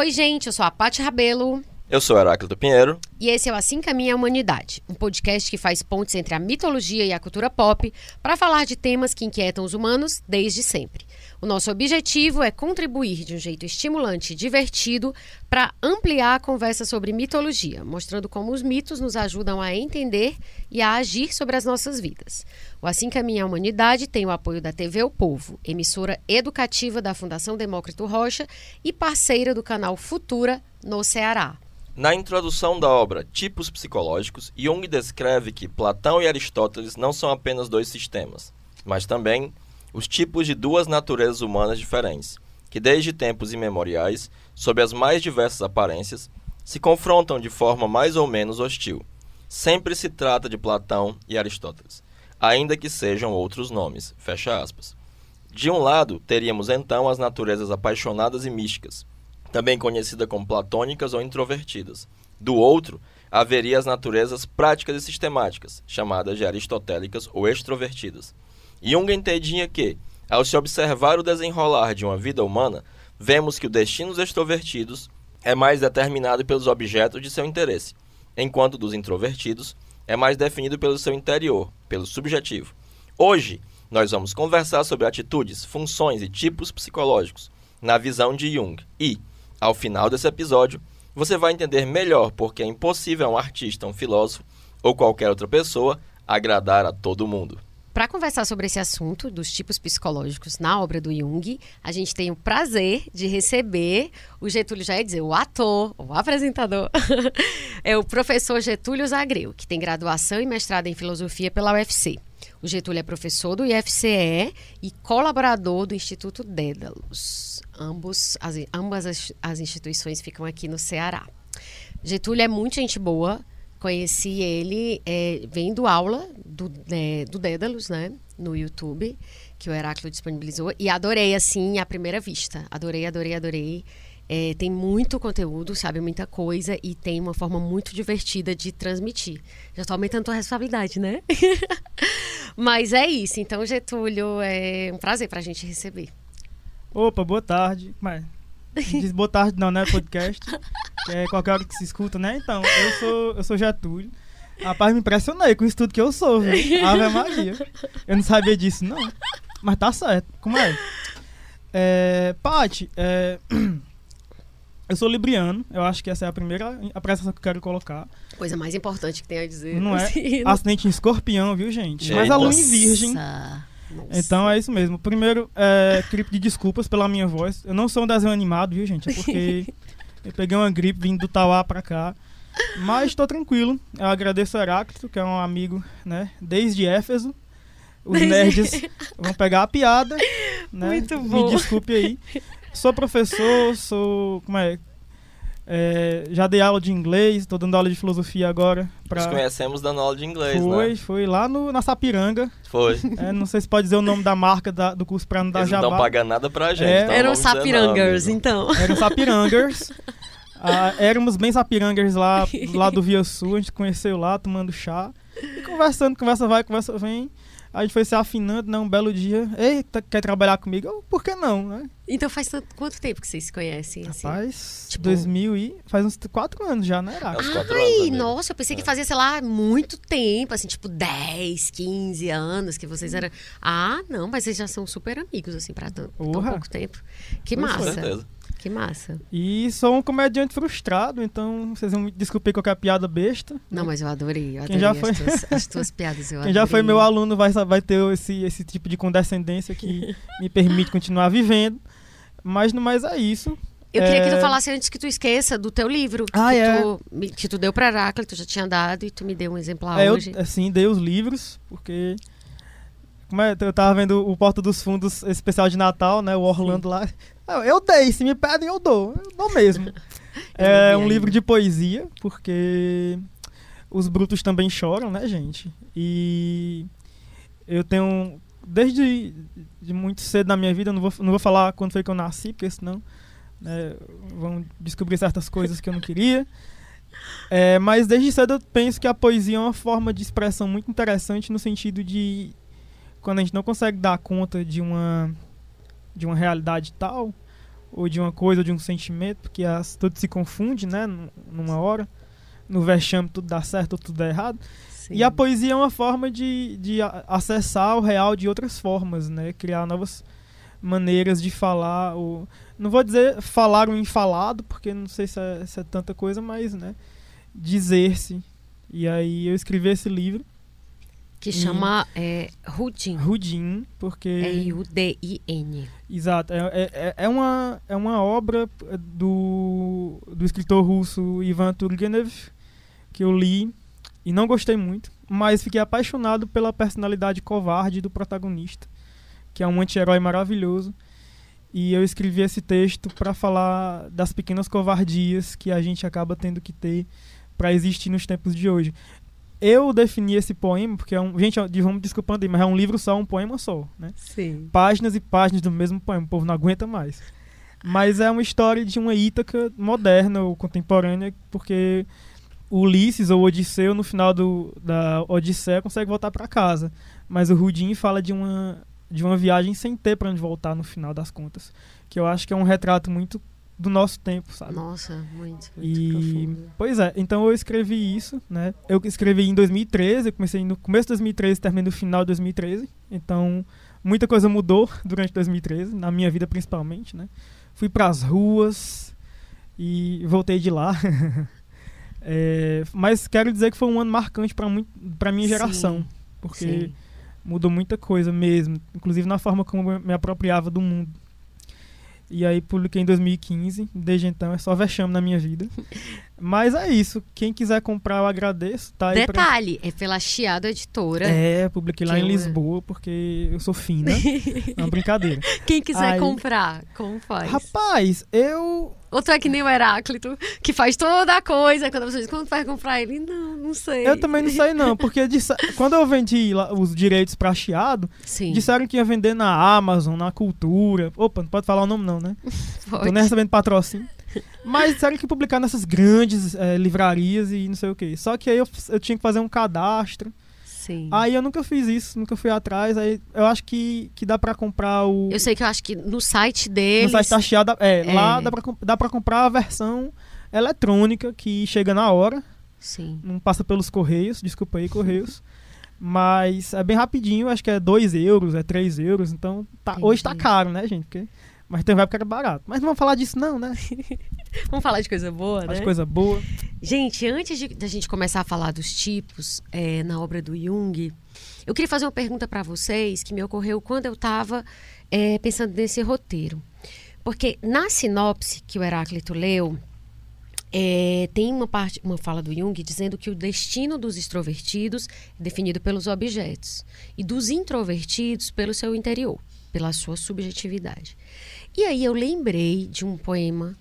Oi, gente, eu sou a Paty Rabelo. Eu sou Heráclito Pinheiro. E esse é o Assim Caminha a Humanidade, um podcast que faz pontes entre a mitologia e a cultura pop para falar de temas que inquietam os humanos desde sempre. O nosso objetivo é contribuir de um jeito estimulante e divertido para ampliar a conversa sobre mitologia, mostrando como os mitos nos ajudam a entender e a agir sobre as nossas vidas. O Assim Caminha a Humanidade tem o apoio da TV O Povo, emissora educativa da Fundação Demócrito Rocha e parceira do canal Futura no Ceará. Na introdução da obra Tipos Psicológicos, Jung descreve que Platão e Aristóteles não são apenas dois sistemas, mas também os tipos de duas naturezas humanas diferentes, que desde tempos imemoriais, sob as mais diversas aparências, se confrontam de forma mais ou menos hostil. Sempre se trata de Platão e Aristóteles, ainda que sejam outros nomes. Fecha aspas. De um lado, teríamos então as naturezas apaixonadas e místicas, também conhecida como platônicas ou introvertidas. Do outro, haveria as naturezas práticas e sistemáticas, chamadas de aristotélicas ou extrovertidas. Jung entendia que, ao se observar o desenrolar de uma vida humana, vemos que o destino dos extrovertidos é mais determinado pelos objetos de seu interesse, enquanto dos introvertidos é mais definido pelo seu interior, pelo subjetivo. Hoje, nós vamos conversar sobre atitudes, funções e tipos psicológicos na visão de Jung e, ao final desse episódio, você vai entender melhor porque é impossível a um artista, um filósofo ou qualquer outra pessoa agradar a todo mundo. Para conversar sobre esse assunto dos tipos psicológicos na obra do Jung, a gente tem o prazer de receber o Getúlio, já ia dizer, o ator, o apresentador, é o professor Getúlio Zagreu, que tem graduação e mestrado em filosofia pela UFC. O Getúlio é professor do IFCE e colaborador do Instituto Dédalus. Ambos, as, ambas as, as instituições ficam aqui no Ceará. Getúlio é muito gente boa. Conheci ele é, vendo aula do, é, do Dédalus, né? No YouTube, que o Heráclito disponibilizou. E adorei, assim, à primeira vista. Adorei, adorei, adorei. É, tem muito conteúdo, sabe muita coisa e tem uma forma muito divertida de transmitir. Já estou aumentando a responsabilidade, né? Mas é isso. Então, Getúlio, é um prazer para a gente receber. Opa, boa tarde. Mas, diz boa tarde não, né? Podcast. Que é qualquer hora que se escuta, né? Então, eu sou, eu sou Getúlio. Rapaz, me impressionei com o estudo que eu sou, viu? Ave Maria. Eu não sabia disso, não. Mas tá certo. Como é? É, Paty, é... Eu sou libriano, eu acho que essa é a primeira apresentação que eu quero colocar. Coisa mais importante que tem a dizer. Não é? Acidente em escorpião, viu, gente? Mas a lua em virgem. Nossa. Então é isso mesmo. Primeiro, é, queria pedir desculpas pela minha voz. Eu não sou um desenho animado, viu, gente? É porque eu peguei uma gripe vindo do Tauá pra cá. Mas estou tranquilo. Eu agradeço a Heráclito, que é um amigo, né? Desde Éfeso. Os nerds vão pegar a piada. Né? Muito bom. Me desculpe aí. Sou professor, sou. Como é? É já dei aula de inglês, estou dando aula de filosofia agora. Pra... Nos conhecemos dando aula de inglês, foi, né? Foi, lá no, na Sapiranga. Foi. É, não sei se pode dizer o nome da marca da, do curso para não dar Eles jabá. não pagando nada pra gente. É. então Eram Sapirangers, não, então. Eram Sapirangers. Ah, éramos bem Sapirangers lá, lá do Via Sul, a gente conheceu lá, tomando chá. E conversando, conversa vai, conversa vem. A gente foi se afinando, né? Um belo dia. Ei, tá- quer trabalhar comigo? Eu, por que não, né? Então faz tanto- quanto tempo que vocês se conhecem? Assim? Rapaz, Tipo- 2000 e... Faz uns quatro anos já, né, É Heráclito? uns quatro Ai, anos, amigo. nossa, eu pensei É. que fazia, sei lá, muito tempo, assim, tipo 10, 15 anos que vocês eram. Ah, não, mas vocês já são super amigos, assim, pra tão, tão Porra. pouco tempo. Que Pois Com massa. certeza. Que massa. E sou um comediante frustrado, então vocês vão me desculpar qualquer piada besta. Não, mas eu adorei. Eu Quem adorei já as, foi- tuas, as tuas piadas. Eu Quem já foi meu aluno vai, vai ter esse, esse tipo de condescendência que me permite continuar vivendo. Mas no mais é isso. Eu queria que tu É, falasse antes que tu esqueça do teu livro. Ah, que, é. tu, me- que tu deu pra Heráclito, já tinha dado e tu me deu um exemplar É, eu, hoje. assim, dei os livros, porque. Como é, eu tava vendo o Porta dos Fundos especial de Natal, né? O Orlando lá. Eu, dei, se me pedem, eu dou. Eu dou mesmo. é um livro de poesia, porque os brutos também choram, né, gente? E eu tenho. Desde de muito cedo na minha vida, eu não vou, não vou falar quando foi que eu nasci, porque senão né, vão descobrir certas coisas que eu não queria. É, mas desde cedo eu penso que a poesia é uma forma de expressão muito interessante no sentido de quando a gente não consegue dar conta de uma de uma realidade tal, ou de uma coisa, ou de um sentimento, porque as, tudo se confunde, né, numa hora. No vexame tudo dá certo ou tudo dá errado. Sim. E a poesia é uma forma de, de acessar o real de outras formas, né? Criar novas maneiras de falar. Ou, não vou dizer falar o infalado, porque não sei se é, se é tanta coisa, mas, né? Dizer-se. E aí eu escrevi esse livro. Que chama é, Rudin. Rudin, porque... R-U-D-I-N. Exato. É, é, é, uma, é uma obra do, do escritor russo Ivan Turgenev, que eu li e não gostei muito, mas fiquei apaixonado pela personalidade covarde do protagonista, que é um anti-herói maravilhoso. E eu escrevi esse texto para falar das pequenas covardias que a gente acaba tendo que ter para existir nos tempos de hoje. Eu defini esse poema, porque é um. Gente, vamos desculpando aí, mas é um livro só, um poema só, né? Sim. Páginas e páginas do mesmo poema, o povo não aguenta mais. Mas é uma história de uma Ítaca moderna ou contemporânea, porque Ulisses ou Odisseu, no final do, da Odisseia, consegue voltar para casa. Mas o Rudin fala de uma, de uma viagem sem ter para onde voltar no final das contas. Que eu acho que é um retrato muito do nosso tempo, sabe? Nossa, muito, muito e profundo. pois é, então eu escrevi isso, né? Eu escrevi em 2013, eu comecei no começo de 2013, terminei no final de 2013. Então, muita coisa mudou durante 2013, na minha vida principalmente, né? Fui para as ruas e voltei de lá. é, mas quero dizer que foi um ano marcante para minha geração, Sim, porque sim. mudou muita coisa mesmo, inclusive na forma como eu me apropriava do mundo. E aí publiquei em 2015, desde então é só vexame na minha vida. Mas é isso, quem quiser comprar eu agradeço, tá aí pra... Detalhe, é pela Chiado Editora. É, publiquei lá em Lisboa, porque eu sou fina. é uma brincadeira. Quem quiser Aí- comprar, como faz? Rapaz, eu. Ou tu é que nem o Heráclito, que faz toda a coisa. Quando a pessoa diz, quando vai comprar ele? Não, não sei. Eu também não sei, não, porque disse- quando eu vendi lá os direitos pra Chiado, Sim, disseram que ia vender na Amazon, na Cultura. Opa, não pode falar o nome, não, né? pode. Tô nem recebendo patrocínio. Mas disseram que publicar nessas grandes eh, livrarias e não sei o que. Só que aí eu, eu tinha que fazer um cadastro. Sim. Aí eu nunca fiz isso, nunca fui atrás. Aí eu acho que, que dá pra comprar o. Eu sei que eu acho que no site no deles... site da Chiado. É, É. lá dá pra, dá pra comprar a versão eletrônica que chega na hora. Sim. Não passa pelos correios, desculpa aí, correios. Mas é bem rapidinho, acho que é 2 euros, é 3 euros. Então tá, hoje tá caro, né, gente? Porque, mas tem uma época que era barato. Mas não vamos falar disso, não, né? Vamos falar de coisa boa, né? coisa boa. Gente, antes de, da gente começar a falar dos tipos é, na obra do Jung, eu queria fazer uma pergunta para vocês que me ocorreu quando eu estava pensando nesse roteiro. Porque na sinopse que o Heráclito leu, é, tem uma parte, uma fala do Jung dizendo que o destino dos extrovertidos é definido pelos objetos e dos introvertidos pelo seu interior, pela sua subjetividade. E aí eu lembrei de um poema,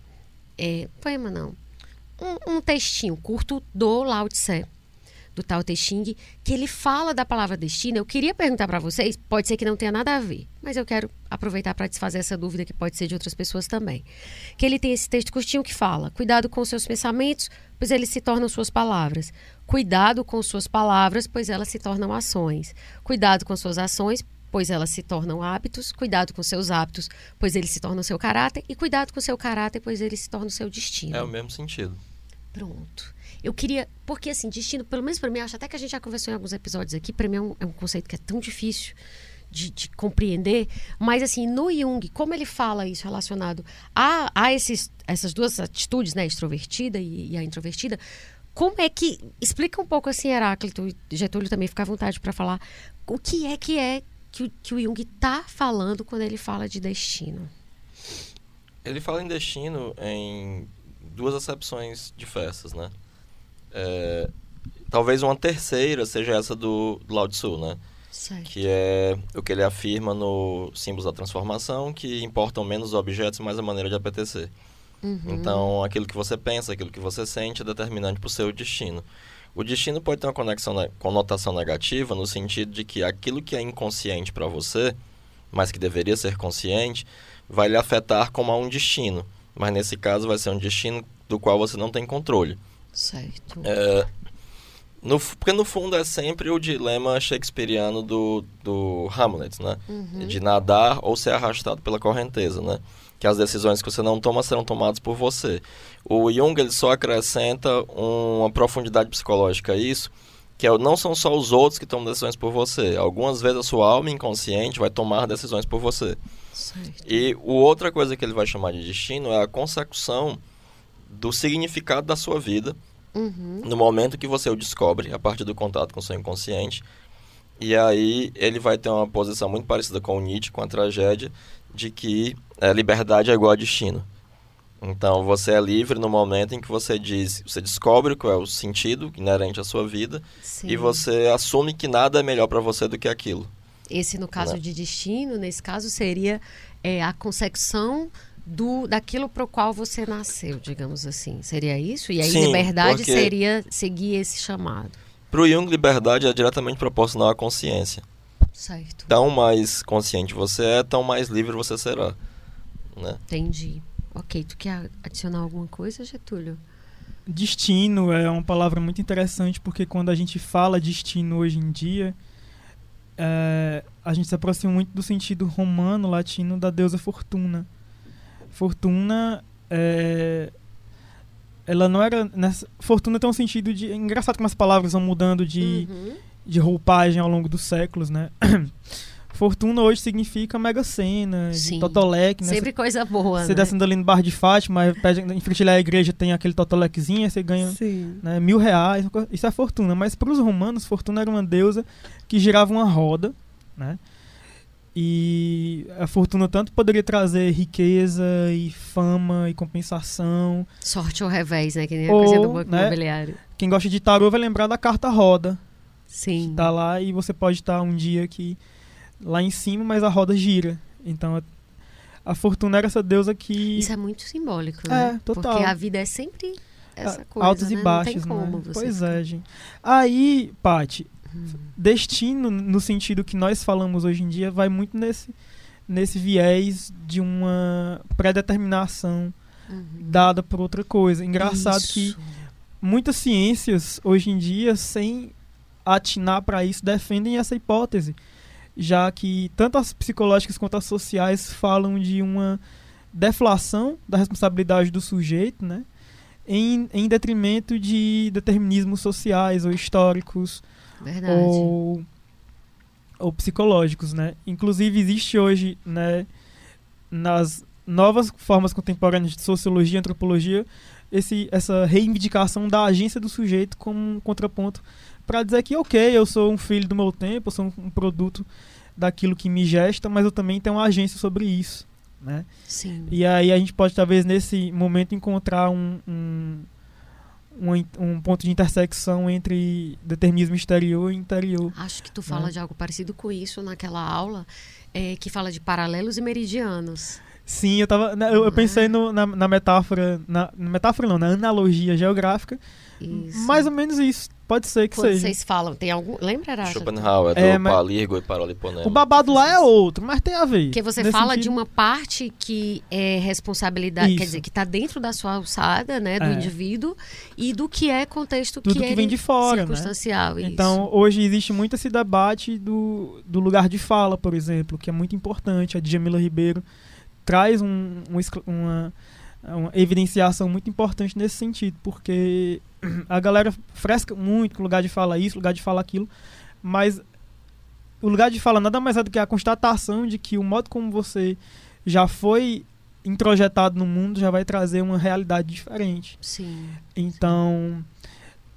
é, poema não, um, um textinho curto do Lao Tse, do Tao Te Ching, que ele fala da palavra destino. Eu queria perguntar para vocês, pode ser que não tenha nada a ver, mas eu quero aproveitar para desfazer essa dúvida que pode ser de outras pessoas também. Que ele tem esse texto curtinho que fala: cuidado com seus pensamentos, pois eles se tornam suas palavras. Cuidado com suas palavras, pois elas se tornam ações. Cuidado com suas ações, pois elas se tornam hábitos. Cuidado com seus hábitos, pois eles se tornam seu caráter. E cuidado com seu caráter, pois eles se tornam seu destino. É o mesmo sentido. Pronto. Eu queria. Porque, assim, destino, pelo menos para mim, acho até que a gente já conversou em alguns episódios aqui, para mim é um, é um conceito que é tão difícil de, de compreender. Mas, assim, no Jung, como ele fala isso relacionado a, a esses, essas duas atitudes, né, a extrovertida e, e a introvertida, como é que. Explica um pouco assim, Heráclito e Getúlio também, fica à vontade para falar. O que é que é que o, que o Jung tá falando quando ele fala de destino? Ele fala em destino em duas acepções diversas, né? É, talvez uma terceira seja essa do Lao Tzu, né? Certo. Que é o que ele afirma no Símbolos da Transformação, que importam menos os objetos, mais a maneira de apetecer. Uhum. Então, aquilo que você pensa, aquilo que você sente é determinante para o seu destino. O destino pode ter uma conexão, ne- conotação negativa no sentido de que aquilo que é inconsciente para você, mas que deveria ser consciente, vai lhe afetar como a um destino. Mas nesse caso vai ser um destino do qual você não tem controle. Certo. É, No, porque no fundo é sempre o dilema shakespeariano do, do Hamlet, né? Uhum. De nadar ou ser arrastado pela correnteza, né? Que as decisões que você não toma serão tomadas por você. O Jung ele só acrescenta uma profundidade psicológica a isso, que é, não são só os outros que tomam decisões por você. Algumas vezes a sua alma inconsciente vai tomar decisões por você. Certo. E outra coisa que ele vai chamar de destino é a consecução do significado da sua vida Uhum. no momento que você o descobre, a partir do contato com o seu inconsciente. E aí ele vai ter uma posição muito parecida com o Nietzsche, com a tragédia, de que é, liberdade é igual a destino. Então você é livre no momento em que você diz, você descobre qual é o sentido inerente à sua vida Sim. e você assume que nada é melhor para você do que aquilo. Esse, no caso Né? de destino, nesse caso, seria é, a consecução do, daquilo para o qual você nasceu, digamos assim. Seria isso? E aí, Sim, liberdade seria seguir esse chamado. Para o Jung, liberdade é diretamente proporcional à consciência. Certo. Tão mais consciente você é, tão mais livre você será. Né? Entendi. Ok, tu quer adicionar alguma coisa, Getúlio? Destino é uma palavra muito interessante porque quando a gente fala destino hoje em dia, é, a gente se aproxima muito do sentido romano, latino da deusa Fortuna. Fortuna, é, ela não era. Nessa, Fortuna tem um sentido de. É engraçado como as palavras vão mudando de, Uhum. de roupagem ao longo dos séculos, né? Fortuna hoje significa Mega Sena. Totolec, né? Sempre coisa boa, Você né? descendo ali no bar de Fátima, pede, em frente à igreja tem aquele totolequezinho, aí você ganha né, mil reais, isso é fortuna. Mas para os romanos, fortuna era uma deusa que girava uma roda, né? E a fortuna tanto poderia trazer riqueza e fama e compensação. Sorte ou revés, né? Que nem a Ou, coisa do banco né? imobiliário. Quem gosta de tarô vai lembrar da carta roda, Sim. que tá lá e você pode estar um dia aqui lá em cima, mas a roda gira. Então a, a fortuna era essa deusa que Isso é muito simbólico, né? É, total. Porque a vida é sempre essa coisa, altos né? e baixos, Não né? Pois ficar- é, gente. Aí, Paty, Hum. destino no sentido que nós falamos hoje em dia vai muito nesse nesse viés de uma predeterminação Uhum. dada por outra coisa. Engraçado que Isso. muitas ciências hoje em dia sem atinar para isso defendem essa hipótese, já que tanto as psicológicas quanto as sociais falam de uma deflação da responsabilidade do sujeito, né? Em, em detrimento de determinismos sociais ou históricos Verdade. ou, ou psicológicos, né? Inclusive existe hoje, né, nas novas formas contemporâneas de sociologia e antropologia, esse, essa reivindicação da agência do sujeito como um contraponto para dizer que, ok, eu sou um filho do meu tempo, eu sou um, um produto daquilo que me gesta, mas eu também tenho uma agência sobre isso, né? Sim. E aí a gente pode talvez nesse momento encontrar um, um, um, um ponto de intersecção entre determinismo exterior e interior. Acho que tu fala Né? de algo parecido com isso naquela aula é, que fala de paralelos e meridianos. Sim, eu tava. né, Eu, eu Não pensei é? no- na, na metáfora. Na, na metáfora não, na analogia geográfica. Isso. Mais ou menos isso. Pode ser que Quando seja. vocês falam, tem algum. Lembra, Aracha? Schopenhauer, do É, mas- Palirgo e Paraliponema. O babado lá é outro, mas tem a ver. Porque você Nesse fala de sentido. uma parte que é responsabilidade, quer Isso. dizer, que está dentro da sua alçada, né, do É. indivíduo, e do que é contexto Tudo que, que ele- vem de fora, né? circunstancial. isso. Então, hoje existe muito esse debate do, do lugar de fala, por exemplo, que é muito importante. A Djamila Ribeiro traz um, um uma, uma evidenciação muito importante nesse sentido, porque a galera fresca muito com lugar de fala isso, lugar de fala aquilo, mas o lugar de fala nada mais é do que a constatação de que o modo como você já foi introjetado no mundo já vai trazer uma realidade diferente. Sim. Então,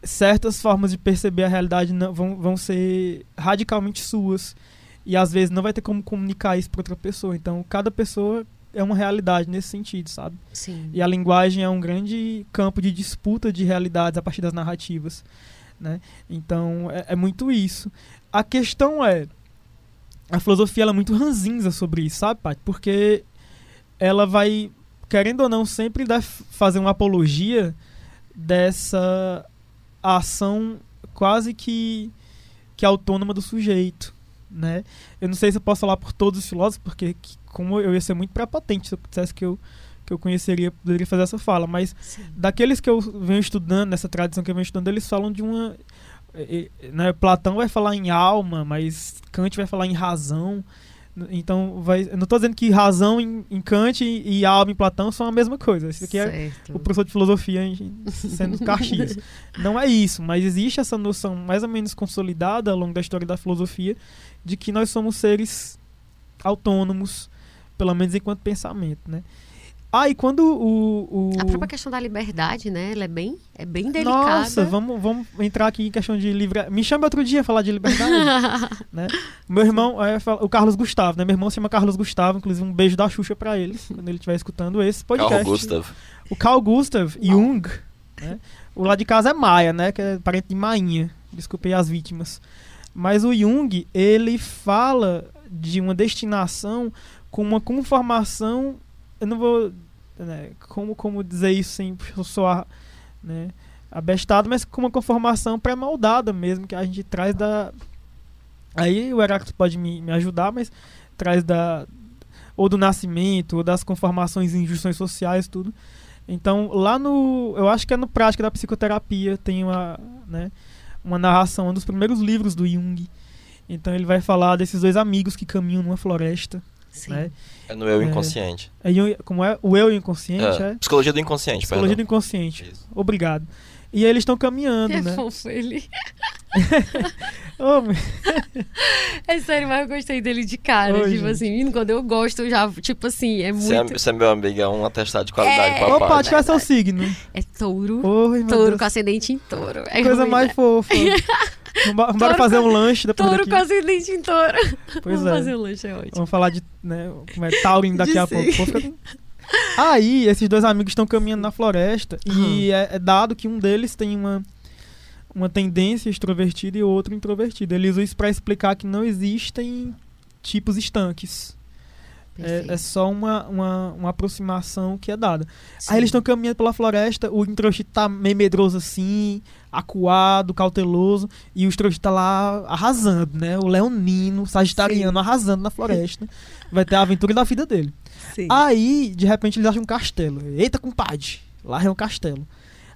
certas formas de perceber a realidade não- vão, vão ser radicalmente suas. E às vezes não vai ter como comunicar isso para outra pessoa. Então, cada pessoa é uma realidade nesse sentido, sabe? Sim. E a linguagem é um grande campo de disputa de realidades a partir das narrativas. Né? Então, é, é muito isso. A questão é. A filosofia ela é muito ranzinza sobre isso, sabe, Paty? Porque ela vai, querendo ou não, sempre def- fazer uma apologia dessa ação quase que, que autônoma do sujeito. Né? Eu não sei se eu posso falar por todos os filósofos, porque que- como eu ia ser muito prepotente se eu dissesse que eu, que eu conheceria, poderia fazer essa fala, mas Sim. daqueles que eu venho estudando, nessa tradição que eu venho estudando, eles falam de uma, né, Platão vai falar em alma, mas Kant vai falar em razão. Então, vai, não estou dizendo que razão em, em Kant e, e alma em Platão são a mesma coisa. Isso aqui é certo. o professor de filosofia sendo Caxias. Não é isso, mas existe essa noção mais ou menos consolidada ao longo da história da filosofia de que nós somos seres autônomos, pelo menos enquanto pensamento, né? Ah, e quando o... o... A própria questão da liberdade, né? Ela é bem, é bem delicada. Nossa, vamos, vamos entrar aqui em questão de livre... Me chama outro dia falar de liberdade, né? Meu irmão, é, o Carlos Gustavo, né? Meu irmão se chama Carlos Gustavo, inclusive um beijo da Xuxa pra ele, quando ele estiver escutando esse podcast. Carl Gustav. O Carl Gustav Jung, né? O lá de casa é Maia, né? Que é parente de Mainha. Desculpei as vítimas. Mas o Jung, ele fala de uma destinação com uma conformação. Eu não vou. Né, como, como dizer isso sem soar né, abestado, mas com uma conformação pré-moldada mesmo, que a gente traz da. Aí o Heráclito pode me, me ajudar, mas traz da. Ou do nascimento, ou das conformações injunções sociais, tudo. Então, lá no. Eu acho que é no Prática da Psicoterapia, tem uma, né, uma narração, um dos primeiros livros do Jung. Então, ele vai falar desses dois amigos que caminham numa floresta. Sim. Né? É no eu É. inconsciente. É como é? O eu inconsciente, É, é? Psicologia do inconsciente, Psicologia do perdão. inconsciente. Isso. Obrigado. E aí eles estão caminhando, É né? fofo ele. É sério, mas eu gostei dele de cara. Oi, tipo gente. assim, quando eu gosto, eu já, tipo assim, é é, muito. você é meu amigo, é um atestado de qualidade, É. papai. Opa, qual é seu signo? É touro. Oi, touro Deus. com ascendente em touro. É Coisa ruim, mais né? fofa. Vamos fazer um lanche depois Touro daqui. com ascendente em touro. Pois Vamos é. fazer um lanche, é ótimo. Vamos falar de, né, como é Taurin daqui De a pouco. Fica- Aí, esses dois amigos estão caminhando na floresta e é, é dado que um deles tem uma, uma tendência extrovertida e o outro introvertido. Ele usa isso para explicar que não existem tipos estanques. É, é só uma, uma, uma aproximação que é dada. Sim. Aí eles estão caminhando pela floresta, o introvertido tá meio medroso assim, acuado, cauteloso, e o extrovertido tá lá arrasando, né? O leonino, sagitariano, arrasando na floresta. Vai ter a aventura da vida dele. Sim. Aí, de repente, eles acham um castelo. Eita, compadre, lá é um castelo.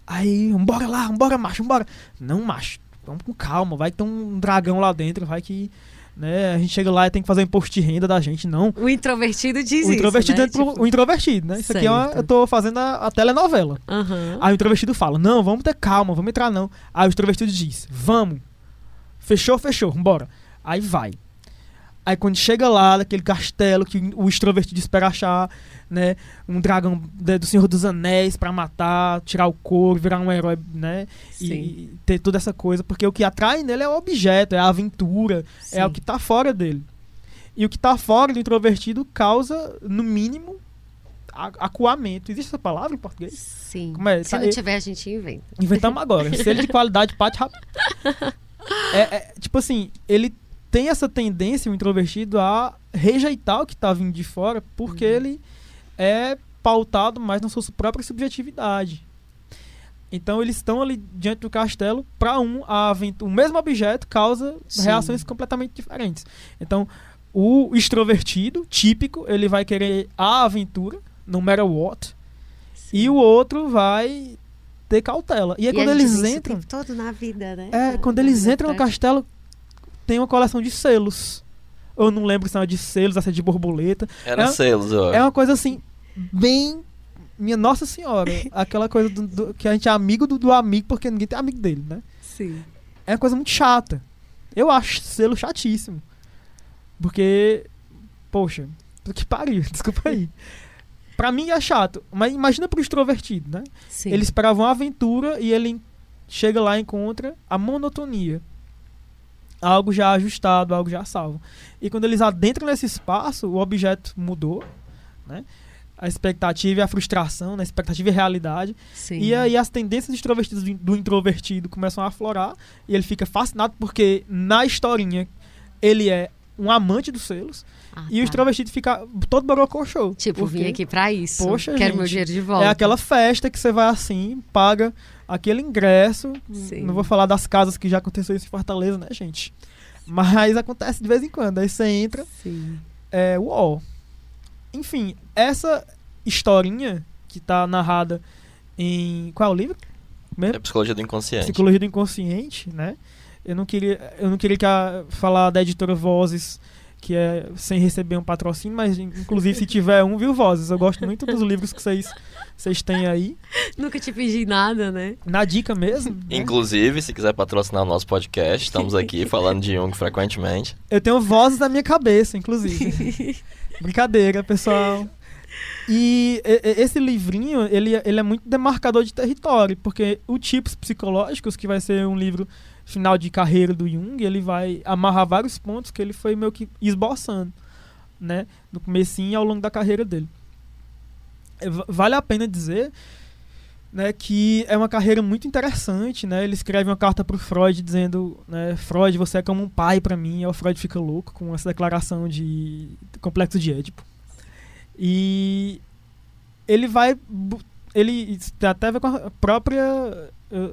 Aí, vambora lá, vambora, macho, vambora. Não, macho, vamos com calma, vai que tem um dragão lá dentro, vai que... Né, a gente chega lá e tem que fazer imposto de renda da gente, não. O introvertido diz O introvertido isso, né? Tipo, o introvertido, né? Isso aqui é uma- Certo. eu tô fazendo a, a telenovela. aham. Aí o introvertido fala: Não, vamos ter calma, vamos entrar não. Aí o extrovertido diz: Vamos. Fechou, fechou, bora. Aí vai. Aí quando chega lá, naquele castelo que o extrovertido espera achar, né? Um dragão de- do Senhor dos Anéis pra matar, tirar o couro, virar um herói, né? Sim. e ter toda essa coisa. Porque o que atrai nele é o objeto, é a aventura, é Sim. o que tá fora dele. E o que tá fora do introvertido causa, no mínimo, acuamento. Existe essa palavra em português? Sim. É? Se Tá- não tiver, a gente inventa. Inventamos agora. Selo de qualidade, pate rápido. É, é, tipo assim, ele tem essa tendência, o introvertido, a rejeitar o que tá vindo de fora, porque Uhum. ele é pautado mais na sua própria subjetividade. Então eles estão ali diante do castelo, para um, a aventura, o mesmo objeto causa Sim. reações completamente diferentes. Então, o extrovertido, típico, ele vai querer a aventura, no matter what, e o outro vai ter cautela. E aí E quando eles entram, todo na vida, né? é, quando eles entram no castelo, tem uma coleção de selos. Eu não lembro se é de selos, se é de borboleta. Era É- selos, ó. É uma coisa assim, bem. Minha Nossa Senhora. aquela coisa do, do- que a gente é amigo do, do amigo, porque ninguém tem amigo dele, né? Sim. É uma coisa muito chata. Eu acho selo chatíssimo. Porque. Poxa, que pariu, desculpa aí. Pra mim é chato, mas imagina pro extrovertido, né? Sim. Ele esperava uma aventura e ele chega lá e encontra a monotonia. Algo já ajustado, algo já salvo. E quando eles adentram nesse espaço, o objeto mudou, né? A expectativa e a frustração, né? a expectativa e a realidade. Sim. E aí as tendências extrovertidas do, do introvertido começam a aflorar e ele fica fascinado porque na historinha ele é um amante dos selos Ah, e o tá. extrovertido fica todo borocochô. Tipo, porque vim aqui pra isso. Poxa, Quero gente, meu dinheiro de volta. É aquela festa que você vai assim, paga aquele ingresso. Sim. Não vou falar das casas que já aconteceu isso em Fortaleza, né, gente? Mas acontece de vez em quando. Aí você entra, Sim. é uau. Enfim, essa historinha que tá narrada em. Qual é o livro? Mesmo? É psicologia do inconsciente. Psicologia do Inconsciente, né? Eu não queria, eu não queria que a, falar da editora Vozes, que é sem receber um patrocínio, mas inclusive se tiver um, viu, Vozes? Eu gosto muito dos livros que vocês vocês têm aí. Nunca te pedi nada, né? Na dica mesmo. Né? Inclusive, se quiser patrocinar o nosso podcast, estamos aqui falando de Jung frequentemente. Eu tenho vozes na minha cabeça, inclusive. Brincadeira, pessoal. E esse livrinho, ele, ele é muito demarcador de território, porque o Tipos Psicológicos, que vai ser um livro final de carreira do Jung, ele vai amarrar vários pontos que ele foi meio que esboçando, né? No comecinho ao longo da carreira dele. É, vale a pena dizer né, que é uma carreira muito interessante, né? Ele escreve uma carta para o Freud dizendo, né, Freud, você é como um pai para mim. E o Freud fica louco com essa declaração de complexo de Édipo. E ele vai ele até ver com a própria eh,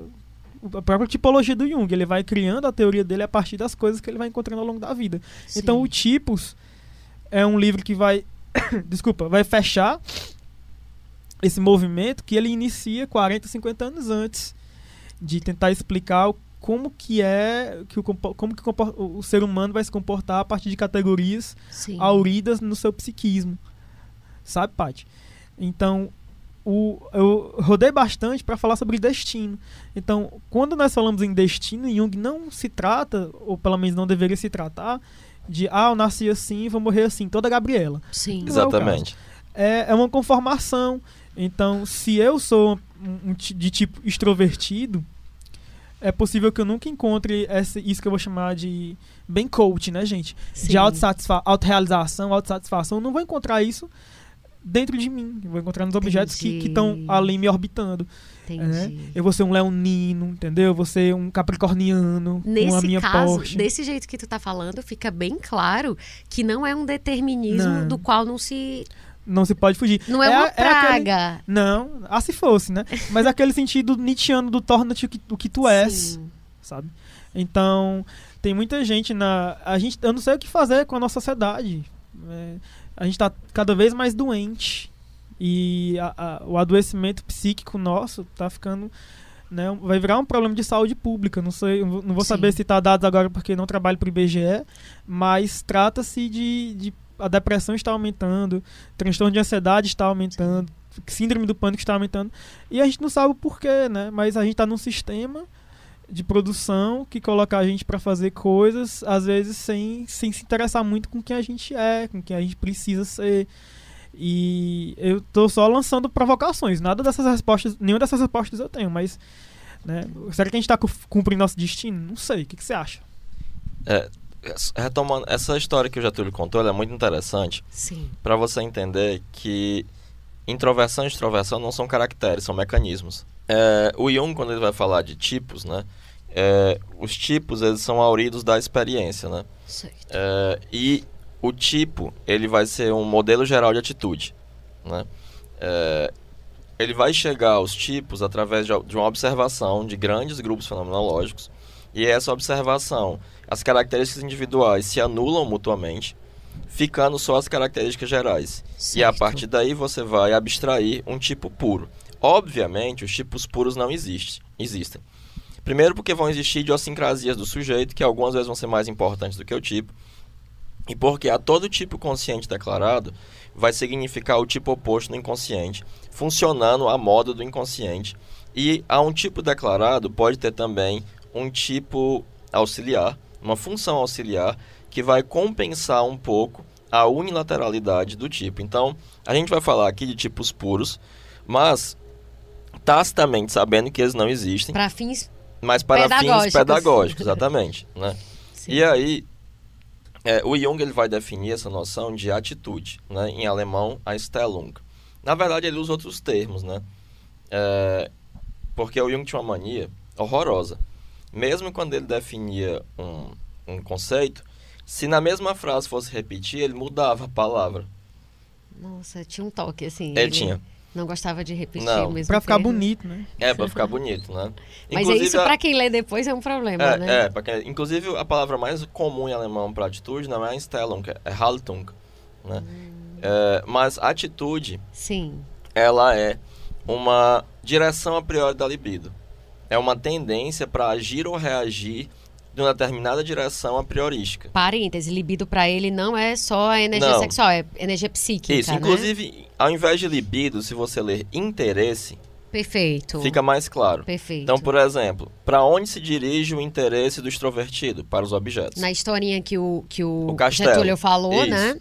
a própria tipologia do Jung. Ele vai criando a teoria dele a partir das coisas que ele vai encontrando ao longo da vida. Sim. Então, o Tipos é um livro que vai desculpa, vai fechar esse movimento que ele inicia 40, 50 anos antes de tentar explicar como que é que o, como que o, o ser humano vai se comportar a partir de categorias Sim. auridas no seu psiquismo. Sabe, Paty? Então, o, eu rodei bastante para falar sobre destino. Então, quando nós falamos em destino, Jung não se trata, ou pelo menos não deveria se tratar, de ah, eu nasci assim vou morrer assim, toda Gabriela. Sim. Não Exatamente. É, é, é uma conformação então, se eu sou um, um, de tipo extrovertido, é possível que eu nunca encontre essa, isso que eu vou chamar de bem coach, né, gente? Sim. De autorrealização, autossatisfação. Eu não vou encontrar isso dentro de mim. Eu vou encontrar nos objetos Entendi. que estão ali me orbitando. Né? Eu vou ser um leonino, entendeu? Eu vou ser um capricorniano Nesse caso, Porsche. desse jeito que tu tá falando, fica bem claro que não é um determinismo não. do qual não se não se pode fugir. Não é, é uma praga. É aquele... Não, ah, se fosse, né? Mas é aquele sentido nietzscheano do torna-te o que tu és, Sim. sabe? Então, tem muita gente na... A gente, eu não sei o que fazer com a nossa sociedade. É, a gente está cada vez mais doente. E a, a, o adoecimento psíquico nosso está ficando... Né, vai virar um problema de saúde pública. Não sei, não vou Sim. saber está dados agora porque não trabalho para o IBGE, mas trata-se de, de a depressão está aumentando, transtorno de ansiedade está aumentando, síndrome do pânico está aumentando. E a gente não sabe o porquê, né? Mas a gente está num sistema de produção que coloca a gente para fazer coisas, às vezes sem, sem se interessar muito com quem a gente é, com quem a gente precisa ser. E eu tô só lançando provocações. Nada dessas respostas, nenhuma dessas respostas eu tenho, mas. Né, será que a gente está cumprindo nosso destino? Não sei. O que, que você acha? É, retomando essa história que o Getúlio contou, é muito interessante. Sim. Para você entender que introversão e extroversão não são caracteres, são mecanismos. É, o Jung, quando ele vai falar de tipos, né? É, os tipos eles são auridos da experiência, né? É, e o tipo ele vai ser um modelo geral de atitude, né? É, ele vai chegar aos tipos através de, de uma observação de grandes grupos fenomenológicos e essa observação as características individuais se anulam mutuamente, ficando só as características gerais. Certo. E a partir daí você vai abstrair um tipo puro. Obviamente, os tipos puros não existem. existem. Primeiro porque vão existir idiosincrasias do sujeito, que algumas vezes vão ser mais importantes do que o tipo. E porque a todo tipo consciente declarado vai significar o tipo oposto no inconsciente, funcionando a moda do inconsciente. E a um tipo declarado pode ter também um tipo auxiliar, uma função auxiliar que vai compensar um pouco a unilateralidade do tipo. Então, a gente vai falar aqui de tipos puros, mas tacitamente sabendo que eles não existem. Para fins mas para pedagógicos. fins pedagógicos, exatamente, né? E aí, é, o Jung ele vai definir essa noção de atitude, né? Em alemão, a Stellung. Na verdade, ele usa outros termos, né? É, porque o Jung tinha uma mania horrorosa mesmo quando ele definia um, um conceito, se na mesma frase fosse repetir, ele mudava a palavra. Nossa, tinha um toque assim. Ele, ele tinha. Não gostava de repetir não. o mesmo Pra ficar bonito, né? É, pra ficar bonito, né? Mas é isso pra quem lê depois é um problema, é, né? É, pra quem... inclusive a palavra mais comum em alemão para atitude não é Einstellung, é Haltung, né? Hum. É, mas atitude, Sim. ela é uma direção a priori da libido é uma tendência para agir ou reagir de uma determinada direção a priorística. Parêntese, libido pra ele não é só a energia Não. sexual, é energia psíquica, Isso, né? inclusive, ao invés de libido, se você ler interesse, Perfeito. fica mais claro. Perfeito. Então, por exemplo, para onde se dirige o interesse do extrovertido? Para os objetos. Na historinha que o, que o, O castelo. Getúlio falou, Isso. né?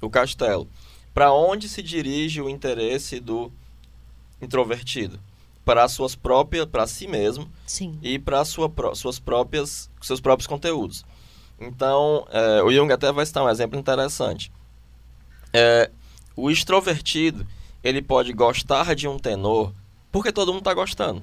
O castelo. Para onde se dirige o interesse do introvertido? Para suas próprias, para si mesmo Sim. e para sua, suas próprias, seus próprios conteúdos. Então, é, o Jung até vai citar um exemplo interessante. É, o extrovertido, ele pode gostar de um tenor porque todo mundo está gostando.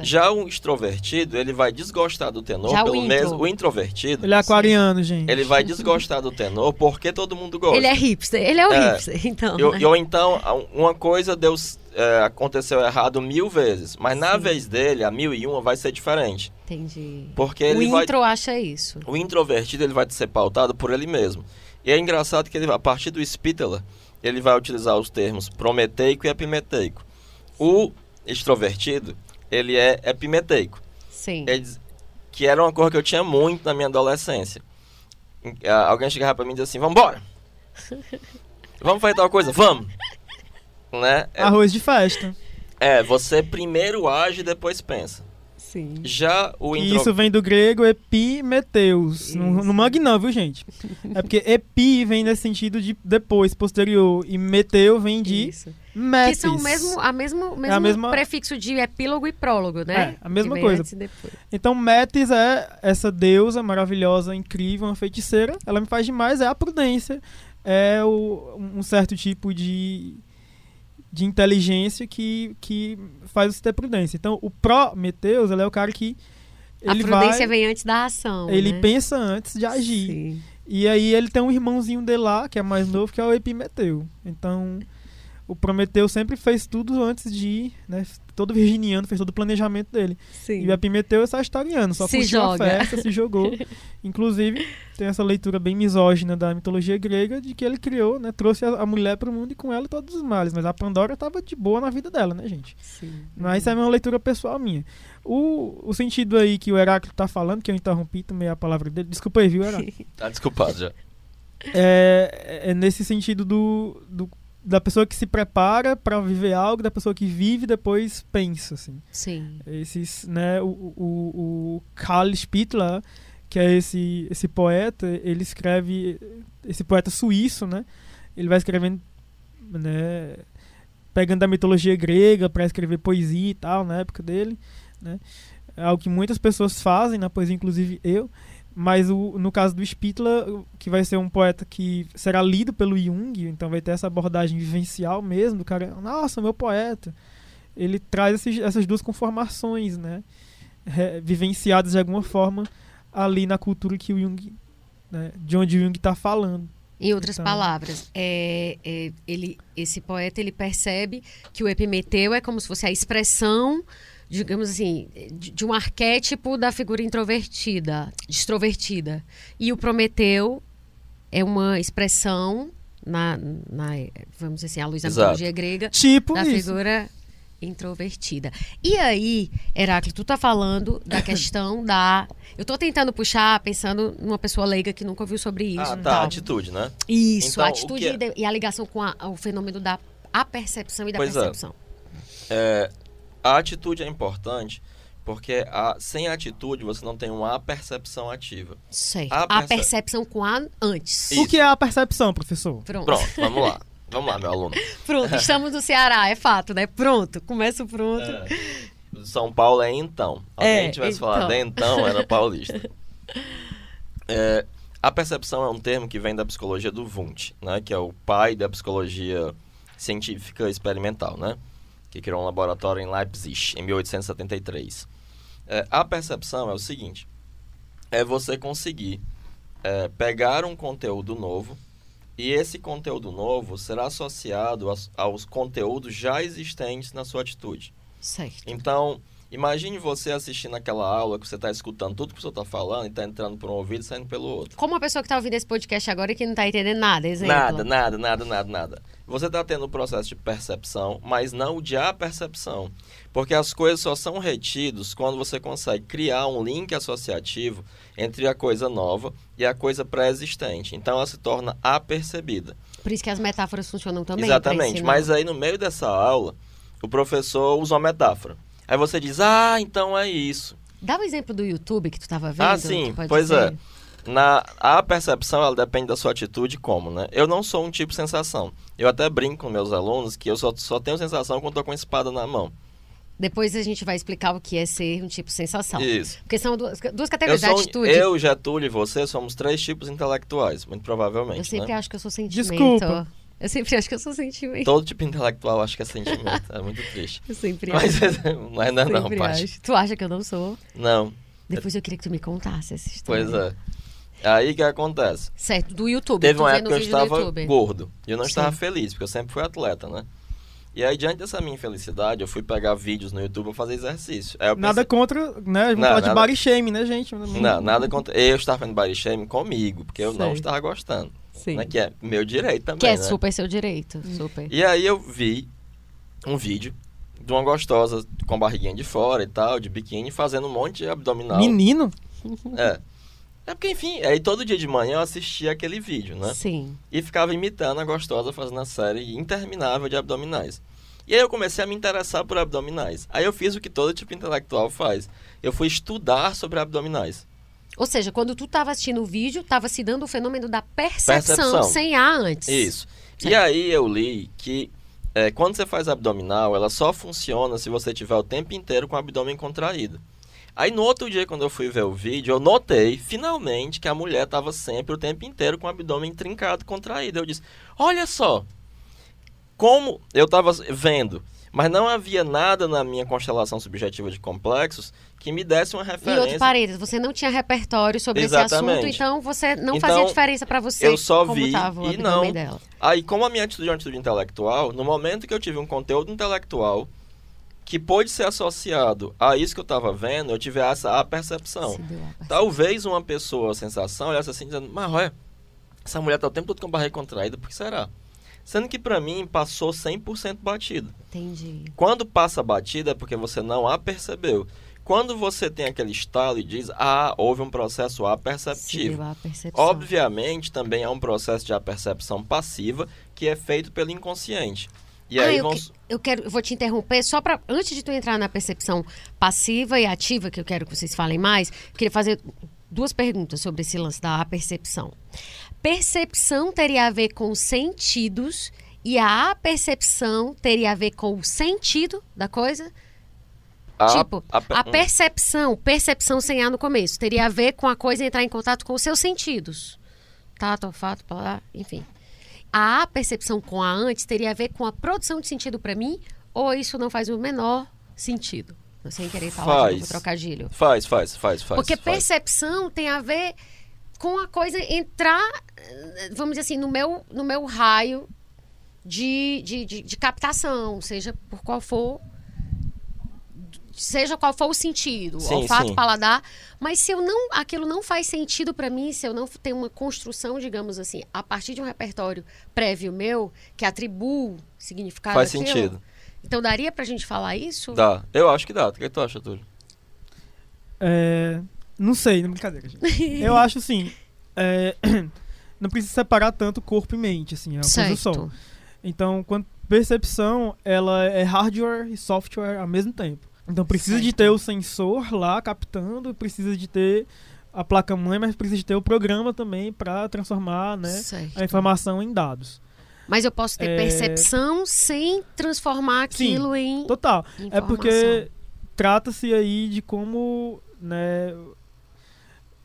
Certo. Já o extrovertido, ele vai desgostar do tenor Já o pelo intro. mesmo... O introvertido, Ele é aquariano, gente. ele vai desgostar do tenor porque todo mundo gosta. Ele é hipster, ele é o É. hipster, então. E, ou- né? ou então, uma coisa deu, é, aconteceu errado mil vezes, mas na Sim. vez dele, a mil e uma vai ser diferente. Entendi. Porque o ele vai... intro acha isso. O introvertido ele vai ser pautado por ele mesmo. E é engraçado que ele, a partir do Spitaler, ele vai utilizar os termos prometeico e epimeteico. O extrovertido, ele é epimeteico, Sim. Quer dizer- que era uma coisa que eu tinha muito na minha adolescência. Alguém chegava pra mim e dizia assim, vambora! Vamos fazer tal coisa? Vamos! Né? É, Arroz de festa. é, você primeiro age e depois pensa. Sim. Já o E intro... isso vem do grego epimeteus. Não, não mangue não, viu, gente? É porque epi vem nesse sentido de depois, posterior. E meteu vem de Isso. metis. Que são o mesmo, a mesmo, mesmo a mesma- prefixo de epílogo e prólogo, né? É, a mesma coisa. antes e depois. Então, Metis é essa deusa maravilhosa, incrível, uma feiticeira. Ela me faz demais, é a prudência. É o- um certo tipo de, de inteligência que, que faz você ter prudência. Então, o Prometeus, ele é o cara que ele a prudência vai, vem antes da ação. ele né? pensa antes de agir. Sim. E aí ele tem um irmãozinho dele lá, que é mais novo, que é o Epimeteu. Então, o Prometeu sempre fez tudo antes de ir, né? Todo virginiano fez todo o planejamento dele. Sim. E o Epimeteu é sagitariano, só Se curtiu a festa, se jogou. Inclusive, tem essa leitura bem misógina da mitologia grega de que ele criou, né? Trouxe a, a mulher pro mundo e com ela todos os males. Mas a Pandora tava de boa na vida dela, né, gente? Sim. Mas isso é uma leitura pessoal minha. O, o sentido aí que o Heráclito tá falando, que eu interrompi também a palavra dele. Desculpa aí, viu, Heráclito? Tá desculpado já. é, é nesse sentido do, do- da pessoa que se prepara para viver algo, da pessoa que vive e depois pensa, assim. Sim. Esses, né, o, o, o Karl Spittler, que é esse, esse poeta, ele escreve, esse poeta suíço, né, ele vai escrevendo, né, pegando da mitologia grega para escrever poesia e tal, na época dele, né, é algo que muitas pessoas fazem na poesia, inclusive eu, mas o, no caso do Spittler, que vai ser um poeta que será lido pelo Jung, então vai ter essa abordagem vivencial mesmo, do cara, nossa, meu poeta. Ele traz esses- essas duas conformações, né? é, vivenciadas de alguma forma ali na cultura que o Jung, né, de onde o Jung está falando. Em outras Então- palavras, é, é, ele, esse poeta ele percebe que o epimeteu é como se fosse a expressão, digamos assim, de, de um arquétipo da figura introvertida, extrovertida. E o Prometeu é uma expressão na, na vamos dizer assim, à luz da Exato. mitologia grega Tipo da isso. figura introvertida. E aí, Heráclito, tu tá falando da questão da. Eu tô tentando puxar, pensando numa pessoa leiga que nunca ouviu sobre isso. Ah, tá, tal. atitude, né? Isso, Então, a atitude é- e a ligação com a- o fenômeno da apercepção e da Pois é. percepção. É, a atitude é importante porque a- sem a atitude você não tem uma percepção ativa. Certo. A A, perce- percepção com a antes. Isso. O que é a percepção, professor? Pronto. Pronto, vamos lá. Vamos lá, meu aluno. Pronto, estamos no Ceará, é fato, né? Pronto, começa o pronto. São Paulo é então. Alguém É, tivesse então. falado então, era paulista. É, a percepção é um termo que vem da psicologia do Wundt, né? Que é o pai da psicologia científica experimental, né? Que criou um laboratório em Leipzig, em 1873. É, a percepção é o seguinte. É você conseguir é, pegar um conteúdo novo e esse conteúdo novo será associado aos, aos conteúdos já existentes na sua atitude. Certo. Então, Imagine você assistindo aquela aula que você está escutando tudo que o professor está falando e está entrando por um ouvido e saindo pelo outro. Como a pessoa que tá ouvindo esse podcast agora e que não tá entendendo nada, exemplo. Nada, nada, nada, nada, nada. Você está tendo o processo de percepção, mas não o de apercepção. Porque as coisas só são retidos quando você consegue criar um link associativo entre a coisa nova e a coisa pré-existente. Então ela se torna apercebida. Por isso que as metáforas funcionam também. Exatamente. Mas aí no meio dessa aula, o professor usa uma metáfora. Aí você diz, ah, então é isso. Dá o exemplo do YouTube que tu tava vendo. Ah, sim, pois dizer? é. Na, a percepção, ela depende da sua atitude como, né? Eu não sou um tipo sensação. Eu até brinco com meus alunos que eu só, só tenho sensação quando tô com a espada na mão. Depois a gente vai explicar o que é ser um tipo sensação. Isso. Porque são duas, duas Eu, categorias. sou, um- atitude. eu, Getúlio e você somos três tipos intelectuais, muito provavelmente, Eu sempre né? acho que eu sou sentimento. Desculpa. Eu sempre acho que eu sou sentimento. Todo tipo intelectual acho que é sentimento. é muito triste. Eu sempre Mas, acho. mas não é não, sempre Paty. Tu acha que eu não sou? Não, Depois eu queria que tu me contasse essa história. pois é. Aí o que acontece? Certo, do YouTube. Teve uma época que eu estava gordo. E eu não estava Sim. feliz, porque eu sempre fui atleta, né? E aí, diante dessa minha infelicidade, eu fui pegar vídeos no YouTube pra fazer exercício. Eu Nada pensei, contra, né? Vamos Não, falar de nada- body shaming, né, gente? Não, nada contra. Eu estava fazendo body shaming comigo, porque eu não Sei. estava gostando. Sim. Né? Que é meu direito também. Que é né? super seu direito. Super. E aí eu vi um vídeo de uma gostosa com a barriguinha de fora e tal, de biquíni, fazendo um monte de abdominal. Menino? É. É porque, enfim, aí todo dia de manhã eu assistia aquele vídeo, né? Sim. E ficava imitando a gostosa fazendo a série interminável de abdominais. E aí eu comecei a me interessar por abdominais. Aí eu fiz o que todo tipo intelectual faz. Eu fui estudar sobre abdominais. Ou seja, quando tu tava assistindo o vídeo, tava se dando o fenômeno da percepção, Percepção. sem A antes. Isso. E Certo. aí eu li que é, quando você faz abdominal, ela só funciona se você tiver o tempo inteiro com o abdômen contraído. Aí no outro dia, quando eu fui ver o vídeo, eu notei, finalmente, que a mulher estava sempre o tempo inteiro com o abdômen trincado, contraído. Eu disse, olha só, como eu estava vendo, mas não havia nada na minha constelação subjetiva de complexos que me desse uma E outro referência. parênteses, você não tinha repertório sobre esse assunto, Exatamente. então você não Então, fazia diferença pra você eu só vi e não- dela. Aí, como a minha atitude é uma atitude intelectual, no momento que eu tive um conteúdo intelectual que pôde ser associado a isso que eu estava vendo, eu tive essa a percepção. Talvez uma pessoa, a sensação, olhasse assim, dizendo, mas olha, essa mulher tá o tempo todo com a barriga contraída, por que será? Sendo que pra mim passou 100% batido. Entendi. Quando passa batida é porque você não a percebeu. Quando você tem aquele estalo e diz, ah, houve um processo aperceptivo. deu a percepção. Obviamente, também há um processo de apercepção passiva que é feito pelo inconsciente. E ah, aí eu, vão. que- eu quero, eu vou te interromper só para antes de tu entrar na percepção passiva e ativa, que eu quero que vocês falem mais, queria fazer duas perguntas sobre esse lance da percepção. Percepção teria a ver com sentidos e a apercepção teria a ver com o sentido da coisa? a- tipo, a- a percepção, percepção sem A no começo, teria a ver com a coisa entrar em contato com os seus sentidos. Tato, olfato, paladar, enfim. A percepção com a antes teria a ver com a produção de sentido para mim, ou isso não faz o menor sentido? Sem querer falar de Faz. novo, trocadilho. Faz, faz, faz, faz. Porque faz. percepção tem a ver com a coisa entrar, vamos dizer assim, no meu, no meu raio de, de, de, de captação, seja por qual for. Seja qual for o sentido, Sim, olfato, sim. paladar, mas se eu não, aquilo não faz sentido para mim, se eu não tenho uma construção, digamos assim, a partir de um repertório prévio meu, que atribuo significado Faz àquilo, sentido. Então daria pra gente falar isso? Dá. Eu acho que dá. O que tu acha, Túlio? É, não sei, não brincadeira, gente. Eu acho assim. é, não precisa separar tanto corpo e mente, assim, é uma coisa só. certo. Então, quando percepção, ela é hardware e software ao mesmo tempo. Então precisa de Certo. ter o sensor lá captando, precisa de ter a placa mãe, mas precisa de ter o programa também para transformar, né, Certo. a informação em dados. Mas eu posso ter É, percepção sem transformar Sim, aquilo em Total. É informação. porque trata-se aí de como, né,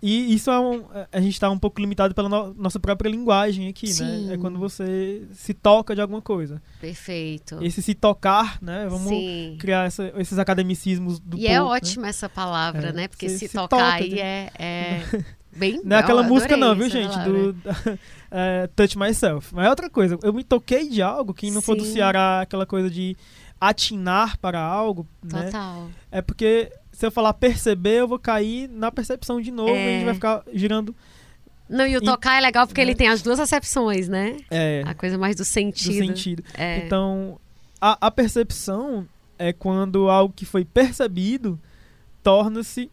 e isso é um, a gente está um pouco limitado pela no- nossa própria linguagem aqui, Sim. né? É quando você se toca de alguma coisa. Perfeito. Esse se tocar, né? Vamos Sim. criar essa- esses academicismos do E é povo, né? ótima essa palavra, É, né? Porque se- se, se tocar toca aí de- é, é bem. Não é aquela música não, viu, gente? palavra. Do é, Touch Myself. Mas é outra coisa. Eu me toquei de algo que não for do Sim. Ceará, aquela coisa de atinar para algo, né? Total. É porque se eu falar perceber, eu vou cair na percepção de novo É. e a gente vai ficar girando. Não, e o E- tocar é legal porque né? ele tem as duas acepções, né? É, A coisa mais do do sentido. sentido. É. Então, a, a percepção é quando algo que foi percebido torna-se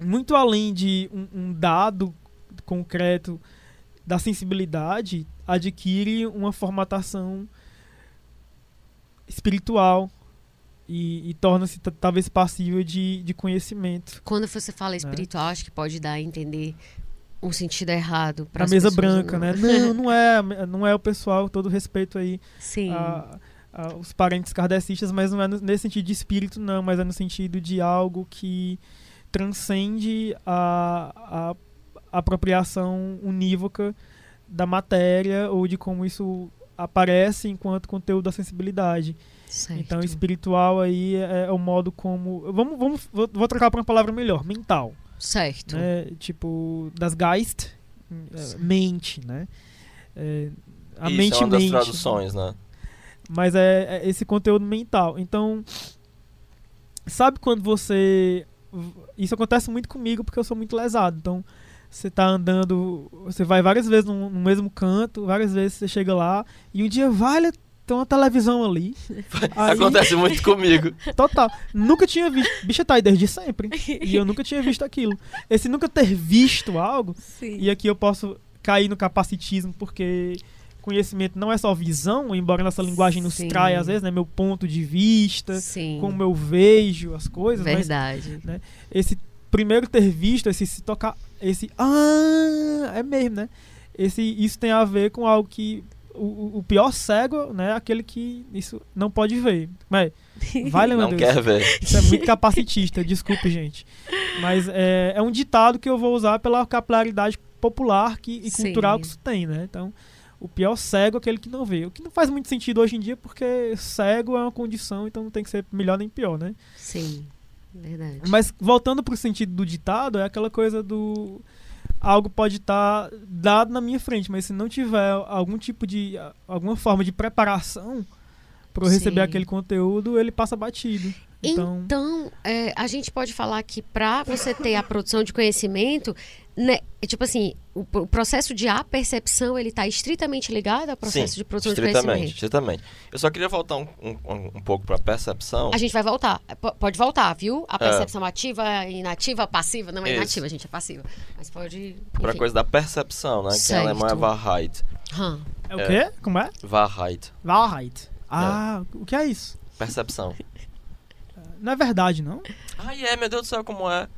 muito além de um, um dado concreto da sensibilidade, adquire uma formatação espiritual e, e torna-se talvez passível de, de conhecimento. Quando você fala espiritual, acho que pode dar a entender um sentido errado para Pra mesa branca, né? Não, não é, não é o pessoal, todo respeito aí Sim. a- a- os parentes kardecistas, mas não é no- nesse sentido de espírito, não, mas é no sentido de algo que transcende a, a apropriação unívoca da matéria ou de como isso aparece enquanto conteúdo da sensibilidade. Certo. Então, espiritual aí é, é o modo como. Vamos, vamos, vou, vou trocar para uma palavra melhor, mental. Certo. Né? Tipo, das Geist, é, mente, né? É, a Isso mente é uma das mente. traduções, né? Mas é, é esse conteúdo mental. Então, sabe quando você. Isso acontece muito comigo porque eu sou muito lesado. Então, você tá andando. Você vai várias vezes no, no mesmo canto, várias vezes você chega lá e um dia, vale, tem uma televisão ali. Aí, Acontece muito comigo. Total. Nunca tinha visto. Bicha tá aí desde sempre. E eu nunca tinha visto aquilo. Esse nunca ter visto algo. Sim. E aqui eu posso cair no capacitismo porque conhecimento não é só visão, embora nossa linguagem nos Sim. traia às vezes, né, meu ponto de vista, Sim. como eu vejo as coisas, mas Verdade. esse primeiro ter visto, esse se tocar, esse ah, é mesmo, né? Esse isso tem a ver com algo que o, o- pior cego, né, é aquele que isso não pode ver. Mas vale, meu Não Deus. quer ver. Isso é muito capacitista, desculpe, gente. Mas é, é um ditado que eu vou usar pela capilaridade popular que, e Sim. cultural que isso tem, né? Então, o pior cego é aquele que não vê. O que não faz muito sentido hoje em dia, porque cego é uma condição, então não tem que ser melhor nem pior, né? Sim. Verdade. Mas voltando pro sentido do ditado, é aquela coisa do. Algo pode estar dado na minha frente, mas se não tiver algum tipo de. alguma forma de preparação para eu receber aquele conteúdo, ele passa batido. Então. Então, é, a gente pode falar que para você ter a produção de conhecimento, né, é tipo assim, o, o processo de apercepção ele está estritamente ligado ao processo Sim, de produção de estritamente, conhecimento. estritamente. Eu só queria voltar um, um, um pouco para a percepção. A gente vai voltar. P- Pode voltar, viu? A percepção ativa, inativa, passiva. Não é É. Isso. inativa, gente, é passiva. Mas pode. Para coisa da percepção, né? Que em Certo. alemão é Wahrheit. Hum. É o É. quê? Como é? Wahrheit. Wahrheit. Ah, o que é isso? Percepção. Não é verdade, não? Ai, é, meu Deus do céu, como é?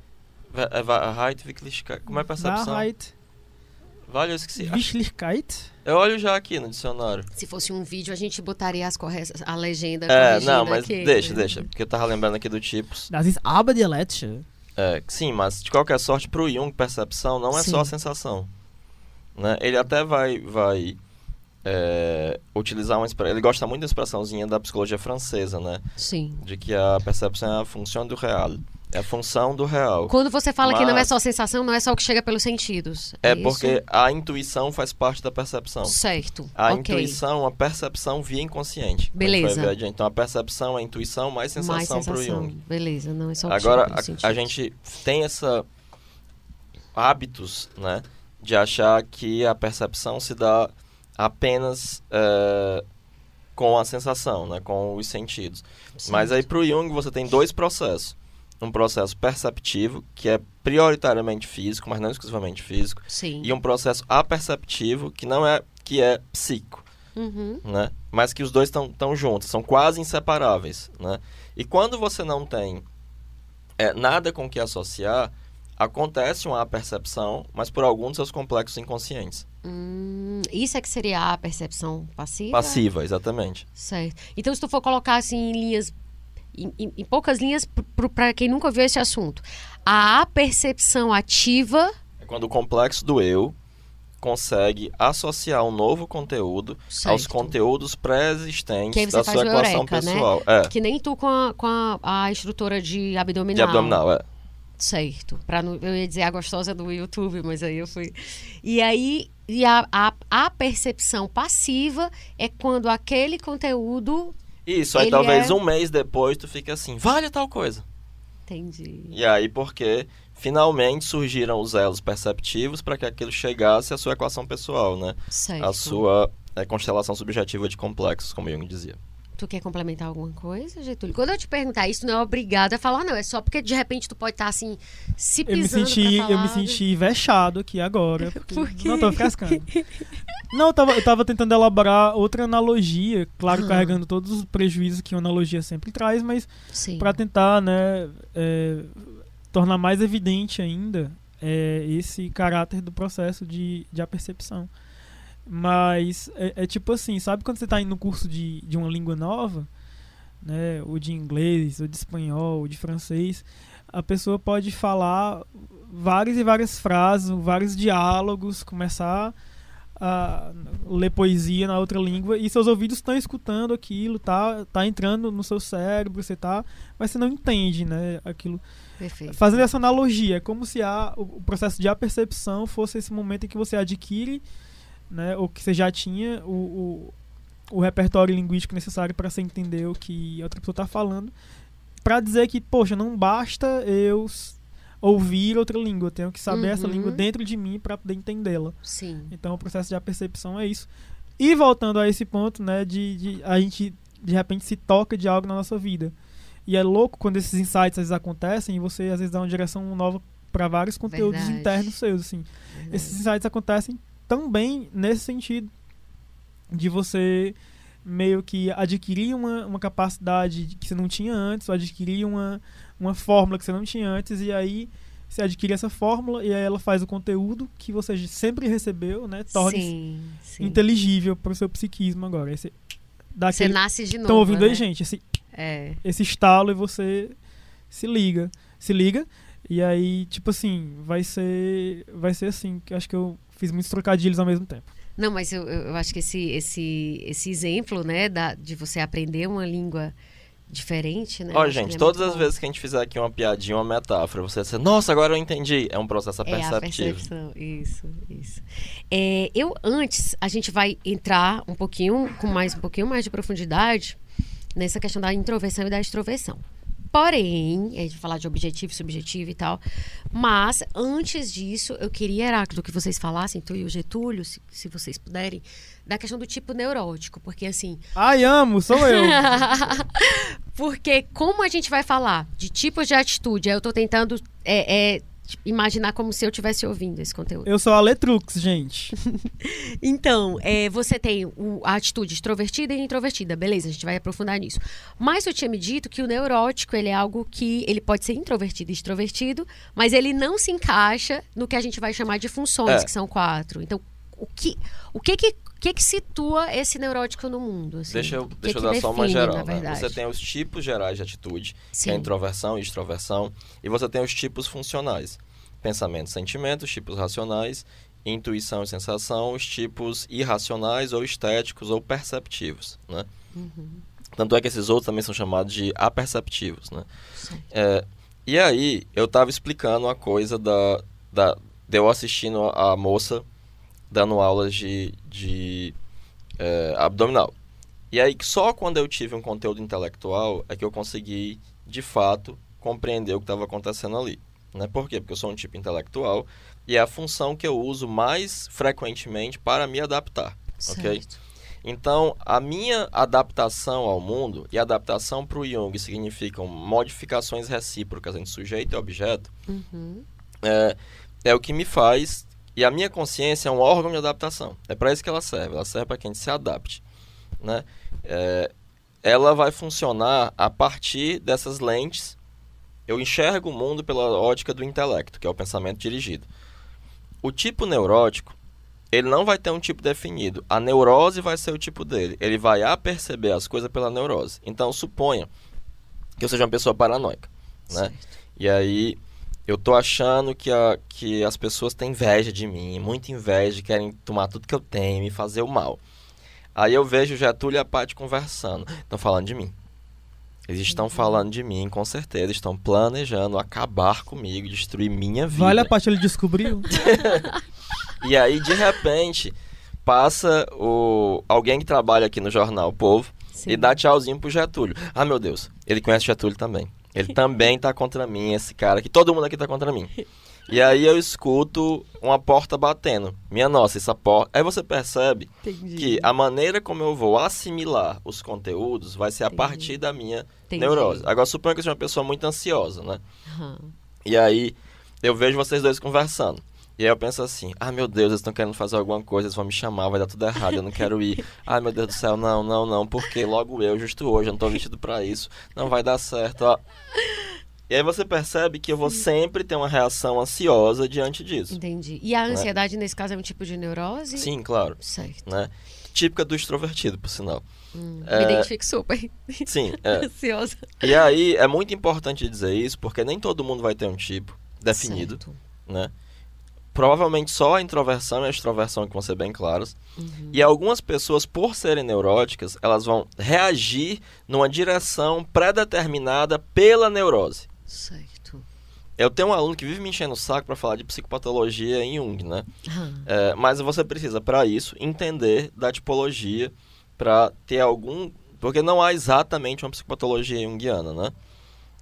Wa- É Wahrheit, Wirklichkeit. Como é percepção? Wahrheit. Vale, eu esqueci. Wirklichkeit. Eu olho já aqui no dicionário. Se fosse um vídeo, a gente botaria as corre... a legenda É, não, mas aqui. deixa, deixa. Porque eu tava lembrando aqui do tipos. Das ist aber die letzte. É, sim, mas de qualquer sorte, pro Jung, percepção não é só a Sim. sensação. Né? Ele até vai, vai é, utilizar uma expressão. Ele gosta muito da expressãozinha da psicologia francesa, né? Sim. De que a percepção é a função do real. É a função do real. Quando você fala que não é Mas- só sensação, não é só o que chega pelos sentidos. É isso? porque a intuição faz parte da percepção. Certo. A ok. intuição, a percepção via inconsciente. Beleza. Então a percepção é a intuição mais sensação, Mais sensação. pro Jung. Beleza, não é só o que Agora, chega pelos a, a gente tem essa hábitos, né, de achar que a percepção se dá apenas eh, com a sensação, né, com os sentidos. Mas aí para o Jung você tem dois processos. Um processo perceptivo, que é prioritariamente físico, mas não exclusivamente físico, Sim. e um processo aperceptivo, que não é que é psíquico Uhum. né? Mas que os dois estão juntos, são quase inseparáveis, né? E quando você não tem é, nada com que associar, acontece uma percepção, mas por algum dos seus complexos inconscientes. Hum, isso é que seria a percepção passiva? Passiva, exatamente. Certo. Então, se tu for colocar assim em linhas, em, em- em poucas linhas, para quem nunca viu esse assunto, a percepção ativa, É quando o complexo do eu consegue associar um novo conteúdo aos Certo. conteúdos que aí pré-existentes da sua o equação eureka, pessoal. né? É, Que nem tu com a, com a, a estrutura de abdominal. de abdominal, é. Certo. Pra não, eu ia dizer a gostosa do YouTube, mas aí eu fui. E aí, e a, a, a percepção passiva é quando aquele conteúdo Isso, aí Ele talvez é- um mês depois tu fica assim, vale tal coisa. Entendi. E aí porque finalmente surgiram os elos perceptivos para que aquilo chegasse à sua equação pessoal, né? Certo. A sua é, constelação subjetiva de complexos, como Jung dizia. Tu quer complementar alguma coisa, Getúlio? Quando eu te perguntar isso, não é obrigado a falar, não. É só porque de repente tu pode estar assim, se Eu me pisando senti, eu me né? senti vexado aqui agora. porque- Por quê? Não, tô frescando. Não, eu tava, eu tava tentando elaborar outra analogia, claro, Ah. carregando todos os prejuízos que uma analogia sempre traz, mas para tentar, né, é, tornar mais evidente ainda é, esse caráter do processo de, de apercepção. Mas é, é tipo assim, sabe quando você está indo no curso de, de uma língua nova, né, ou de inglês, ou de espanhol, ou de francês, a pessoa pode falar várias e várias frases, vários diálogos, começar a ler poesia na outra língua e seus ouvidos estão escutando aquilo, tá, tá entrando no seu cérebro, você tá, mas você não entende, né, aquilo. Perfeito. Fazendo essa analogia, é como se a, o, o processo de apercepção fosse esse momento em que você adquire, né, ou que você já tinha o, o, o repertório linguístico necessário para você entender o que a outra pessoa está falando, para dizer que, poxa, não basta eu ouvir outra língua, eu tenho que saber essa Uhum. língua dentro de mim para poder entendê-la. Sim. Então o processo de apercepção é isso. E voltando a esse ponto, né, de, de a gente de repente se toca de algo na nossa vida. E é louco quando esses insights às vezes acontecem e você às vezes dá uma direção nova para vários conteúdos Verdade. internos seus, assim. Verdade. Esses insights acontecem também nesse sentido de você meio que adquirir uma, uma capacidade que você não tinha antes, ou adquirir uma, uma fórmula que você não tinha antes, e aí você adquire essa fórmula e aí ela faz o conteúdo que você sempre recebeu, né? Torna inteligível para o seu psiquismo agora. Esse, dá Você nasce de novo. estão ouvindo né? aí, gente? Esse, É. esse estalo e você se liga. Se liga. E aí, tipo assim, vai ser. Vai ser assim, que acho que eu fiz muitos trocadilhos ao mesmo tempo. Não, mas eu, eu acho que esse, esse, esse exemplo, né, da, de você aprender uma língua diferente, né? Ó, que gente, é todas as bom. vezes que a gente fizer aqui uma piadinha, uma metáfora, você dizer, nossa, agora eu entendi. É um processo É a perceptivo. percepção, isso, isso. É, eu antes, a gente vai entrar um pouquinho, com mais um pouquinho mais de profundidade nessa questão da introversão e da extroversão. Porém, a gente vai falar de objetivo, subjetivo e tal. Mas, antes disso, eu queria, Heráclito, que vocês falassem, tu e o Getúlio, se, se vocês puderem, da questão do tipo neurótico. Porque, assim, Ai, amo, sou eu. porque como a gente vai falar de tipos de atitude, aí eu tô tentando é, é, imaginar como se eu estivesse ouvindo esse conteúdo. eu sou a Letrux, gente. Então, é, você tem o- a atitude extrovertida e introvertida, beleza, a gente vai aprofundar nisso. Mas eu tinha me dito que o neurótico, ele é algo que ele pode ser introvertido e extrovertido, mas ele não se encaixa no que a gente vai chamar de funções, É. que são quatro. Então, o que o que que, o que, que situa esse neurótico no mundo? assim? Deixa eu, O que deixa eu que dar só uma define, geral. né? Você tem os tipos gerais de atitude, que Sim. é introversão e extroversão, e você tem os tipos funcionais. Pensamento, sentimento, os tipos racionais, intuição e sensação, os tipos irracionais ou estéticos ou perceptivos, né? Uhum. Tanto é que esses outros também são chamados de aperceptivos, né? É, e aí, eu tava explicando uma coisa da, da, de eu assistindo a moça dando aulas de, de é, abdominal. E aí, só quando eu tive um conteúdo intelectual é que eu consegui, de fato, compreender o que estava acontecendo ali. Né? Por quê? Porque eu sou um tipo intelectual e é a função que eu uso mais frequentemente para me adaptar. Ok? Certo. Então, a minha adaptação ao mundo, e adaptação para o Jung significam modificações recíprocas entre sujeito e objeto, Uhum. é, é o que me faz. E a minha consciência é um órgão de adaptação. É para isso que ela serve. Ela serve para que a gente se adapte. Né? É, ela vai funcionar a partir dessas lentes. Eu enxergo o mundo pela ótica do intelecto, que é o pensamento dirigido. O tipo neurótico, ele não vai ter um tipo definido. A neurose vai ser o tipo dele. Ele vai aperceber as coisas pela neurose. Então, suponha que eu seja uma pessoa paranoica. Né? Certo. E aí eu tô achando que, a, que as pessoas têm inveja de mim, muita inveja, querem tomar tudo que eu tenho, me fazer o mal. Aí eu vejo o Getúlio e a Paty conversando. Estão falando de mim. Eles estão falando de mim, com certeza. Estão planejando acabar comigo, destruir minha vida. Vale a parte ele descobriu. E aí, de repente, passa o alguém que trabalha aqui no jornal o Povo Sim. e dá tchauzinho pro Getúlio. Ah, meu Deus, ele conhece Getúlio também. Ele também tá contra mim, esse cara aqui. Todo mundo aqui tá contra mim. E aí eu escuto uma porta batendo. Minha nossa, essa porta. Aí você percebe Entendi. que a maneira como eu vou assimilar os conteúdos vai ser a Entendi. partir da minha Entendi. neurose. Agora, suponha que eu seja uma pessoa muito ansiosa, né? Aham. E aí eu vejo vocês dois conversando. E aí eu penso assim, ah meu Deus, eles estão querendo fazer alguma coisa, eles vão me chamar, vai dar tudo errado, eu não quero ir. Ai meu Deus do céu, não, não, não, porque logo eu, justo hoje, eu não tô vestido pra isso, não vai dar certo, ó. E aí você percebe que eu vou sempre ter uma reação ansiosa diante disso. Entendi. E a ansiedade, nesse caso, é um tipo de neurose? Sim, claro, Certo. né? Típica do extrovertido, por sinal. Hum, É. Me identifico super. Sim, é. Ansiosa. E aí é muito importante dizer isso, porque nem todo mundo vai ter um tipo definido, Certo. né? Provavelmente só a introversão e a extroversão que vão ser bem claras. Uhum. E algumas pessoas, por serem neuróticas, elas vão reagir numa direção pré-determinada pela neurose. Certo. Eu tenho um aluno que vive me enchendo o saco para falar de psicopatologia em Jung, né? Ah, É, mas você precisa, para isso, entender da tipologia para ter algum. Porque não há exatamente uma psicopatologia junguiana, né?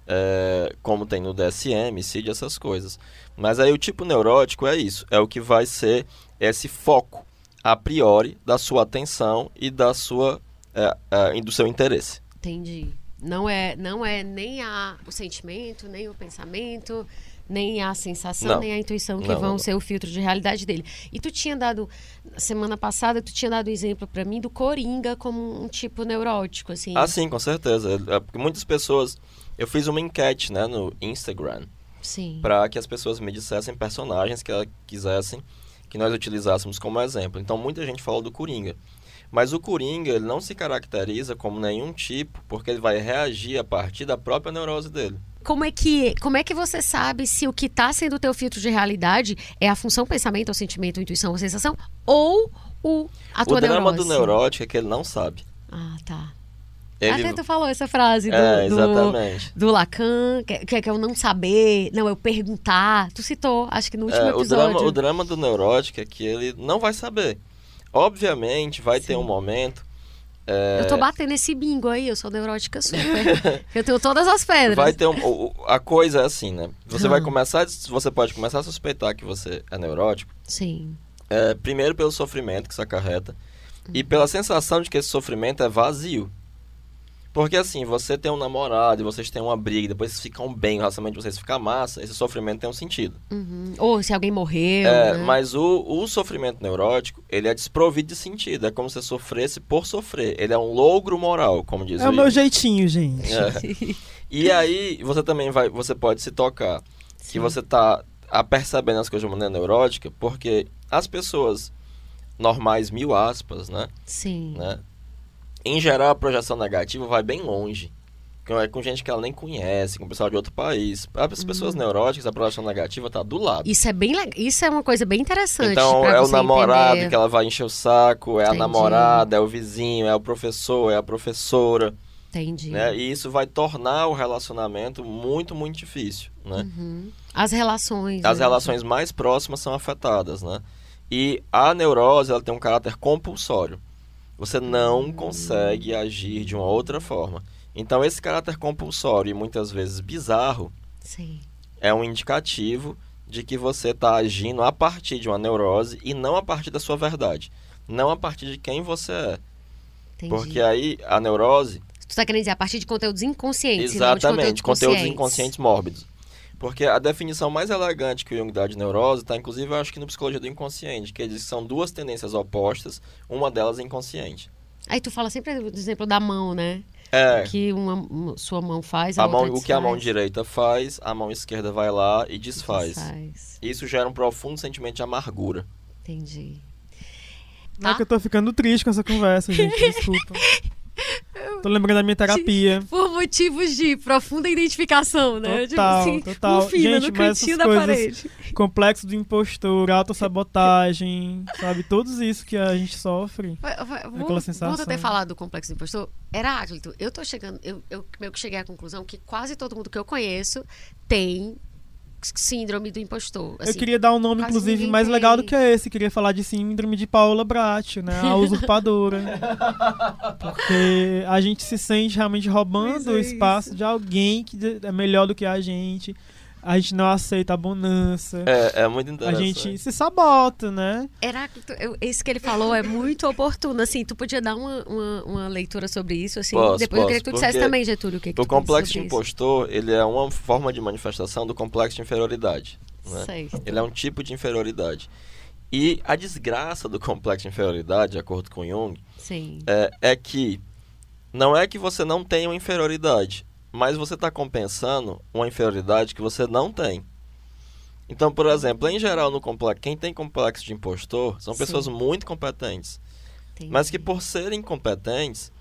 É, como tem no DSM, CID, essas coisas. Mas aí o tipo neurótico é isso, é o que vai ser esse foco a priori da sua atenção e da sua é, é, e do seu interesse. entendi. Não é, não é nem a, o sentimento, nem o pensamento, nem a sensação, Não. nem a intuição que Não, vão não, ser o filtro de realidade dele. E tu tinha dado, semana passada, tu tinha dado exemplo pra mim do Coringa como um tipo neurótico, assim. Ah, sim, com certeza. É, porque muitas pessoas. Eu fiz uma enquete né, no Instagram Sim. para que as pessoas me dissessem personagens que elas quisessem que nós utilizássemos como exemplo. Então muita gente falou do Coringa. Mas o Coringa ele não se caracteriza como nenhum tipo, porque ele vai reagir a partir da própria neurose dele. Como é que, como é que você sabe se o que está sendo o teu filtro de realidade é a função pensamento, ou sentimento, ou intuição, ou sensação, ou o, a tua o drama neurose? do neurótico é que ele não sabe. Ah, tá. Ele... Até tu falou essa frase do, É, do, do Lacan, que, que é que é o não saber, não, é o perguntar. Tu citou, acho que no último É, o, episódio. drama, o drama do neurótico é que ele não vai saber. Obviamente, vai ter Sim. um momento. é, Eu tô batendo esse bingo aí, eu sou neurótica super. eu tenho todas as pedras. Vai ter um, a coisa é assim, né? Você vai Ah. começar, você pode começar a suspeitar que você é neurótico, Sim. é, primeiro pelo sofrimento que isso acarreta e pela sensação de que esse sofrimento é vazio. Porque assim, você tem um namorado e vocês têm uma briga, depois vocês ficam bem, o relacionamento de vocês fica massa, esse sofrimento tem um sentido. Uhum. Ou se alguém morreu. É, né? mas o, o sofrimento neurótico, ele é desprovido de sentido. É como se você sofresse por sofrer. Ele é um logro moral, como diz É o o meu jeitinho, gente. É. E aí, você também vai, você pode se tocar que Sim. você tá apercebendo as coisas de maneira neurótica, porque as pessoas normais, mil aspas, né? Sim. né em geral, a projeção negativa vai bem longe. É com gente que ela nem conhece, com pessoal de outro país. As Uhum. pessoas neuróticas, a projeção negativa tá do lado. Isso é bem. Isso é uma coisa bem interessante. Então é o namorado entender. que ela vai encher o saco, é a Entendi. namorada, é o vizinho, é o professor, é a professora, Entendi. né? E isso vai tornar o relacionamento muito, muito difícil, né? Uhum. As relações. As né? relações mais próximas são afetadas, né? E a neurose, ela tem um caráter compulsório. Você não consegue agir de uma outra forma. Então esse caráter compulsório e muitas vezes bizarro Sim. é um indicativo de que você está agindo a partir de uma neurose e não a partir da sua verdade. Não a partir de quem você é. Entendi. Porque aí a neurose. Tu tá querendo dizer a partir de conteúdos inconscientes, e não de exatamente, conteúdos, conteúdos conscientes. inconscientes mórbidos. Porque a definição mais elegante que o Jung dá de neurose está, inclusive, eu acho que no Psicologia do Inconsciente, que ele diz que são duas tendências opostas, uma delas é inconsciente. Aí tu fala sempre do exemplo da mão, né? É, Que uma, sua mão faz, a, a mão, outra o que a mão direita faz, a mão esquerda vai lá e desfaz. Desfaz. Isso gera um profundo sentimento de amargura. Entendi. Não é Tá. que eu tô ficando triste com essa conversa, gente. Desculpa. Tô lembrando da minha terapia. Por motivos de profunda identificação, né? Total, tipo assim, total. Rufina, Gente, no mas cantinho essas da coisas- parede. Complexo do impostor, autossabotagem, sabe? Todos isso que a gente sofre. Vai- Vou, Aquela sensação. vou ter falado do complexo do impostor. Heráclito, eu tô chegando, eu, eu meio que cheguei à conclusão que quase todo mundo que eu conheço tem síndrome do impostor. Eu assim. queria dar um nome, inclusive, mais tem. legal do que esse. Queria falar de síndrome de Paola Bracho, né? A usurpadora. Porque a gente se sente realmente roubando Pois o é espaço de alguém que é melhor do que a gente. A gente não aceita a bonança. É, é muito a interessante. gente se sabota, né? Heráclito, eu- esse que ele falou é muito oportuno. Assim, tu podia dar uma, uma, uma leitura sobre isso, assim. Posso, Depois eu queria que posso, tu dissesse também, Getúlio, o que, que O complexo de sobre isso. impostor, ele é uma forma de manifestação do complexo de inferioridade. Né? Certo. Ele é um tipo de inferioridade. E a desgraça do complexo de inferioridade, de acordo com Jung, Sim. é, é que não é que você não tenha uma inferioridade, mas você está compensando uma inferioridade que você não tem. Então, por exemplo, em geral, no complexo, quem tem complexo de impostor são Sim. pessoas muito competentes, Entendi. mas que por serem competentes,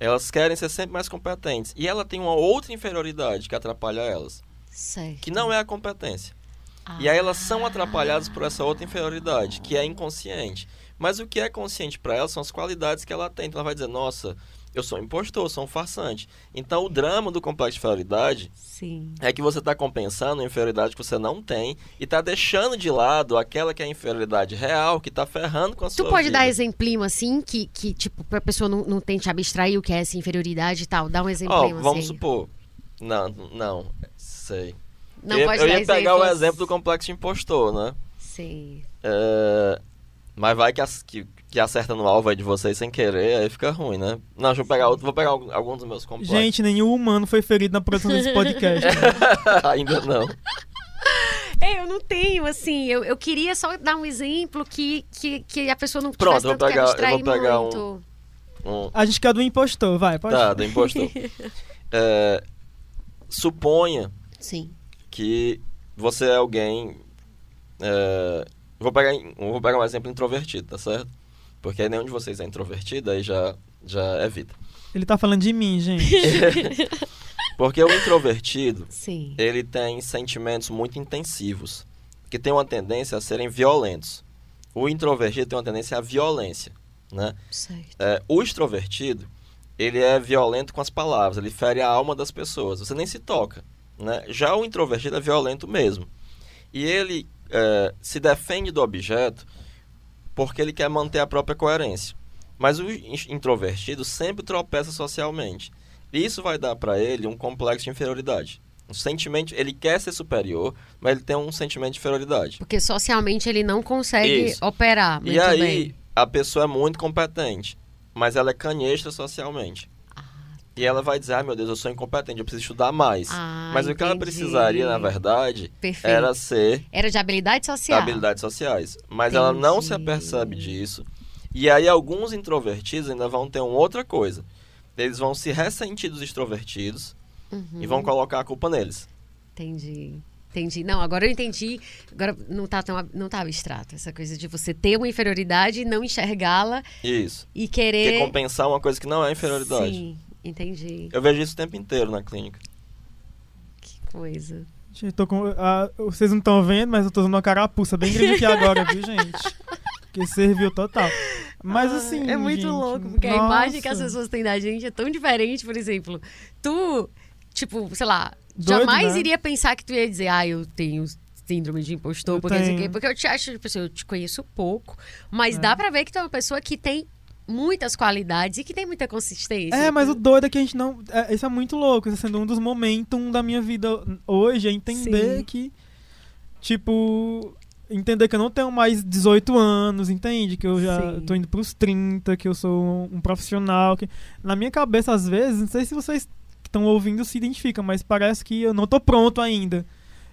elas querem ser sempre mais competentes. E ela tem uma outra inferioridade que atrapalha elas, Certo. que não é a competência. E aí elas são atrapalhadas por essa outra inferioridade, que é inconsciente. Mas o que é consciente para ela são as qualidades que ela tem. Então ela vai dizer, nossa, eu sou um impostor, eu sou um farsante. Então o drama do complexo de inferioridade Sim. é que você está compensando a inferioridade que você não tem e está deixando de lado aquela que é a inferioridade real, que está ferrando com a sua Tu pode vida. dar exemplinho, assim, que, que tipo, pra pessoa não, não tente abstrair o que é essa inferioridade e tal? Dá um exemplinho, vamos assim. supor. Não, não, sei. Não eu, pode eu ia pegar o exemplo do complexo de impostor, né? Sim. É, Mas vai que, as- que, que acerta no alvo aí de vocês sem querer, aí fica ruim, né? Não, deixa eu pegar outro, vou pegar algum- alguns dos meus complexos. Gente, nenhum humano foi ferido na produção desse podcast. né? Ainda não. É, eu não tenho, assim, eu, eu queria só dar um exemplo que, que, que a pessoa não Pronto, vou pegar- eu vou pegar um- muito. Um, A gente quer do impostor, vai, pode. tá, do impostor. É, suponha Sim. que você é alguém. é, vou, pegar, vou pegar um exemplo introvertido, tá certo? Porque nenhum de vocês é introvertido, aí já, já evita. Ele tá falando de mim, gente. Porque o introvertido, Sim. ele tem sentimentos muito intensivos, que tem uma tendência a serem violentos. O introvertido tem uma tendência à violência, né? Certo. É, o extrovertido, ele é violento com as palavras, ele fere a alma das pessoas, você nem se toca, né? Já o introvertido é violento mesmo. E ele é, se defende do objeto porque ele quer manter a própria coerência. Mas o in- introvertido sempre tropeça socialmente. E isso vai dar para ele um complexo de inferioridade. Um sentimento, ele quer ser superior, mas ele tem um sentimento de inferioridade. Porque socialmente ele não consegue Isso. operar E aí, bem. a pessoa é muito competente, mas ela é canhestra socialmente. E ela vai dizer, ah, meu Deus, eu sou incompetente, eu preciso estudar mais. Ah, mas o que ela entendi. precisaria, na verdade, Perfeito. era ser Era de habilidade social. habilidades sociais. Mas ela não se Entendi. apercebe disso. E aí, alguns introvertidos ainda vão ter uma outra coisa. Eles vão se ressentir dos extrovertidos Uhum. e vão colocar a culpa neles. Entendi. Entendi. Não, agora eu entendi. Agora não tá tão não tá abstrato essa coisa de você ter uma inferioridade, não enxergá-la Isso. e Quer querer compensar uma coisa que não é inferioridade. Sim, entendi. Eu vejo isso o tempo inteiro na clínica. Que coisa. Gente, eu tô com, ah, vocês não estão vendo, mas eu tô usando uma carapuça bem grande aqui agora, viu, gente? Que serviu total. Mas Ah, assim. É muito gente, louco, porque a imagem que as nossa. pessoas têm da gente é tão diferente, por exemplo. Tu, tipo, sei lá, Doido, jamais né? iria pensar que tu ia dizer, ah, eu tenho síndrome de impostor, Eu porque, não sei o quê. tenho. porque eu te acho, tipo assim, eu te conheço pouco, mas É. dá pra ver que tu é uma pessoa que tem muitas qualidades e que tem muita consistência. É, mas o doido é que a gente não. É, isso é muito louco. Isso sendo um dos momentum da minha vida hoje, é entender Sim. que. Tipo. Entender que eu não tenho mais 18 anos, entende? Que eu já Sim. tô indo pros 30, que eu sou um, um profissional. Que... Na minha cabeça, às vezes, não sei se vocês que estão ouvindo se identificam, mas parece que eu não tô pronto ainda.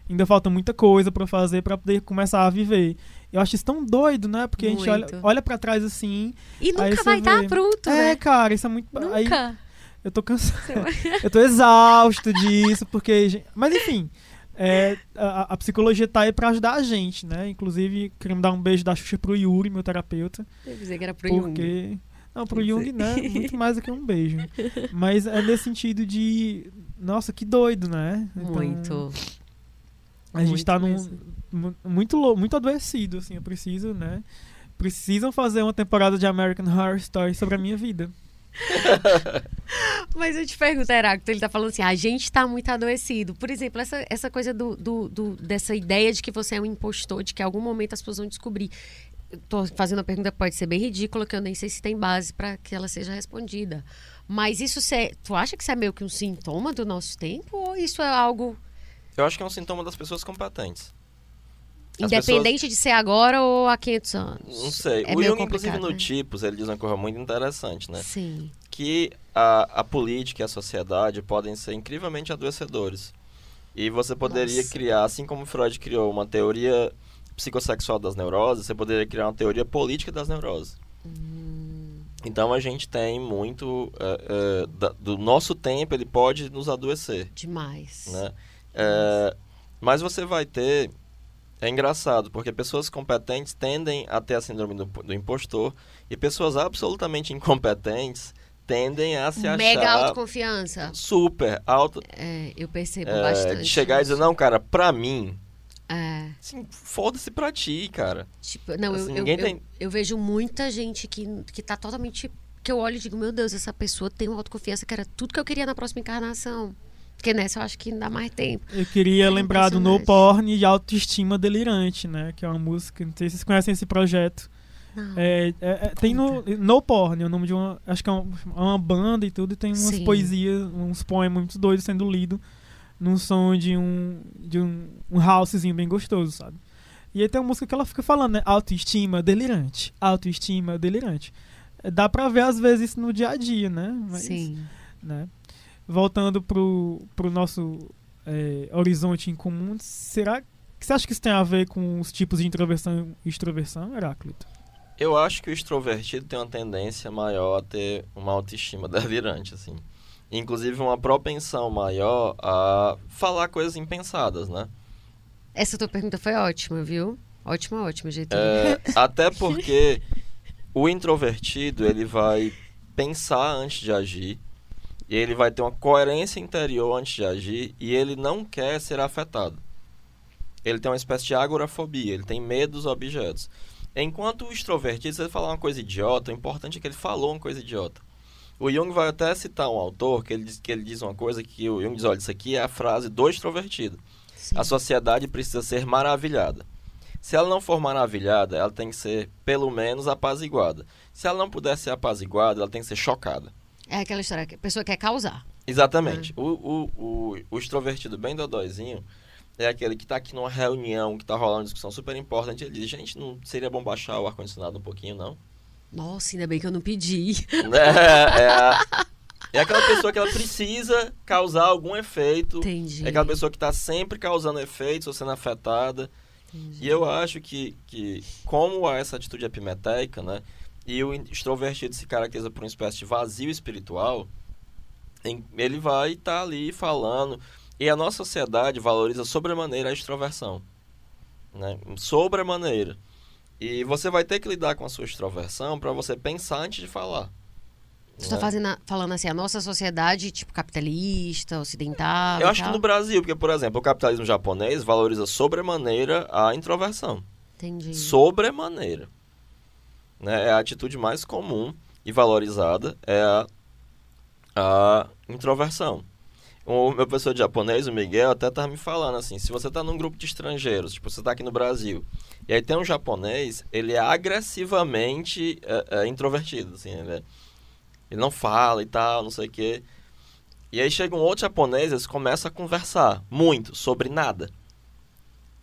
Ainda falta muita coisa pra fazer pra poder começar a viver. Eu acho isso tão doido, né? Porque a gente olha, Muito. olha pra trás assim. E nunca aí vai estar vê. pronto, é, né? cara, isso é muito. Aí, Nunca. eu tô cansado. eu tô exausto disso, porque. Mas enfim, é, a, a psicologia tá aí pra ajudar a gente, né? Inclusive, queremos dar um beijo da Xuxa pro Yuri, meu terapeuta. Eu dizer que era pro Jung. porque. Não, pro Jung, né? Muito mais do que um beijo. Mas é nesse sentido de. Nossa, que doido, né? Então, Muito. A gente muito tá num. Muito, muito adoecido, assim. Eu preciso, né? Precisam fazer uma temporada de American Horror Story sobre a minha vida. Mas eu te pergunto, Heráclito, ele tá falando assim, a gente tá muito adoecido. Por exemplo, essa, essa coisa do, do, do- dessa ideia de que você é um impostor, de que em algum momento as pessoas vão descobrir. Eu tô fazendo uma pergunta que pode ser bem ridícula, que eu nem sei se tem base para que ela seja respondida. Mas isso, cê, tu acha que isso é meio que um sintoma do nosso tempo? Ou isso é algo Eu acho que é um sintoma das pessoas competentes. As independente de ser agora ou há 500 anos? Não sei. É o Jung, inclusive, complicado, no né? Tipos, ele diz uma coisa muito interessante, né? Sim. que a, a política e a sociedade podem ser incrivelmente adoecedores. E você poderia Nossa. criar, assim como Freud criou uma teoria psicossexual das neuroses, você poderia criar uma teoria política das neuroses. Hum. Então a gente tem muito eh, eh, da- do nosso tempo, ele pode nos adoecer, Demais. né? Eh, mas você vai ter é engraçado, porque pessoas competentes tendem a ter a síndrome do, do impostor e pessoas absolutamente incompetentes tendem a se Mega achar autoconfiança. super alto. É, eu percebo é, bastante. de chegar e dizer, não, cara, pra mim, É, assim, foda-se pra ti, cara. tipo, não, eu, Assim, eu, ninguém eu, tem- eu vejo muita gente que, que tá totalmente. Que eu olho e digo, meu Deus, essa pessoa tem uma autoconfiança que era tudo que eu queria na próxima encarnação. Porque nessa eu acho que dá mais tempo. Eu queria É lembrar do No. Porn e Autoestima Delirante, né? Que é uma música, não sei se vocês conhecem esse projeto. É, é- é- tem no, no Porn, é o nome de uma. Acho que é uma, é uma banda e tudo, e tem umas Sim. poesias, uns poemas muito doidos sendo lidos num som de um. de um, um housezinho bem gostoso, sabe? E aí tem uma música que ela fica falando, né? Autoestima delirante. Autoestima delirante. Dá pra ver, às vezes, isso no dia a dia, né? Mas, Sim. né? Voltando pro, pro nosso é, horizonte em comum, será que você acha que isso tem a ver com os tipos de introversão e extroversão, Heráclito? Eu acho que o extrovertido tem uma tendência maior a ter uma autoestima delirante, assim. Inclusive uma propensão maior a falar coisas impensadas, né? Essa tua pergunta foi ótima, viu? Ótima, ótima, jeito. É, até porque o introvertido, ele vai pensar antes de agir, e ele vai ter uma coerência interior antes de agir, e ele não quer ser afetado. Ele tem uma espécie de agorafobia, ele tem medo dos objetos. Enquanto o extrovertido, se ele falar uma coisa idiota, o importante é que ele falou uma coisa idiota. O Jung vai até citar um autor que ele diz, que ele diz uma coisa que o Jung diz, olha, isso aqui é a frase do extrovertido. Sim. A sociedade precisa ser maravilhada. Se ela não for maravilhada, ela tem que ser, pelo menos, apaziguada. Se ela não puder ser apaziguada, ela tem que ser chocada. É aquela história que a pessoa quer causar. Exatamente. O, o, o, o extrovertido bem dodóizinho é aquele que está aqui numa reunião, que está rolando uma discussão super importante. Ele diz, gente, não seria bom baixar o ar-condicionado um pouquinho, não? Nossa, ainda bem que eu não pedi. É, é, a- é aquela pessoa que ela precisa causar algum efeito. Entendi. É aquela pessoa que está sempre causando efeitos ou sendo afetada. Entendi. E eu acho que, que como essa atitude epimetéica, né? E o extrovertido se caracteriza por uma espécie de vazio espiritual, ele vai estar ali falando. E a nossa sociedade valoriza sobremaneira a extroversão. Né? Sobremaneira. E você vai ter que lidar com a sua extroversão para você pensar antes de falar. Tu tá né? falando assim, a nossa sociedade, tipo, capitalista, ocidental. Eu acho que no Brasil, porque, por exemplo, o capitalismo japonês valoriza sobremaneira a introversão. Entendi. sobremaneira. Né? É a atitude mais comum e valorizada é a, a introversão. O meu professor de japonês, o Miguel, até estava me falando assim, se você está num grupo de estrangeiros, tipo, você está aqui no Brasil, e aí tem um japonês, ele é agressivamente é, é, introvertido, assim, ele, é- ele não fala e tal, não sei o quê. E aí chega um outro japonês, eles começam a conversar muito sobre nada.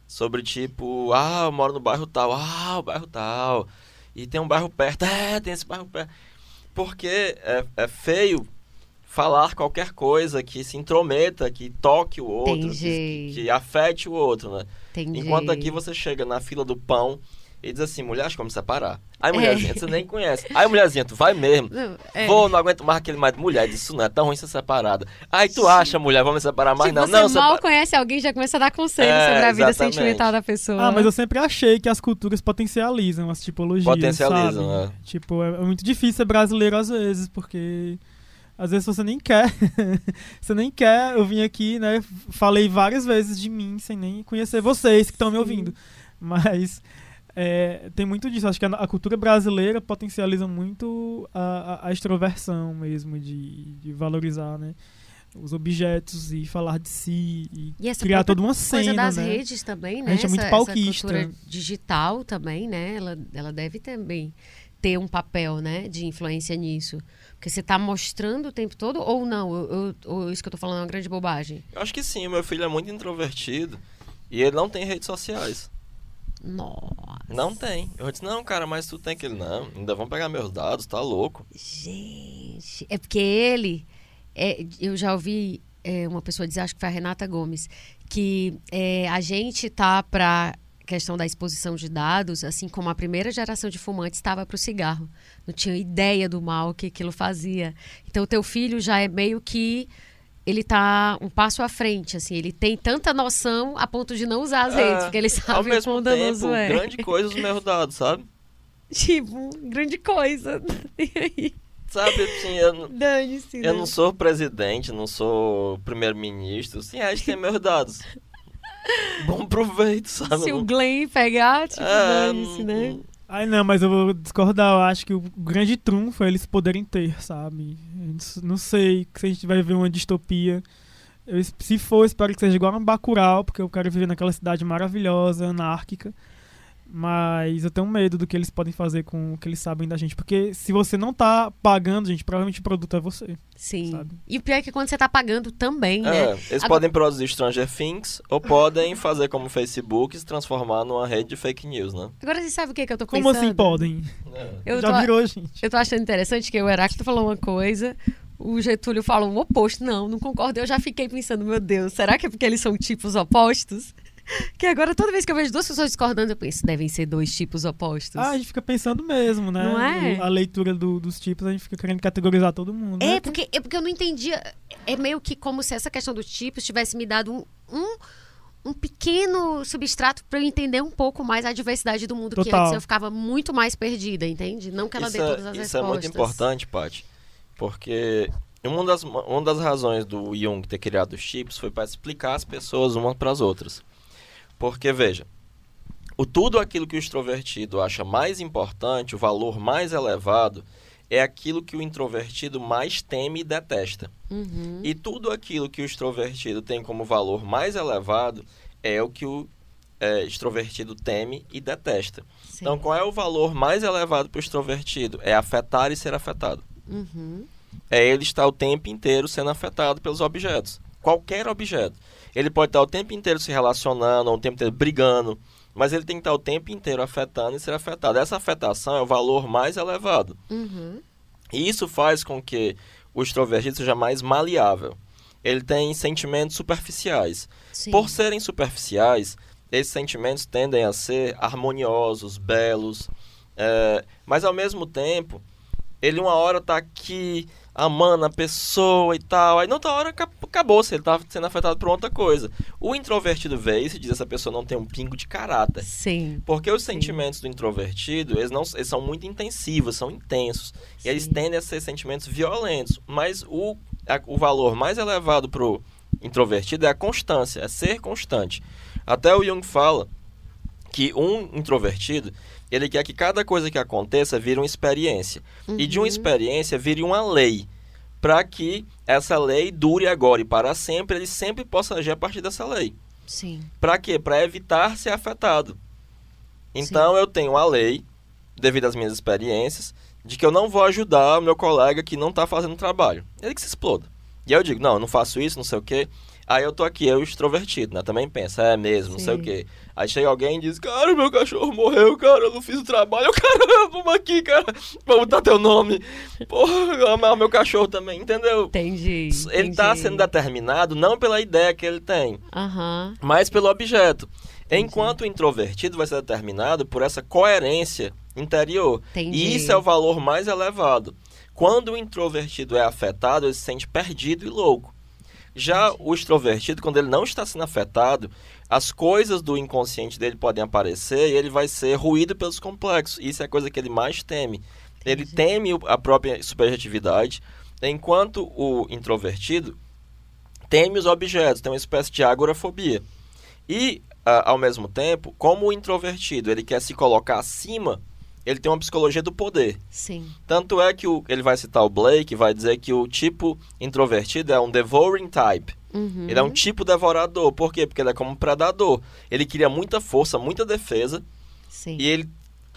Sobre tipo, ah, eu moro no bairro tal, ah, o bairro tal. E tem um bairro perto, é, tem esse bairro perto. Porque é, é feio falar qualquer coisa que se intrometa, que toque o outro, que, que afete o outro, né? Entendi. Enquanto aqui você chega na fila do pão e diz assim, mulher, acho que vamos separar. Aí, mulherzinha, você nem conhece. Aí, mulherzinha, tu vai mesmo. É. Vou, não aguento mais aquele mais de mulher. Diz, Isso não é tão ruim ser separada. Aí tu acha, mulher, vamos separar mais? Tipo, não, você não, mal separa- conhece alguém já começa a dar conselho É, sobre a vida exatamente. sentimental da pessoa. Ah, mas eu sempre achei que as culturas potencializam as tipologias. Potencializam, sabe? é. Tipo, é, é muito difícil ser brasileiro às vezes, porque às vezes você nem quer. você nem quer. Eu vim aqui, né? Falei várias vezes de mim sem nem conhecer vocês que estão me ouvindo. Mas é, tem muito disso. Acho que a, a cultura brasileira potencializa muito a, a, a extroversão mesmo, de, de valorizar, né? Os objetos e falar de si e, E essa criar toda uma coisa cena, das né? redes também, né? A gente é muito essa, pauquista. Essa cultura digital também, né? Ela, ela deve também ter um papel, né? De influência nisso. Porque você tá mostrando o tempo todo ou não? Eu- eu- ou isso que eu tô falando é uma grande bobagem? Eu acho que sim, o meu filho é muito introvertido e ele não tem redes sociais. Nossa. Não tem. Eu disse, não, cara, mas tu tem aquele. Não, ainda vão pegar meus dados, tá louco. Gente, é porque ele, é, eu já ouvi é, uma pessoa dizer, acho que foi a Renata Gomes, que é, a gente tá para questão da exposição de dados, assim como a primeira geração de fumantes estava para o cigarro, não tinha ideia do mal que aquilo fazia. Então o teu filho já é meio que ele tá um passo à frente, assim, ele tem tanta noção a ponto de não usar as É, redes, porque ele Ao sabe o mesmo quão danoso tempo, é. grande coisa os meus dados, sabe? Tipo, grande coisa. E aí, Sabe, assim, eu, não- eu né? não sou presidente, não sou primeiro-ministro. Sim, a gente tem meus dados. Bom proveito, sabe? Se o Glenn pegar, tipo, É, dane-se, né? Ai, não, mas eu vou discordar. Eu acho que o grande trunfo é eles poderem ter, sabe? Não- sei se a gente vai ver uma distopia. Eu, se for, espero que seja igual a Bacurau, porque eu quero viver naquela cidade maravilhosa, anárquica. Mas eu tenho medo do que eles podem fazer com o que eles sabem da gente. Porque se você não tá pagando, gente, provavelmente o produto é você. Sim. Sabe? E o pior é que quando você tá pagando também, né? É, eles Agora- podem produzir Stranger Things ou podem fazer como o Facebook e se transformar numa rede de fake news, né? Agora você sabe o que, que eu tô Como pensando? assim podem? Eu Já tô, virou, gente. eu tô achando interessante que o Heráclito falou uma coisa, o Getúlio falou o oposto. Não, não concordo. Eu já fiquei pensando, meu Deus, será que é porque eles são tipos opostos? Que agora, toda vez que eu vejo duas pessoas discordando, eu penso, devem ser dois tipos opostos. Ah, a gente fica pensando mesmo, né? Não é? A leitura do- dos tipos, a gente fica querendo categorizar todo mundo. É né? porque, é porque eu não entendia. É meio que como se essa questão dos tipos tivesse me dado um, um, um pequeno substrato para eu entender um pouco mais a diversidade do mundo que Total. antes eu ficava muito mais perdida, entende? Não que ela isso dê é, todas as isso respostas. é muito importante, Paty, porque uma das, uma das razões do Jung ter criado os chips foi para explicar as pessoas umas para as outras. Porque, veja, o tudo aquilo que o extrovertido acha mais importante, o valor mais elevado, é aquilo que o introvertido mais teme e detesta. Uhum. E tudo aquilo que o extrovertido tem como valor mais elevado é o que o é, extrovertido teme e detesta. Sim. Então, qual é o valor mais elevado para o extrovertido? É afetar e ser afetado. Uhum. É ele estar o tempo inteiro sendo afetado pelos objetos. Qualquer objeto. Ele pode estar o tempo inteiro se relacionando, ou o tempo inteiro brigando, mas ele tem que estar o tempo inteiro afetando e ser afetado. Essa afetação é o valor mais elevado. Uhum. E isso faz com que o extrovertido seja mais maleável. Ele tem sentimentos superficiais. Sim. Por serem superficiais, esses sentimentos tendem a ser harmoniosos, belos, é, mas ao mesmo tempo, ele uma hora tá aqui amando a pessoa e tal, aí na outra hora aca- acabou, se ele tá sendo afetado por outra coisa. O introvertido vê isso e diz essa pessoa não tem um pingo de caráter. Sim. Porque os sentimentos do introvertido, eles, não, eles são muito intensivos, são intensos. E eles Sim. tendem a ser sentimentos violentos. Mas o, a- o valor mais elevado pro introvertido é a constância, é ser constante. Até o Jung fala que um introvertido, ele quer que cada coisa que aconteça vire uma experiência. E de uma Uhum. experiência vire uma lei. Para que essa lei dure agora e para sempre, ele sempre possa agir a partir dessa lei. Sim. Para quê? Para evitar ser afetado. Então eu tenho a lei, devido às minhas experiências, de que eu não vou ajudar o meu colega que não está fazendo trabalho. Ele que se exploda. E aí eu digo, não, eu não faço isso, não sei o quê. Aí eu tô aqui, eu extrovertido, né? Também pensa, é mesmo, não sei o quê. Aí chega alguém e diz, cara, meu cachorro morreu, cara, eu não fiz o trabalho. Eu, cara, vamos aqui, cara, vamos botar teu nome. Porra, amar meu cachorro também, entendeu? Entendi. Ele tá entendi. sendo determinado não pela ideia que ele tem, Aham. mas pelo objeto. Enquanto o introvertido vai ser determinado por essa coerência interior. Entendi. E isso é o valor mais elevado. Quando o introvertido é afetado, ele se sente perdido e louco. Já o extrovertido, quando ele não está sendo afetado, as coisas do inconsciente dele podem aparecer e ele vai ser ruído pelos complexos. Isso é a coisa que ele mais teme. Ele Entendi. teme a própria subjetividade, enquanto o introvertido teme os objetos, tem uma espécie de agorafobia. E ah, ao mesmo tempo, como o introvertido ele quer se colocar acima, ele tem uma psicologia do poder. Sim. Tanto é que o, ele vai citar o Blake, vai dizer que o tipo introvertido é um devouring type. Uhum. Ele é um tipo devorador. Por quê? Porque ele é como um predador. Ele cria muita força, muita defesa, Sim. e ele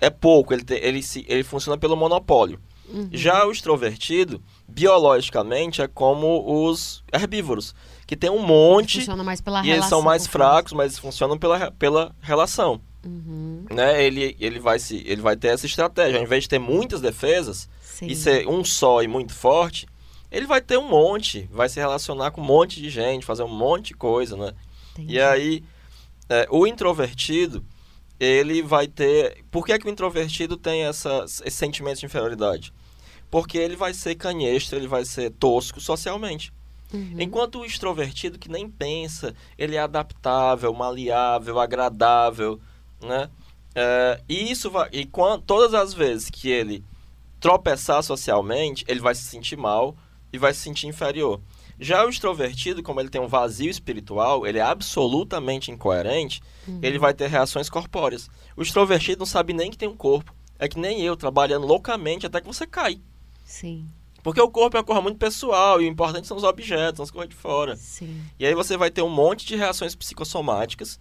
é pouco, ele, te- ele, se, ele funciona pelo monopólio. Uhum. Já o extrovertido, biologicamente, é como os herbívoros, que tem um monte Funciona mais pela e relação. eles são mais fracos, mas funcionam pela, pela relação. Uhum. Né? Ele, ele, vai se, ele vai ter essa estratégia. Ao invés de ter muitas defesas Sim. e ser um só e muito forte, ele vai ter um monte, vai se relacionar com um monte de gente, fazer um monte de coisa, né? Entendi. E aí, é, o introvertido, ele vai ter. Por que, que o introvertido tem essa, esse sentimento de inferioridade? Porque ele vai ser canhestro, ele vai ser tosco socialmente. Uhum. Enquanto o extrovertido que nem pensa, ele é adaptável, maleável, agradável, né? É, e isso vai. E quan- todas as vezes que ele tropeçar socialmente, ele vai se sentir mal e vai se sentir inferior. Já o extrovertido, como ele tem um vazio espiritual, ele é absolutamente incoerente, Uhum. ele vai ter reações corpóreas. O extrovertido não sabe nem que tem um corpo. É que nem eu, trabalhando loucamente até que você cai. Sim. Porque o corpo é uma coisa muito pessoal e o importante são os objetos, são as coisas de fora. Sim. E aí você vai ter um monte de reações psicossomáticas,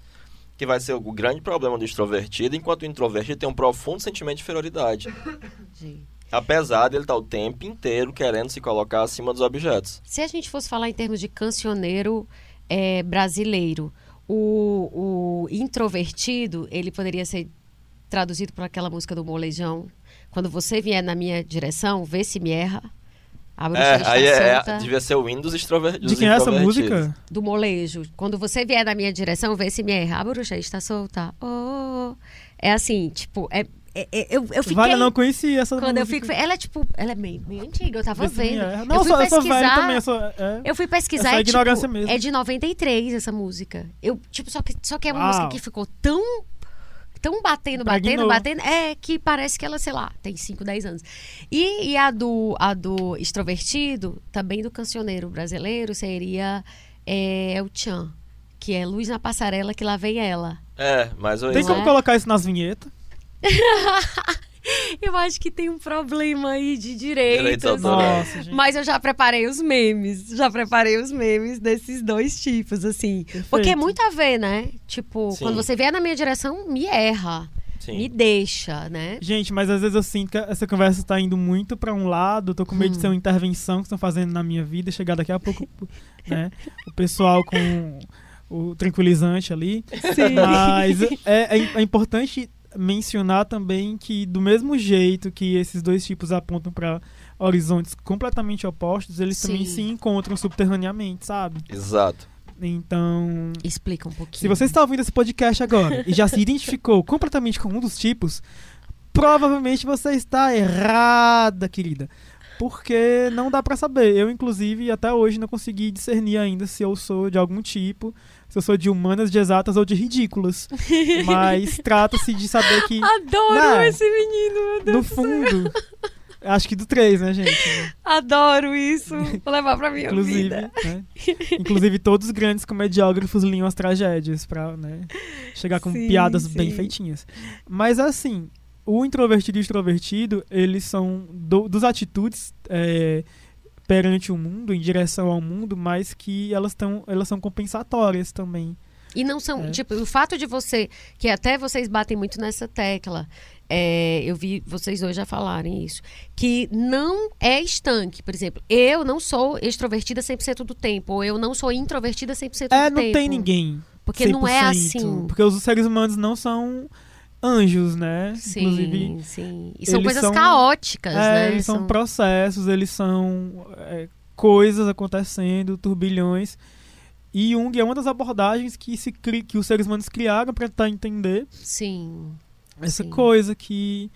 que vai ser o grande problema do extrovertido, enquanto o introvertido tem um profundo sentimento de inferioridade. Entendi. Apesar dele estar o tempo inteiro querendo se colocar acima dos objetos. Se a gente fosse falar em termos de cancioneiro é, brasileiro, o, o introvertido, ele poderia ser traduzido por aquela música do Molejão. Quando você vier na minha direção, vê se me erra. A bruxa É, está aí é, solta. devia ser o Windows extrover... De quem é essa música? Do molejo. Quando você vier na minha direção, vê se me erra. A bruxa está solta. Oh. É assim, tipo, é, é- é- eu, eu fiquei... Vale, eu não conhecia essa Quando eu música. fico... Ela é tipo... Ela é meio, meio antiga, eu tava vendo. eu Não, fui eu eu velho pesquisar... também. Eu, sou, é. Eu fui pesquisar É tipo, é de 93 essa música. Eu, tipo, só que, só que é uma Uau. música que ficou tão tão batendo, batendo, Impregnou. batendo, é que parece que ela, sei lá, tem 5, 10 anos. E, e a do a do extrovertido, também do cancioneiro brasileiro, seria é, o Tchan, que é Luz na Passarela que lá vem ela. É, mais ou Tem menos. Não como é? colocar isso nas vinhetas? Eu acho que tem um problema aí de direitos. Nossa, gente. Mas eu já preparei os memes. Já preparei os memes desses dois tipos, assim. Porque é Perfeito. muito a ver, né? Tipo, Sim. quando você vier na minha direção, me erra. Me Sim. deixa, né? Gente, mas às vezes eu sinto que essa conversa tá indo muito pra um lado, tô com medo de ser uma intervenção que estão fazendo na minha vida, chegar daqui a pouco, né? O pessoal com o tranquilizante ali. Sim. Mas é, é, é importante mencionar também que do mesmo jeito que esses dois tipos apontam pra horizontes completamente opostos, eles também Sim. se encontram subterraneamente, sabe? Exato. Então, Explica um pouquinho. se você está ouvindo esse podcast agora e já se identificou completamente com um dos tipos, provavelmente você está errada, querida. Porque não dá pra saber. Eu, inclusive, até hoje não consegui discernir ainda se eu sou de algum tipo, se eu sou de humanas, de exatas ou de ridículas. Mas trata-se de saber que, Adoro Não. esse menino, meu Deus. no fundo, acho que do três, né, gente? Adoro isso. Vou levar pra minha Inclusive, vida. né? Inclusive, todos os grandes comediógrafos liam as tragédias pra né, chegar com Sim, piadas sim. bem feitinhas. Mas assim, o introvertido e o extrovertido, eles são do, dos atitudes é, perante o mundo, em direção ao mundo, mas que elas, tão, elas são compensatórias também. E não são, É. tipo, o fato de você, que até vocês batem muito nessa tecla, é, eu vi vocês dois já falarem isso, que não é estanque. Por exemplo, eu não sou extrovertida 100% do tempo, ou eu não sou introvertida 100% do É, tempo. não tem ninguém. Porque não é 100%, assim. Porque os seres humanos não são anjos, né? Sim, Inclusive, sim. E são coisas são- caóticas, É, né? eles são, processos, eles são é, coisas acontecendo, turbilhões. E Jung é uma das abordagens que, se cri- que os seres humanos criaram para tentar entender Sim. essa Sim. coisa que,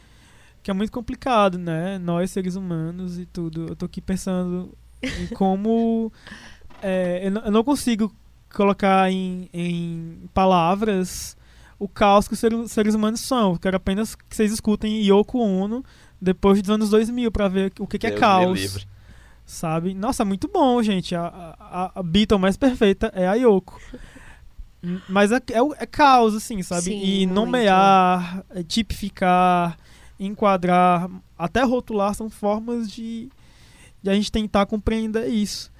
que é muito complicado, né? Nós, seres humanos e tudo. Eu tô aqui pensando em como. é, eu, não, eu não consigo colocar em, em palavras o caos que os seres, seres humanos são. Eu quero apenas que vocês escutem Yoko Ono depois dos anos 2000 para ver o que, que é Deus caos. livre. Sabe? Nossa, muito bom, gente. A, a, a Beatle mais perfeita é a Yoko. Mas é, é, é caos, assim, sabe? Sim, e muito. nomear, é, tipificar, enquadrar, até rotular são formas de, de a gente tentar compreender isso.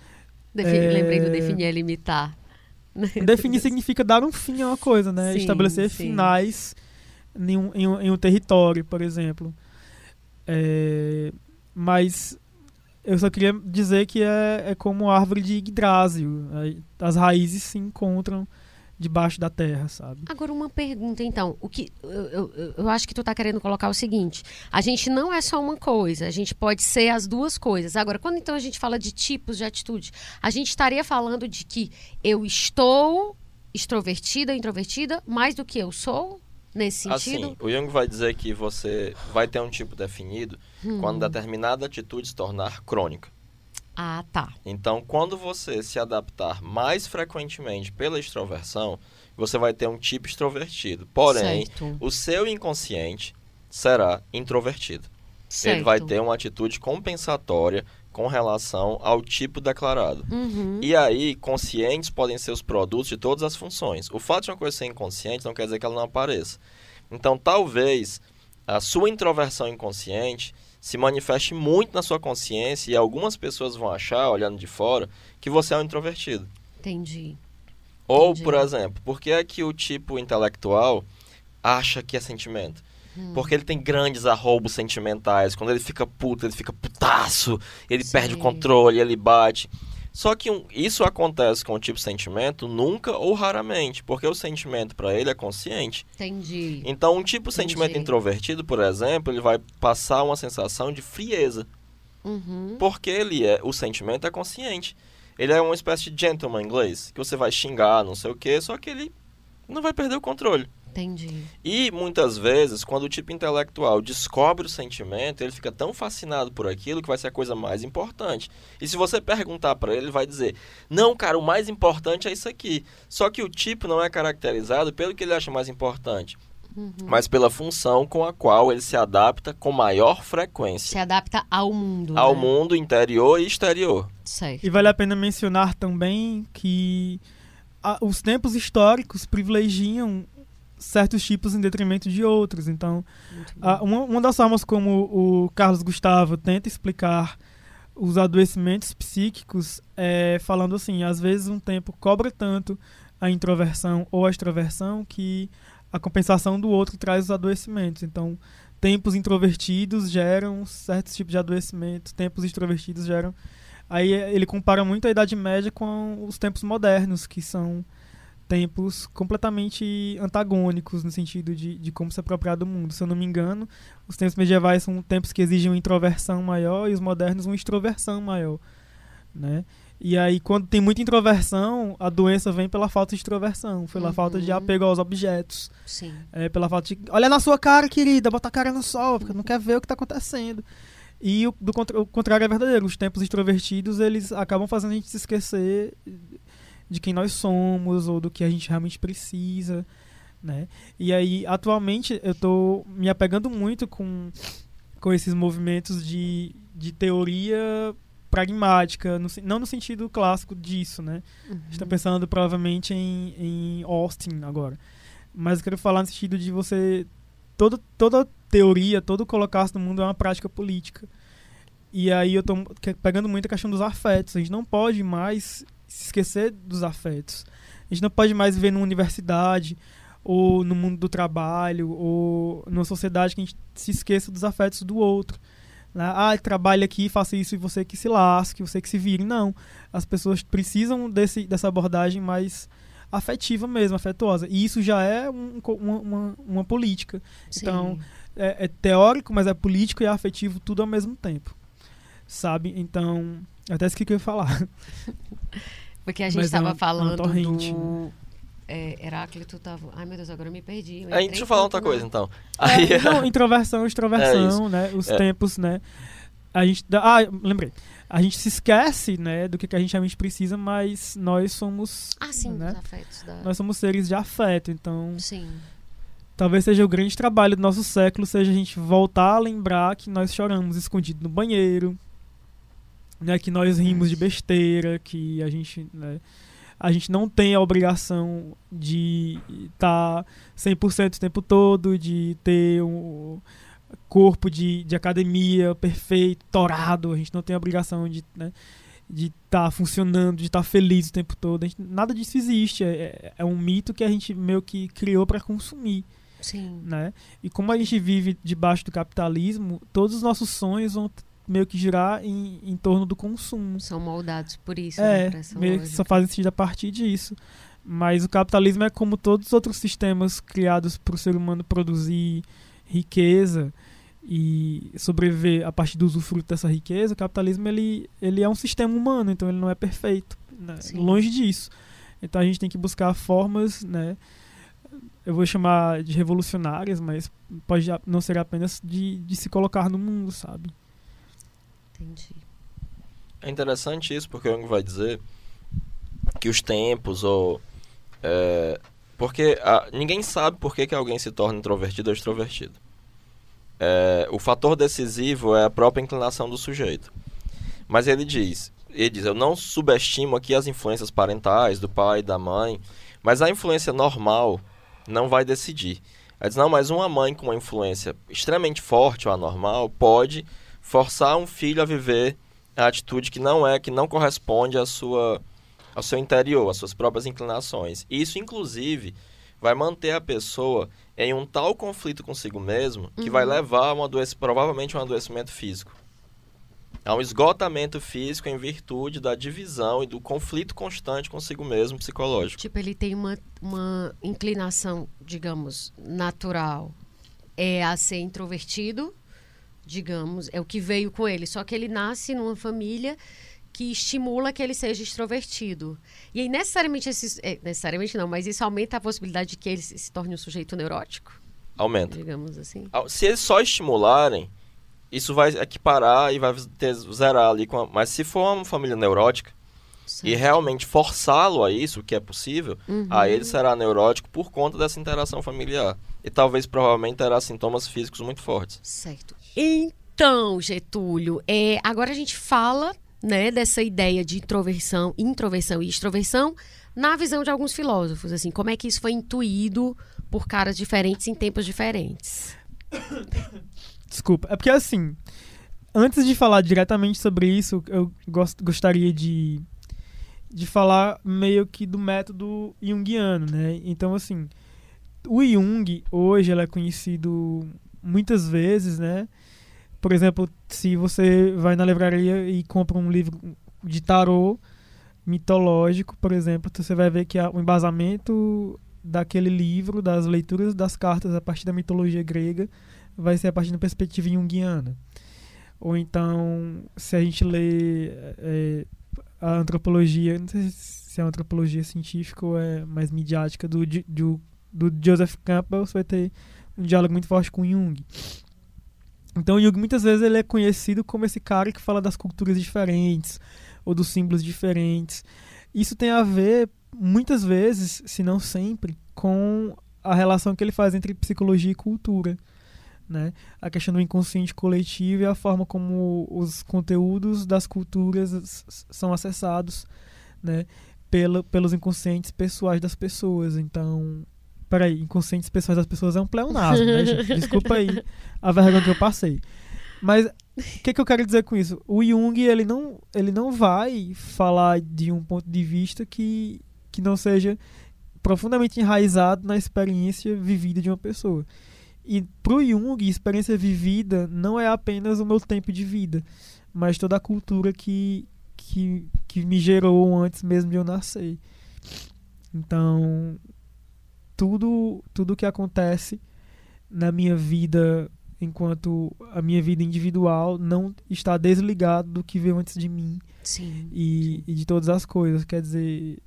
Defi- É. Lembrei do definir é limitar. Definir significa dar um fim a uma coisa, né? Sim, Estabelecer sim. finais em um, em, um, em um território, por exemplo. É, mas eu só queria dizer que é, é como árvore de Yggdrasil. As raízes se encontram debaixo da terra, sabe? Agora, uma pergunta, então. O que, eu, eu- eu- acho que tu tá querendo colocar o seguinte: a gente não é só uma coisa, a gente pode ser as duas coisas. Agora, quando então a gente fala de tipos de atitude, a gente estaria falando de que eu estou extrovertida introvertida mais do que eu sou? Nesse sentido? Assim, o Jung vai dizer que você vai ter um tipo definido Hum. quando determinada atitude se tornar crônica. Ah, tá. Então, quando você se adaptar mais frequentemente pela extroversão, você vai ter um tipo extrovertido. Porém, certo. o seu inconsciente será introvertido. certo. Ele vai ter uma atitude compensatória com relação ao tipo declarado. Uhum. E aí, conscientes podem ser os produtos de todas as funções. O fato de uma coisa ser inconsciente não quer dizer que ela não apareça. Então, talvez a sua introversão inconsciente se manifeste muito na sua consciência e algumas pessoas vão achar, olhando de fora, que você é um introvertido. Entendi. Ou, Entendi. por exemplo, por que é que o tipo intelectual acha que é sentimento? Hum. Porque ele tem grandes arroubos sentimentais. Quando ele fica puto, ele fica putaço. Ele Sim. perde o controle, ele bate. Só que um- isso acontece com o tipo sentimento nunca ou raramente. Porque o sentimento para ele é consciente. Entendi. Então, um tipo sentimento Entendi. introvertido, por exemplo, ele vai passar uma sensação de frieza. Uhum. Porque ele é, o sentimento é consciente. Ele é uma espécie de gentleman inglês, que você vai xingar, não sei o quê, só que ele não vai perder o controle. Entendi. E muitas vezes, quando o tipo intelectual descobre o sentimento, ele fica tão fascinado por aquilo que vai ser a coisa mais importante. E se você perguntar para ele, ele vai dizer: "Não, cara, o mais importante é isso aqui". Só que o tipo não é caracterizado pelo que ele acha mais importante, Uhum. mas pela função com a qual ele se adapta com maior frequência Se adapta ao mundo. ao né? mundo interior e exterior. Certo. E vale a pena mencionar também que a- os tempos históricos privilegiam certos tipos em detrimento de outros. Então, a- uma, uma das formas como o Carlos Gustavo tenta explicar os adoecimentos psíquicos é falando assim: às vezes um tempo cobra tanto a introversão ou a extroversão que a compensação do outro traz os adoecimentos. Então, tempos introvertidos geram certos tipos de adoecimentos, tempos extrovertidos geram. Aí ele compara muito a Idade Média com os tempos modernos, que são tempos completamente antagônicos no sentido de, de como se apropriar do mundo. Se eu não me engano, os tempos medievais são tempos que exigem uma introversão maior e os modernos uma extroversão maior, né? E aí, quando tem muita introversão, a doença vem pela falta de extroversão, pela Uhum. falta de apego aos objetos, Sim. é, pela falta de. Olha na sua cara, querida, bota a cara no sol, porque não quer ver o que está acontecendo. E o, do o contrário é verdadeiro. Os tempos extrovertidos, eles acabam fazendo a gente se esquecer de quem nós somos ou do que a gente realmente precisa, né? E aí, atualmente, eu tô me apegando muito com, com esses movimentos de, de teoria pragmática, no não no sentido clássico disso, né? A gente tá pensando provavelmente em, em Austin agora. Mas eu quero falar no sentido de você. Toda, toda teoria, todo colocar-se no mundo é uma prática política. E aí eu tô pegando muito a questão dos afetos. A gente não pode mais se esquecer dos afetos. A gente não pode mais viver numa universidade, ou no mundo do trabalho, ou numa sociedade que a gente se esqueça dos afetos do outro. Né? Ah, trabalha aqui, faça isso e você que se lasque, você que se vire. Não. As pessoas precisam desse, dessa abordagem mais afetiva mesmo, afetuosa. E isso já é um- uma, uma, uma política. Sim. Então, é, é teórico, mas é político e afetivo tudo ao mesmo tempo. Sabe? Então, eu até esqueci o que eu ia falar. Porque a gente é estava é uma falando torrente, do. É, Heráclito tava. Ai, meu Deus, agora eu me perdi. Eu Aí, entrei deixa eu falar outra na- coisa, então. Aí, É, não, introversão, extroversão, né? Os É. tempos, né? A gente ah, lembrei. A gente se esquece, né, do que, que a gente realmente precisa, mas nós somos, Ah, sim, né? os afetos da. nós somos seres de afeto, então Sim. talvez seja o grande trabalho do nosso século, seja a gente voltar a lembrar que nós choramos escondido no banheiro, né, que nós rimos de besteira, que a gente, né, a gente não tem a obrigação de estar tá 100% o tempo todo, de ter um corpo de, de academia perfeito, torado. A gente não tem a obrigação de né, de estar tá funcionando, de estar tá feliz o tempo todo. Gente, nada disso existe. É, é, é, um mito que a gente meio que criou para consumir. Sim. Né? E como a gente vive debaixo do capitalismo, todos os nossos sonhos vão meio que girar em, em torno do consumo. São moldados por isso. É, né, meio que só fazem sentido a partir disso. Mas o capitalismo é como todos os outros sistemas criados para o ser humano produzir riqueza e sobreviver a partir do usufruto dessa riqueza. O capitalismo ele, ele é um sistema humano, então ele não é perfeito. Né? Longe disso. Então a gente tem que buscar formas, né? Eu vou chamar de revolucionárias, mas pode não ser apenas de, de se colocar no mundo, sabe? Entendi. É interessante isso, porque o Jung vai dizer que os tempos, ou. É, porque a, ninguém sabe por que, que alguém se torna introvertido ou extrovertido. É, o fator decisivo é a própria inclinação do sujeito. Mas ele diz, ele diz, eu não subestimo aqui as influências parentais, do pai, da mãe, mas a influência normal não vai decidir. Ele diz, não, mas uma mãe com uma influência extremamente forte ou anormal pode forçar um filho a viver a atitude que não é, que não corresponde à sua, ao seu interior, às suas próprias inclinações. Isso, inclusive, vai manter a pessoa em um tal conflito consigo mesmo que uhum. vai levar a uma doença, provavelmente um adoecimento físico. A um esgotamento físico em virtude da divisão e do conflito constante consigo mesmo psicológico. Tipo, ele tem uma, uma inclinação, digamos, natural é a ser introvertido, digamos, é o que veio com ele. Só que ele nasce numa família que estimula que ele seja extrovertido. E aí, necessariamente, esse, é, necessariamente não, mas isso aumenta a possibilidade de que ele se, se torne um sujeito neurótico? Aumenta. Digamos assim. Se eles só estimularem, isso vai equiparar e vai ter, zerar ali. A, mas se for uma família neurótica, certo. e realmente forçá-lo a isso, o que é possível, uhum. aí ele será neurótico por conta dessa interação familiar. E talvez, provavelmente, terá sintomas físicos muito fortes. Certo. Então, Getúlio, é, agora a gente fala né, dessa ideia de introversão, introversão e extroversão na visão de alguns filósofos, assim, como é que isso foi intuído por caras diferentes em tempos diferentes? Desculpa, é porque assim, antes de falar diretamente sobre isso, eu gost, gostaria de, de falar meio que do método junguiano, né? Então, assim, o Jung, hoje, ele é conhecido muitas vezes, né? Por exemplo, se você vai na livraria e compra um livro de tarô mitológico, por exemplo, você vai ver que o embasamento daquele livro, das leituras das cartas a partir da mitologia grega, vai ser a partir da perspectiva junguiana. Ou então, se a gente lê é, a antropologia, não sei se é antropologia científica ou é mais midiática, do, do, do Joseph Campbell, você vai ter um diálogo muito forte com Jung. Então Jung muitas vezes ele é conhecido como esse cara que fala das culturas diferentes ou dos símbolos diferentes. Isso tem a ver muitas vezes, se não sempre, com a relação que ele faz entre psicologia e cultura. Né? A questão do inconsciente coletivo e a forma como os conteúdos das culturas são acessados né? Pela, pelos inconscientes pessoais das pessoas. Então, Peraí, inconscientes pessoais das pessoas é um pleonasmo, né, gente? Desculpa aí a vergonha que eu passei. Mas o que, que eu quero dizer com isso? O Jung, ele não, ele não vai falar de um ponto de vista que, que não seja profundamente enraizado na experiência vivida de uma pessoa. E pro Jung, experiência vivida não é apenas o meu tempo de vida, mas toda a cultura que, que, que me gerou antes mesmo de eu nascer. Então, tudo tudo que acontece na minha vida enquanto a minha vida individual não está desligado do que veio antes de mim Sim. E, e de todas as coisas quer dizer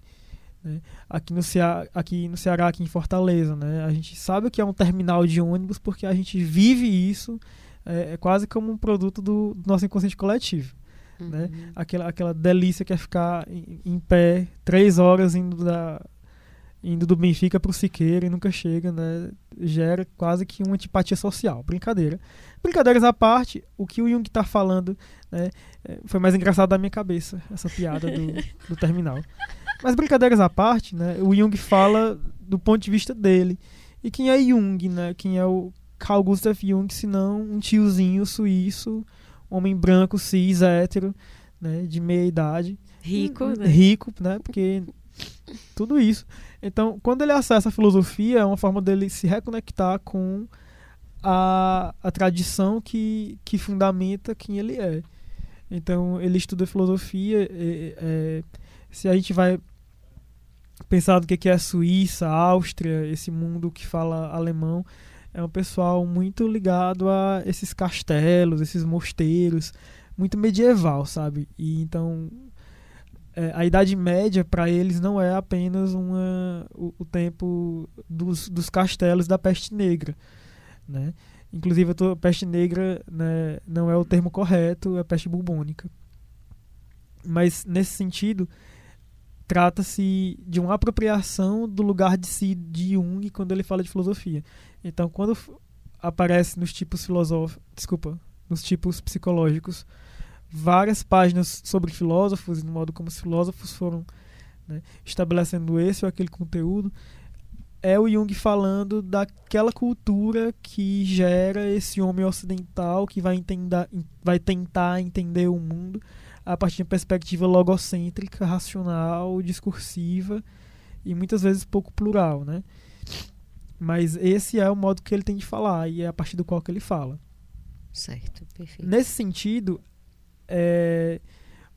né? aqui no Ceará aqui no Ceará aqui em Fortaleza né a gente sabe que é um terminal de ônibus porque a gente vive isso é, é quase como um produto do, do nosso inconsciente coletivo né? uhum. né aquela aquela delícia que é ficar em, em pé três horas indo da indo do Benfica pro Siqueira e nunca chega, né? Gera quase que uma antipatia social. Brincadeira. Brincadeiras à parte, o que o Jung tá falando né, é, foi mais engraçado da minha cabeça, essa piada do, do terminal. Mas brincadeiras à parte, né? O Jung fala do ponto de vista dele. E quem é Jung, né? Quem é o Carl Gustav Jung, senão um tiozinho suíço, homem branco, cis, hétero, né? De meia idade. Rico, né? Rico, né? Porque tudo isso. Então, quando ele acessa a filosofia, é uma forma dele se reconectar com a, a tradição que, que fundamenta quem ele é. Então, ele estuda filosofia. É, se a gente vai pensar no que é Suíça, Áustria, esse mundo que fala alemão, é um pessoal muito ligado a esses castelos, esses mosteiros, muito medieval, sabe? E então é, a Idade Média para eles não é apenas uma, o, o, tempo dos, dos castelos da peste negra, né? Inclusive a peste negra né, não é o termo correto, é peste bubônica. Mas nesse sentido trata-se de uma apropriação do lugar de si de Jung quando ele fala de filosofia. Então, quando aparece nos tipos filosóficos, desculpa, nos tipos psicológicos, várias páginas sobre filósofos e no modo como os filósofos foram né, estabelecendo esse ou aquele conteúdo, é o Jung falando daquela cultura que gera esse homem ocidental que vai, vai tentar entender o mundo a partir de uma perspectiva logocêntrica, racional, discursiva e muitas vezes pouco plural, né? Mas esse é o modo que ele tem de falar e é a partir do qual que ele fala. Certo, perfeito. Nesse sentido, é,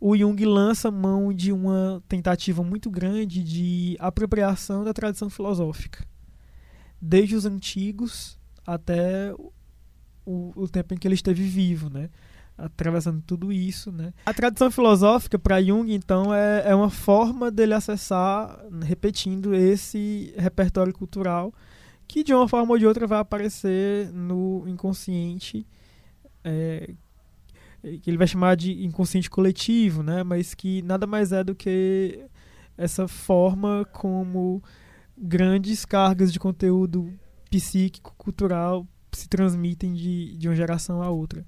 o Jung lança mão de uma tentativa muito grande de apropriação da tradição filosófica, desde os antigos até o, o tempo em que ele esteve vivo, né? atravessando tudo isso, né? A tradição filosófica para Jung, então, é, é uma forma dele acessar, repetindo esse repertório cultural que de uma forma ou de outra vai aparecer no inconsciente, é, que ele vai chamar de inconsciente coletivo, né? Mas que nada mais é do que essa forma como grandes cargas de conteúdo psíquico, cultural se transmitem de, de uma geração a outra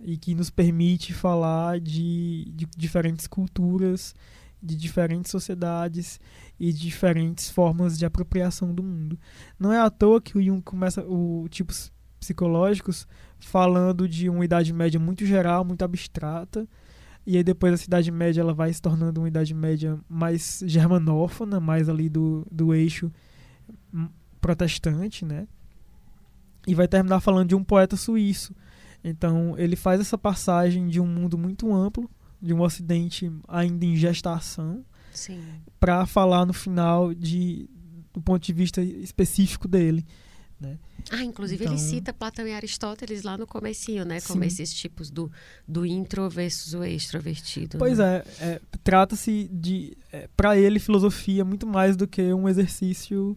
e que nos permite falar de, de diferentes culturas, de diferentes sociedades e diferentes formas de apropriação do mundo. Não é à toa que o Jung começa o tipos psicológicos falando de uma idade média muito geral, muito abstrata, e aí depois a Idade Média ela vai se tornando uma Idade Média mais germanófona, mais ali do, do eixo protestante, né? E vai terminar falando de um poeta suíço, então, ele faz essa passagem de um mundo muito amplo, de um ocidente ainda em gestação, para falar no final de, do ponto de vista específico dele. Né? Ah, inclusive então, ele cita Platão e Aristóteles lá no comecinho, né? Como sim. esses tipos do, do intro versus o extrovertido. Pois né? é, é trata-se de... É, para ele, filosofia muito mais do que um exercício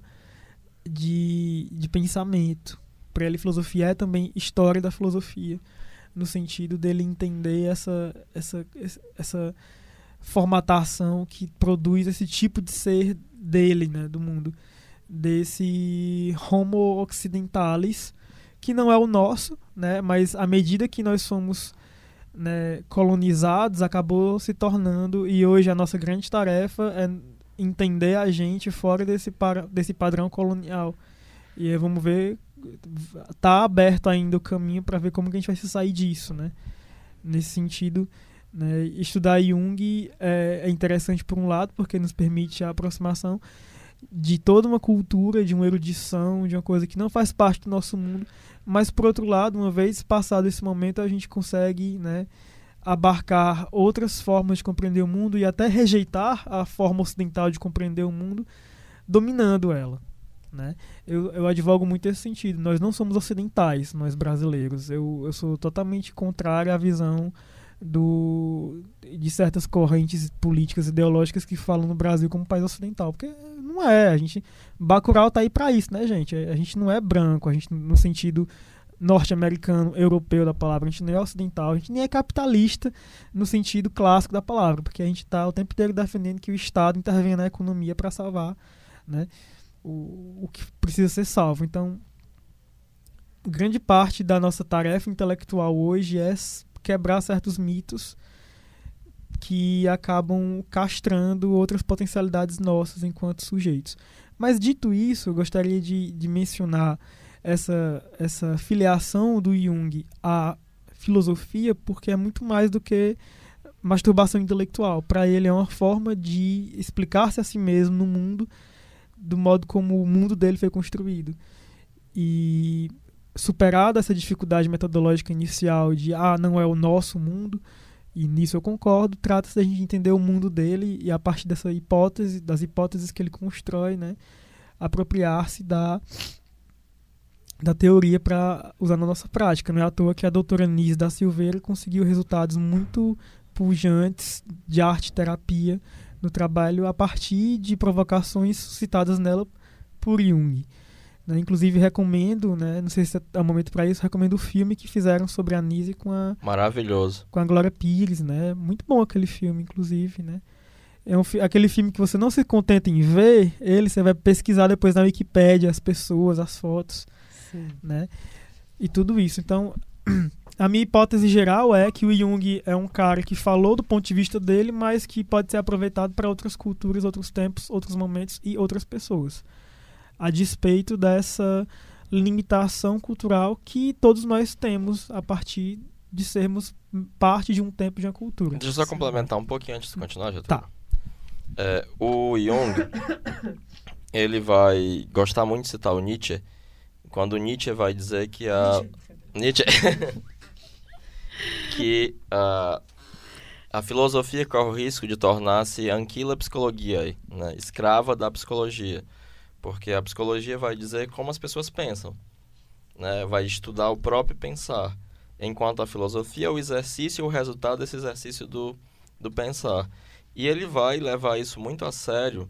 de, de pensamento para ele filosofia é também história da filosofia, no sentido dele entender essa, essa, essa formatação que produz esse tipo de ser dele, né, do mundo, desse Homo occidentalis, que não é o nosso, né, mas à medida que nós somos né, colonizados, acabou se tornando, e hoje a nossa grande tarefa é entender a gente fora desse, para, desse padrão colonial. E aí vamos ver tá aberto ainda o caminho para ver como que a gente vai se sair disso, né? Nesse sentido, né, estudar Jung é, é interessante por um lado porque nos permite a aproximação de toda uma cultura, de uma erudição, de uma coisa que não faz parte do nosso mundo, mas por outro lado, uma vez passado esse momento, a gente consegue, né, abarcar outras formas de compreender o mundo e até rejeitar a forma ocidental de compreender o mundo, dominando ela. Né? Eu, eu advogo muito esse sentido. Nós não somos ocidentais, nós brasileiros. Eu, eu sou totalmente contrário à visão do, de certas correntes políticas ideológicas que falam no Brasil como país ocidental. Porque não é. A gente, Bacurau tá aí para isso, né, gente? A gente não é branco, a gente, no sentido norte-americano, europeu da palavra. A gente não é ocidental, a gente nem é capitalista no sentido clássico da palavra, porque a gente está o tempo inteiro defendendo que o Estado intervenha na economia para salvar né? O, o que precisa ser salvo. Então, grande parte da nossa tarefa intelectual hoje é quebrar certos mitos que acabam castrando outras potencialidades nossas enquanto sujeitos. Mas dito isso, eu gostaria de, de mencionar essa, essa filiação do Jung à filosofia, porque é muito mais do que masturbação intelectual. Para ele é uma forma de explicar-se a si mesmo no mundo do modo como o mundo dele foi construído. E superada essa dificuldade metodológica inicial de ah, não é o nosso mundo, e nisso eu concordo, trata-se da gente entender o mundo dele e a partir dessa hipótese, das hipóteses que ele constrói, né, apropriar-se da da teoria para usar na nossa prática. Não é à toa que a doutora Nis da Silveira conseguiu resultados muito pujantes de arte terapia no trabalho a partir de provocações suscitadas nela por Jung. Né? Inclusive recomendo, né? não sei se é o momento para isso, recomendo o filme que fizeram sobre a Nise com a maravilhoso com a Glória Pires, né? Muito bom aquele filme, inclusive, né? É um, aquele filme que você não se contenta em ver, ele você vai pesquisar depois na Wikipédia as pessoas, as fotos, Sim. né? E tudo isso. Então, a minha hipótese geral é que o Jung é um cara que falou do ponto de vista dele, mas que pode ser aproveitado para outras culturas, outros tempos, outros momentos e outras pessoas. A despeito dessa limitação cultural que todos nós temos a partir de sermos parte de um tempo de uma cultura. Deixa eu só complementar um pouquinho antes de continuar, já Tá. É, o Jung, ele vai gostar muito de citar o Nietzsche, quando Nietzsche vai dizer que a... Nietzsche... que a, a filosofia corre o risco de tornar-se anquila psicologia, né? escrava da psicologia. Porque a psicologia vai dizer como as pessoas pensam, né? vai estudar o próprio pensar. Enquanto a filosofia é o exercício, o resultado desse exercício do, do pensar. E ele vai levar isso muito a sério,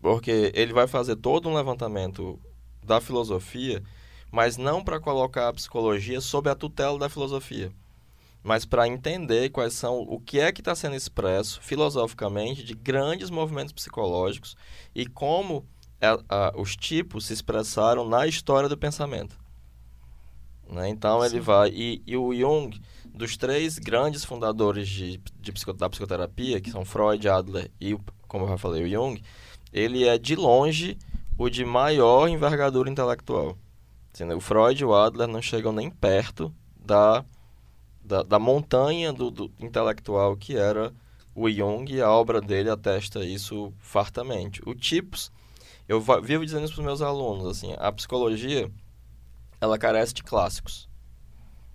porque ele vai fazer todo um levantamento da filosofia mas não para colocar a psicologia sob a tutela da filosofia, mas para entender quais são o que é que está sendo expresso filosoficamente de grandes movimentos psicológicos e como a, a, os tipos se expressaram na história do pensamento. Né? Então Sim. ele vai e, e, o Jung dos três grandes fundadores de, de psico, da psicoterapia que são Freud, Adler e como eu já falei o Jung, ele é de longe o de maior envergadura intelectual. Assim, o Freud e o Adler não chegam nem perto da, da, da montanha do, do, intelectual que era o Jung e a obra dele atesta isso fartamente. O Tipos, eu vivo dizendo isso para os meus alunos, assim, a psicologia, ela carece de clássicos.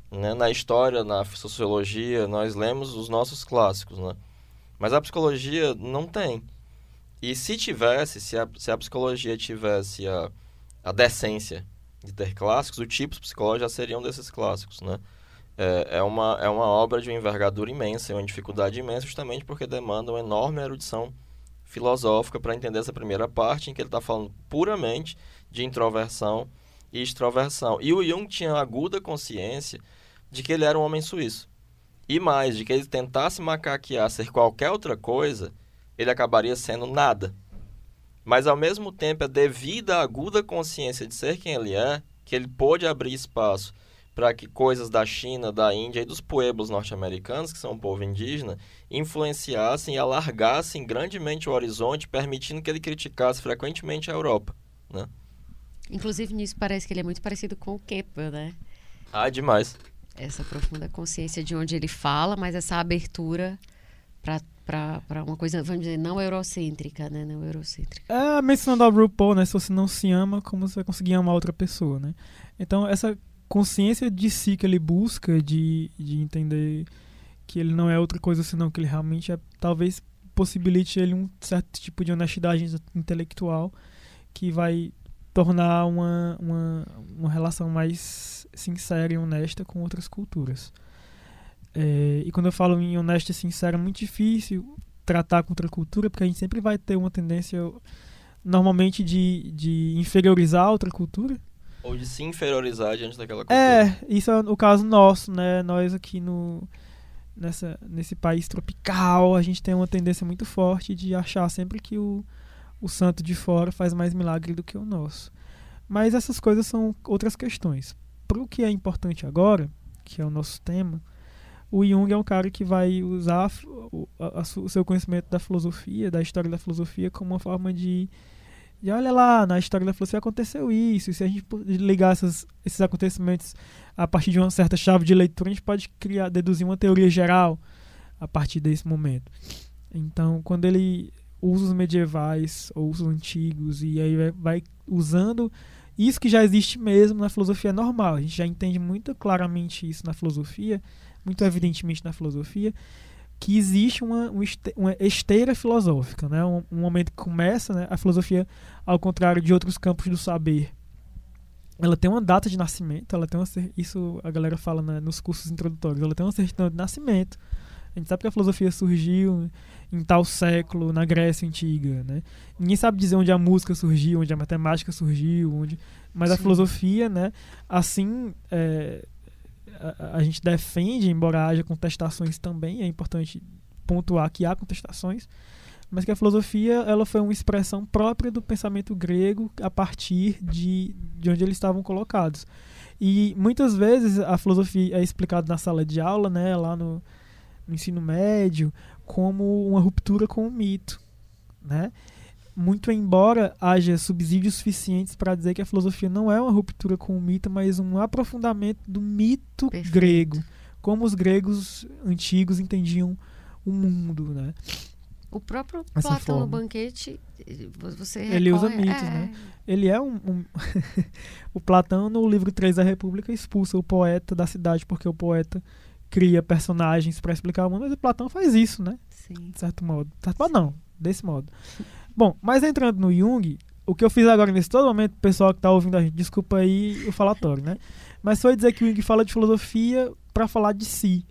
Né? Na história, na sociologia, nós lemos os nossos clássicos, né? Mas a psicologia não tem. E se tivesse, se a, se a psicologia tivesse a, a decência de ter clássicos, o tipos psicológicos já seriam desses clássicos, né? É, é, uma, é uma obra de uma envergadura imensa, uma dificuldade imensa, justamente porque demanda uma enorme erudição filosófica para entender essa primeira parte, em que ele está falando puramente de introversão e extroversão. E o Jung tinha aguda consciência de que ele era um homem suíço. E mais, de que ele tentasse macaquear ser qualquer outra coisa, ele acabaria sendo nada. Mas ao mesmo tempo é devido à aguda consciência de ser quem ele é, que ele pôde abrir espaço para que coisas da China, da Índia e dos pueblos norte-americanos, que são um povo indígena, influenciassem e alargassem grandemente o horizonte, permitindo que ele criticasse frequentemente a Europa, né? Inclusive nisso parece que ele é muito parecido com o Kepler, né? Ah, demais. Essa profunda consciência de onde ele fala, mas essa abertura para para uma coisa, vamos dizer, não eurocêntrica, né? Não eurocêntrica. É, mencionando a RuPaul, né? Se você não se ama, como você vai conseguir amar outra pessoa, né? Então, essa consciência de si que ele busca, de, de entender que ele não é outra coisa senão que ele realmente é, talvez possibilite ele um certo tipo de honestidade intelectual que vai tornar uma, uma, uma relação mais sincera e honesta com outras culturas. É, e quando eu falo em honesto e sincero, é muito difícil tratar com outra cultura, porque a gente sempre vai ter uma tendência, normalmente, de, de inferiorizar outra cultura. Ou de se inferiorizar diante daquela cultura. É, isso é o caso nosso, né? Nós aqui no, nessa, nesse país tropical, a gente tem uma tendência muito forte de achar sempre que o, o santo de fora faz mais milagre do que o nosso. Mas essas coisas são outras questões. Para o que é importante agora, que é o nosso tema, o Jung é um cara que vai usar o, a, a, o seu conhecimento da filosofia, da história da filosofia, como uma forma de, de olha lá, na história da filosofia aconteceu isso, e se a gente ligar essas, esses acontecimentos a partir de uma certa chave de leitura, a gente pode criar, deduzir uma teoria geral a partir desse momento. Então, quando ele usa os medievais ou os antigos e aí vai, vai usando isso que já existe mesmo na filosofia normal. A gente já entende muito claramente isso na filosofia, muito evidentemente na filosofia, que existe uma, uma esteira filosófica, né? Um, um, momento que começa, né? A filosofia, ao contrário de outros campos do saber, ela tem uma data de nascimento, ela tem uma, isso a galera fala né, nos cursos introdutórios, ela tem uma certidão de nascimento. A gente sabe que a filosofia surgiu em tal século, na Grécia Antiga, né? Ninguém sabe dizer onde a música surgiu, onde a matemática surgiu, onde... mas Sim. a filosofia, né? Assim, é, a, a, gente defende, embora haja contestações também, é importante pontuar que há contestações, mas que a filosofia ela foi uma expressão própria do pensamento grego a partir de, de onde eles estavam colocados. E muitas vezes a filosofia é explicada na sala de aula, né, lá no, no ensino médio como uma ruptura com o mito, né? Muito embora haja subsídios suficientes para dizer que a filosofia não é uma ruptura com o mito, mas um aprofundamento do mito Perfeito. grego, como os gregos antigos entendiam o mundo, né? O próprio Essa Platão forma. no banquete, você Ele usa mitos, é... né? Ele é um... um o Platão, no livro 3 da República, expulsa o poeta da cidade, porque o poeta cria personagens para explicar o mundo, mas o Platão faz isso, né? Sim. De certo modo. De certo modo, não. Desse modo. Bom, mas entrando no Jung, o que eu fiz agora nesse todo momento, pessoal que tá ouvindo a gente, desculpa aí o falatório, né? Mas foi dizer que o Jung fala de filosofia para falar de si,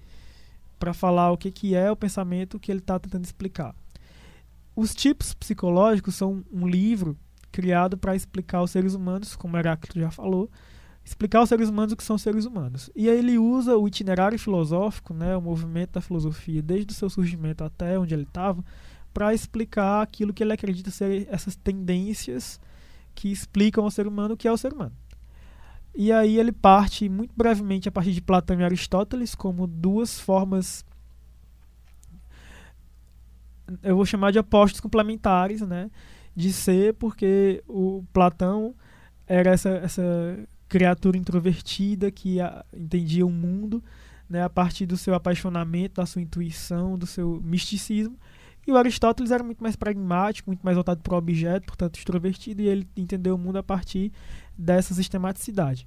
para falar o que, que é o pensamento que ele está tentando explicar. Os tipos psicológicos são um livro criado para explicar os seres humanos, como Heráclito já falou, explicar aos seres humanos o que são seres humanos. E aí ele usa o itinerário filosófico, né, o movimento da filosofia, desde o seu surgimento até onde ele estava, para explicar aquilo que ele acredita ser essas tendências que explicam ao ser humano o que é o ser humano. E aí ele parte muito brevemente a partir de Platão e Aristóteles como duas formas eu vou chamar de apostos complementares, né, de ser, porque o Platão era essa, essa criatura introvertida que a, entendia o mundo né, a partir do seu apaixonamento, da sua intuição, do seu misticismo. E o Aristóteles era muito mais pragmático, muito mais voltado para o objeto, portanto extrovertido, e ele entendeu o mundo a partir dessa sistematicidade.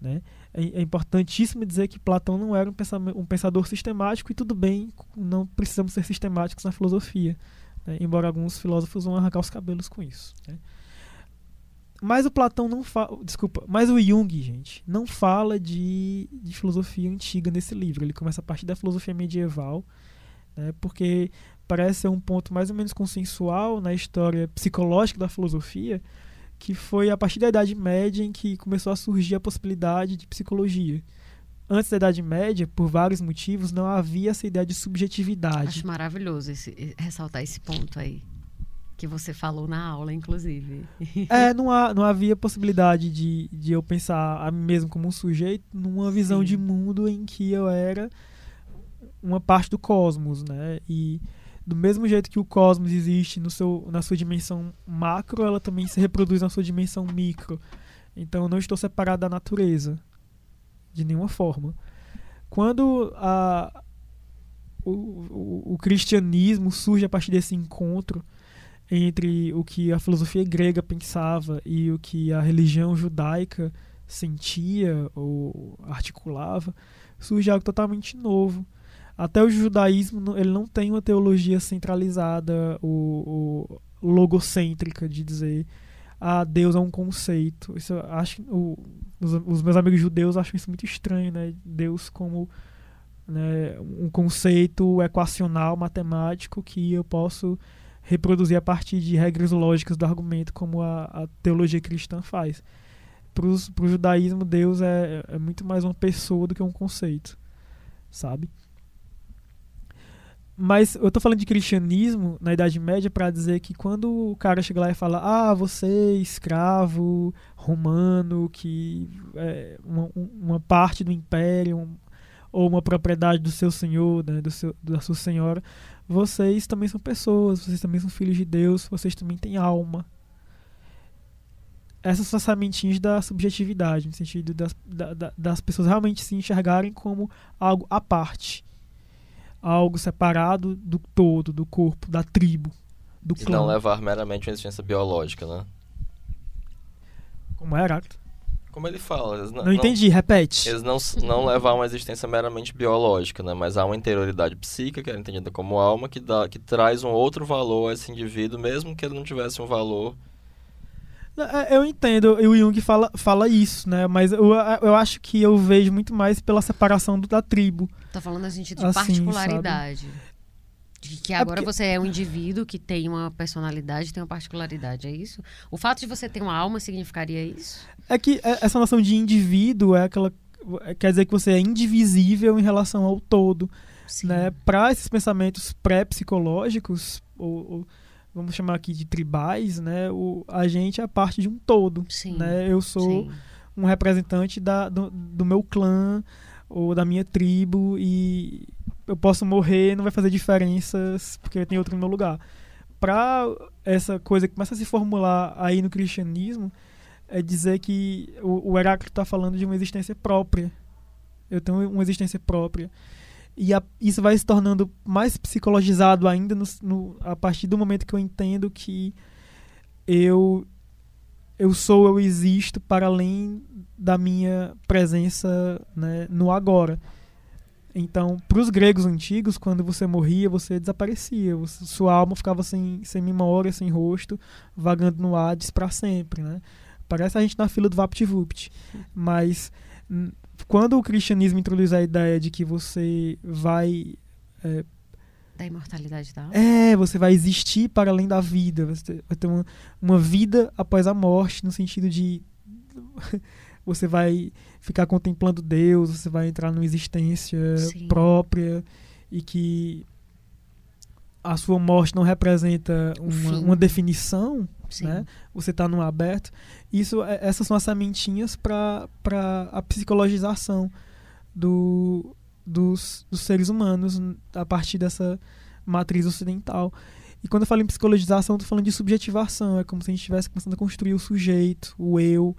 Né? É, é importantíssimo dizer que Platão não era um, um, pensador sistemático, e tudo bem, não precisamos ser sistemáticos na filosofia, né? embora alguns filósofos vão arrancar os cabelos com isso. Né? Mas o Platão não fala. Desculpa, mas o Jung, gente, não fala de, de filosofia antiga nesse livro. Ele começa a partir da filosofia medieval, né, porque parece ser um ponto mais ou menos consensual na história psicológica da filosofia, que foi a partir da Idade Média em que começou a surgir a possibilidade de psicologia. Antes da Idade Média, por vários motivos, não havia essa ideia de subjetividade. Acho maravilhoso esse, ressaltar esse ponto aí que você falou na aula, inclusive. É, não, há, não havia possibilidade de, de eu pensar a mim mesmo como um sujeito numa visão Sim. de mundo em que eu era uma parte do cosmos, né? E do mesmo jeito que o cosmos existe no seu, na sua dimensão macro, ela também se reproduz na sua dimensão micro. Então eu não estou separado da natureza de nenhuma forma. Quando a, o, o, o cristianismo surge a partir desse encontro entre o que a filosofia grega pensava e o que a religião judaica sentia ou articulava, surge algo totalmente novo. Até o judaísmo ele não tem uma teologia centralizada ou, logocêntrica de dizer ah, Deus é um conceito. Isso acho o, os, os, meus amigos judeus acham isso muito estranho, né? Deus como né, um conceito equacional matemático que eu posso reproduzir a partir de regras lógicas do argumento, como a, a teologia cristã faz. Para o judaísmo, Deus é, é muito mais uma pessoa do que um conceito, sabe? Mas eu tô falando de cristianismo na Idade Média para dizer que quando o cara chega lá e fala, ah, você escravo romano, que é uma, uma parte do império ou uma propriedade do seu senhor, né, do seu, da sua senhora, vocês também são pessoas, vocês também são filhos de Deus, vocês também têm alma. Essas são as sementinhas da subjetividade, no sentido das, da, das pessoas realmente se enxergarem como algo à parte algo separado do todo, do corpo, da tribo, do e clã. não levar meramente uma existência biológica, né? Como é, Heráclito? Como ele fala. Não, não entendi, repete. Eles não, não levar uma existência meramente biológica, né? Mas há uma interioridade psíquica, que é entendida como alma, que, dá, que traz um outro valor a esse indivíduo, mesmo que ele não tivesse um valor eu entendo, o Jung fala, fala isso, né? Mas eu, eu acho que eu vejo muito mais pela separação do, da tribo. Tá falando no sentido de assim, particularidade. Sabe? De que é agora é porque... você é um indivíduo que tem uma personalidade, tem uma particularidade, é isso? O fato de você ter uma alma significaria isso? É que é, essa noção de indivíduo é aquela. Quer dizer que você é indivisível em relação ao todo. Sim. Né? Para esses pensamentos pré-psicológicos, ou, ou vamos chamar aqui de tribais, né? O, a gente é parte de um todo, Sim. né? Eu sou Sim. um representante da, do, do, meu clã ou da minha tribo e eu posso morrer, não vai fazer diferenças porque tem outro no meu lugar. Para essa coisa que começa a se formular aí no cristianismo, é dizer que o, o Heráclito está falando de uma existência própria. Eu tenho uma existência própria. E a, isso vai se tornando mais psicologizado ainda no, no, a partir do momento que eu entendo que eu eu sou, eu existo para além da minha presença né, no agora. Então, para os gregos antigos, quando você morria, você desaparecia. Você, sua alma ficava sem, sem memória, sem rosto, vagando no Hades para sempre. Né? Parece a gente na fila do VaptVupt. Mas quando o cristianismo introduz a ideia de que você vai. É, da imortalidade da alma? É, você vai existir para além da vida. Você vai ter uma, uma vida após a morte, no sentido de. você vai ficar contemplando Deus, você vai entrar numa existência Sim. própria e que a sua morte não representa uma, uma definição, Né? Você está no aberto. Isso, é, essas são as sementinhas para a psicologização do, dos, dos seres humanos a partir dessa matriz ocidental. E quando eu falo em psicologização, eu tô falando de subjetivação. É como se a gente estivesse começando a construir o sujeito, o eu.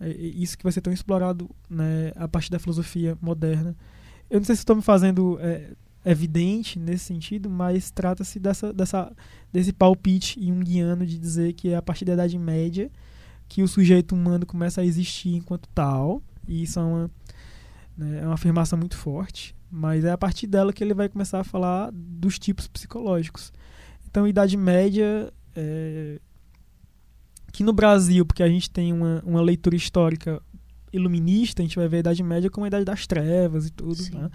É, é isso que vai ser tão explorado né, a partir da filosofia moderna. Eu não sei se estou me fazendo é, evidente nesse sentido, mas trata-se dessa, dessa, desse palpite junguiano de dizer que é a partir da Idade Média que o sujeito humano começa a existir enquanto tal, e isso é uma, né, é uma afirmação muito forte, mas é a partir dela que ele vai começar a falar dos tipos psicológicos. Então, Idade Média, é, que no Brasil, porque a gente tem uma, uma leitura histórica iluminista, a gente vai ver a Idade Média como a Idade das Trevas e tudo, né?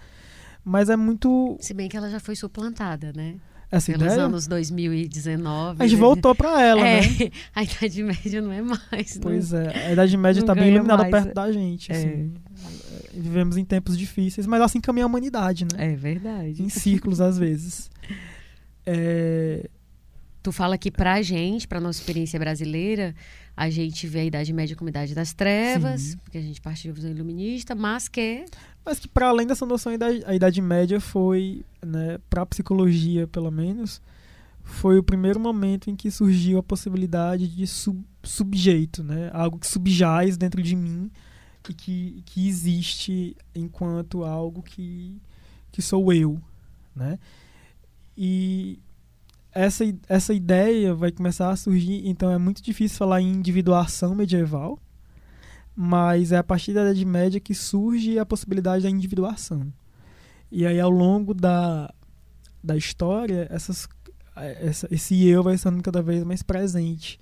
Mas é muito. Se bem que ela já foi suplantada, né? Essa Pelos ideia? anos 2019. A gente voltou para ela, é, né? A Idade Média não é mais. Pois não, é, a Idade Média está bem iluminada mais. perto da gente. É. Assim. Vivemos em tempos difíceis, mas assim caminha a humanidade, né? É verdade. Em círculos, às vezes. É... Tu fala que pra gente, pra nossa experiência brasileira, a gente vê a Idade Média como a Idade das Trevas, Sim. porque a gente partiu da visão iluminista, mas que mas que para além dessa noção, a Idade, Média foi, né, para a psicologia pelo menos, foi o primeiro momento em que surgiu a possibilidade de sub, subjeito, né, algo que subjaz dentro de mim e que, que existe enquanto algo que, que sou eu, né? E essa, essa ideia vai começar a surgir, então é muito difícil falar em individuação medieval, mas é a partir da Idade Média que surge a possibilidade da individuação. E aí, ao longo da, da história, essas, essa, esse eu vai sendo cada vez mais presente,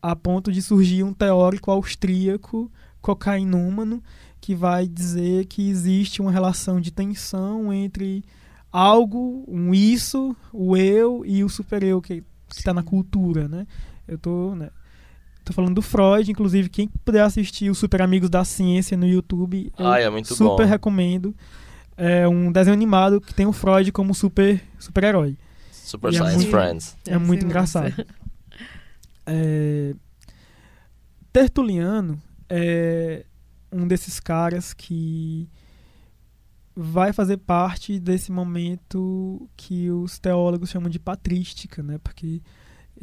a ponto de surgir um teórico austríaco, cocainômano, que vai dizer que existe uma relação de tensão entre algo, um isso, o eu e o super-eu que está na cultura, né? Eu tô, né, Tô falando do Freud, inclusive, quem puder assistir os Super Amigos da Ciência no YouTube, Ai, é muito super bom. recomendo. é um desenho animado que tem o Freud como super super-herói. Super E é Science muito- Friends. É muito massa. engraçado. É, Tertuliano é um desses caras que vai fazer parte desse momento que os teólogos chamam de patrística, né? Porque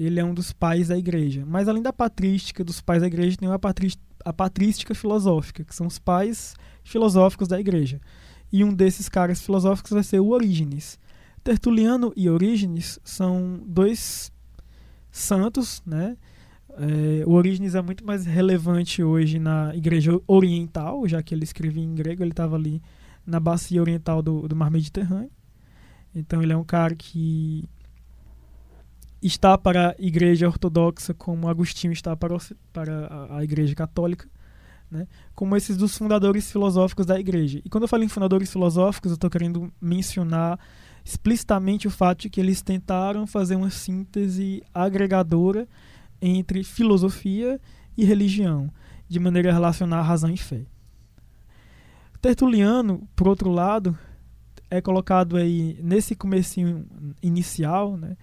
ele é um dos pais da igreja. Mas além da patrística dos pais da igreja, tem a, patrís- a patrística filosófica, que são os pais filosóficos da igreja. E um desses caras filosóficos vai ser o Orígenes. Tertuliano e Orígenes são dois santos, né? É, o Orígenes é muito mais relevante hoje na igreja oriental, já que ele escrevia em grego, ele estava ali na bacia oriental do, do mar Mediterrâneo. Então ele é um cara que está para a igreja ortodoxa como Agostinho está para, para a, igreja católica, né? como esses dos fundadores filosóficos da igreja. E quando eu falo em fundadores filosóficos, eu estou querendo mencionar explicitamente o fato de que eles tentaram fazer uma síntese agregadora entre filosofia e religião, de maneira a relacionar razão e fé. Tertuliano, por outro lado, é colocado aí nesse comecinho inicial, né?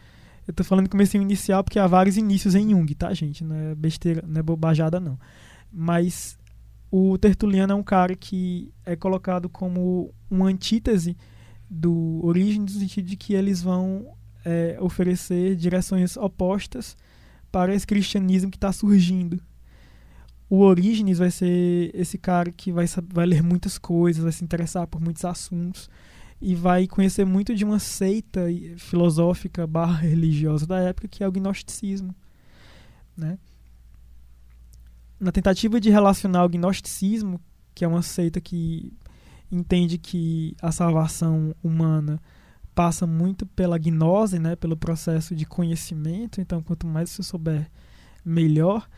Eu tô falando comecinho inicial porque há vários inícios em Jung, tá, gente? Não é besteira, não é bobajada, não. Mas o Tertuliano é um cara que é colocado como uma antítese do Orígenes, no sentido de que eles vão é, oferecer direções opostas para esse cristianismo que está surgindo. O Orígenes vai ser esse cara que vai, vai ler muitas coisas, vai se interessar por muitos assuntos e vai conhecer muito de uma seita filosófica barra religiosa da época que é o gnosticismo. Né? Na tentativa de relacionar o gnosticismo, que é uma seita que entende que a salvação humana passa muito pela gnose, né, pelo processo de conhecimento. Então, quanto mais você souber, melhor.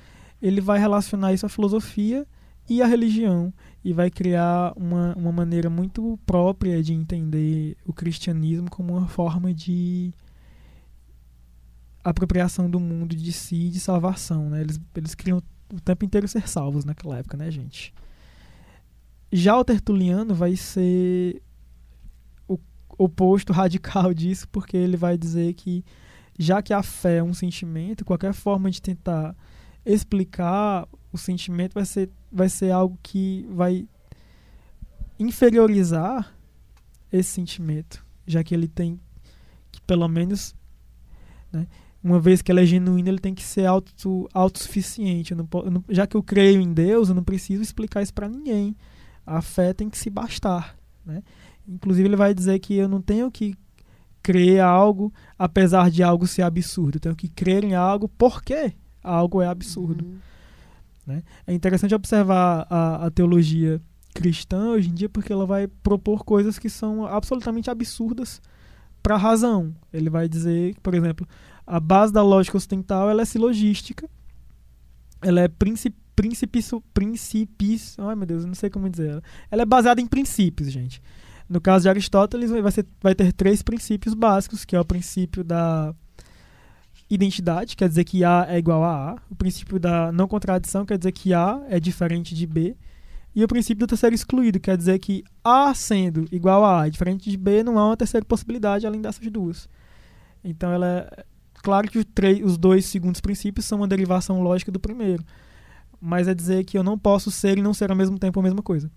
Ele vai relacionar isso à filosofia e à religião e vai criar uma, uma maneira muito própria de entender o cristianismo como uma forma de apropriação do mundo de si e de salvação, né? Eles, eles criam o tempo inteiro ser salvos naquela época, né, gente? Já o Tertuliano vai ser o oposto radical disso, porque ele vai dizer que já que a fé é um sentimento, qualquer forma de tentar explicar o sentimento vai ser, vai ser algo que vai inferiorizar esse sentimento, já que ele tem que, pelo menos, né, uma vez que ele é genuíno, ele tem que ser auto, autossuficiente. Eu não, eu não- já que eu creio em Deus, eu não preciso explicar isso para ninguém. A fé tem que se bastar. Né? Inclusive, ele vai dizer que eu não tenho que crer algo apesar de algo ser absurdo. Eu tenho que crer em algo porque algo é absurdo. Uhum. É interessante observar a, a teologia cristã hoje em dia porque ela vai propor coisas que são absolutamente absurdas para a razão. Ele vai dizer, por exemplo, a base da lógica ocidental ela é silogística, ela é princip, principis, ai meu Deus, eu não sei como dizer. Ela, ela é baseada em princípios, gente. No caso de Aristóteles, vai, ser, vai ter três princípios básicos, que é o princípio da identidade, quer dizer que A é igual a A. O princípio da não contradição quer dizer que A é diferente de B. E o princípio do terceiro excluído quer dizer que A sendo igual a A e diferente de B, não há uma terceira possibilidade além dessas duas. Então, ela é, claro que os dois segundos princípios são uma derivação lógica do primeiro. Mas é dizer que eu não posso ser e não ser ao mesmo tempo a mesma coisa.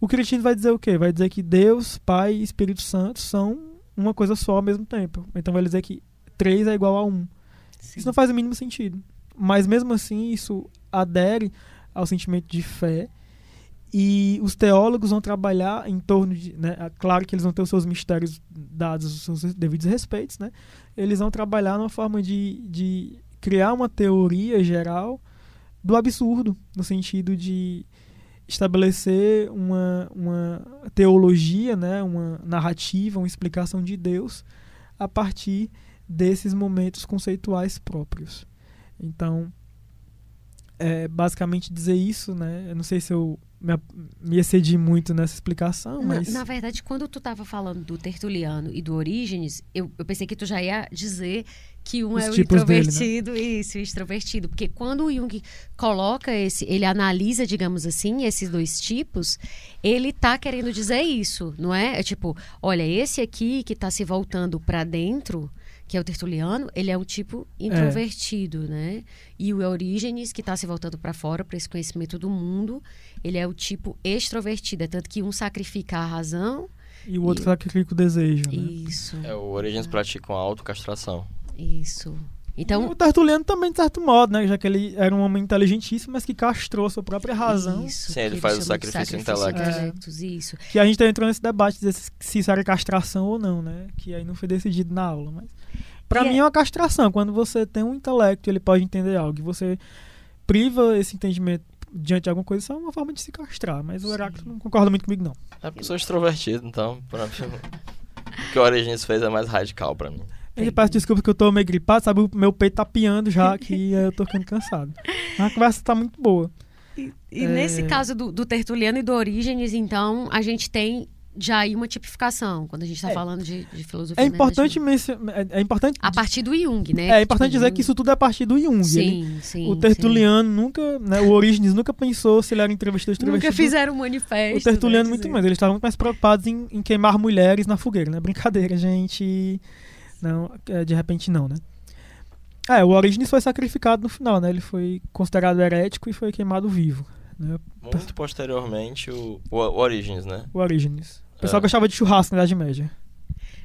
O cristianismo vai dizer o quê? Vai dizer que Deus, Pai e Espírito Santo são uma coisa só ao mesmo tempo. Então vai dizer que 3 é igual a 1. Isso não faz o mínimo sentido. Mas mesmo assim, isso adere ao sentimento de fé. E os teólogos vão trabalhar em torno de. Né, claro que eles vão ter os seus mistérios dados os seus devidos respeitos, né? Eles vão trabalhar numa forma de, de criar uma teoria geral do absurdo, no sentido de estabelecer uma, uma teologia, né, uma narrativa, uma explicação de Deus a partir desses momentos conceituais próprios. Então, é basicamente dizer isso, né? Eu não sei se eu me, me excedi muito nessa explicação, Na, mas na verdade, quando tu estava falando do Tertuliano e do Orígenes, eu, eu pensei que tu já ia dizer que um Os é o tipos dele, né? introvertido, isso, o extrovertido. Porque quando o Jung coloca esse, ele analisa, digamos assim, esses dois tipos, ele tá querendo dizer isso, não é? É tipo, olha, esse aqui que tá se voltando para dentro, que é o tertuliano, ele é um tipo introvertido, né? E o Eurígenes, que está se voltando para fora, para esse conhecimento do mundo, ele é o tipo extrovertido. É tanto que um sacrifica a razão. e o outro e- sacrifica o desejo, né? Isso, É, o Origins pratica uma autocastração. isso. E Então, o Tertuliano também, de certo modo, né? Já que ele era um homem inteligentíssimo, mas que castrou a sua própria razão. Isso, Sim, ele faz o sacrifício sacrifício intelecto. intelectus, Isso. Que a gente entrou nesse debate de dizer se isso era castração ou não, né? Que aí não foi decidido na aula, mas... Pra E mim é- é uma castração. Quando você tem um intelecto e ele pode entender algo e você priva esse entendimento diante de alguma coisa, isso é uma forma de se castrar. Mas o. Heráclito não concorda muito comigo, não. É porque eu sou extrovertido, então, pra mim, o que o Origins fez é mais radical pra mim. Eu peço desculpa que eu tô meio gripado, sabe? O meu peito tá piando já, que eu tô ficando cansado. Mas a conversa tá muito boa. E, e É. nesse caso do, do Tertuliano e do Orígenes, então, a gente tem já aí uma tipificação, quando a gente está É. falando de, de filosofia. É importante né, mencionar. É, é importante, A partir do Jung, né? é importante Tipo, dizer Jung- que isso tudo é a partir do Jung. Ele- Sim, sim. o sim. Tertuliano nunca, né, o Orígenes nunca pensou se ele era extrovertido. Nunca fizeram um manifesto. O Tertuliano né, muito mais. Eles estavam muito mais preocupados em, em queimar mulheres na fogueira, né? Brincadeira, gente. Não, é, de repente não, né? É, o Orígenes foi sacrificado no final, né? Ele foi considerado herético e foi queimado vivo. Né? Muito posteriormente, o, o, o Origins, né? O Orígenes. O pessoal É. gostava de churrasco na Idade Média.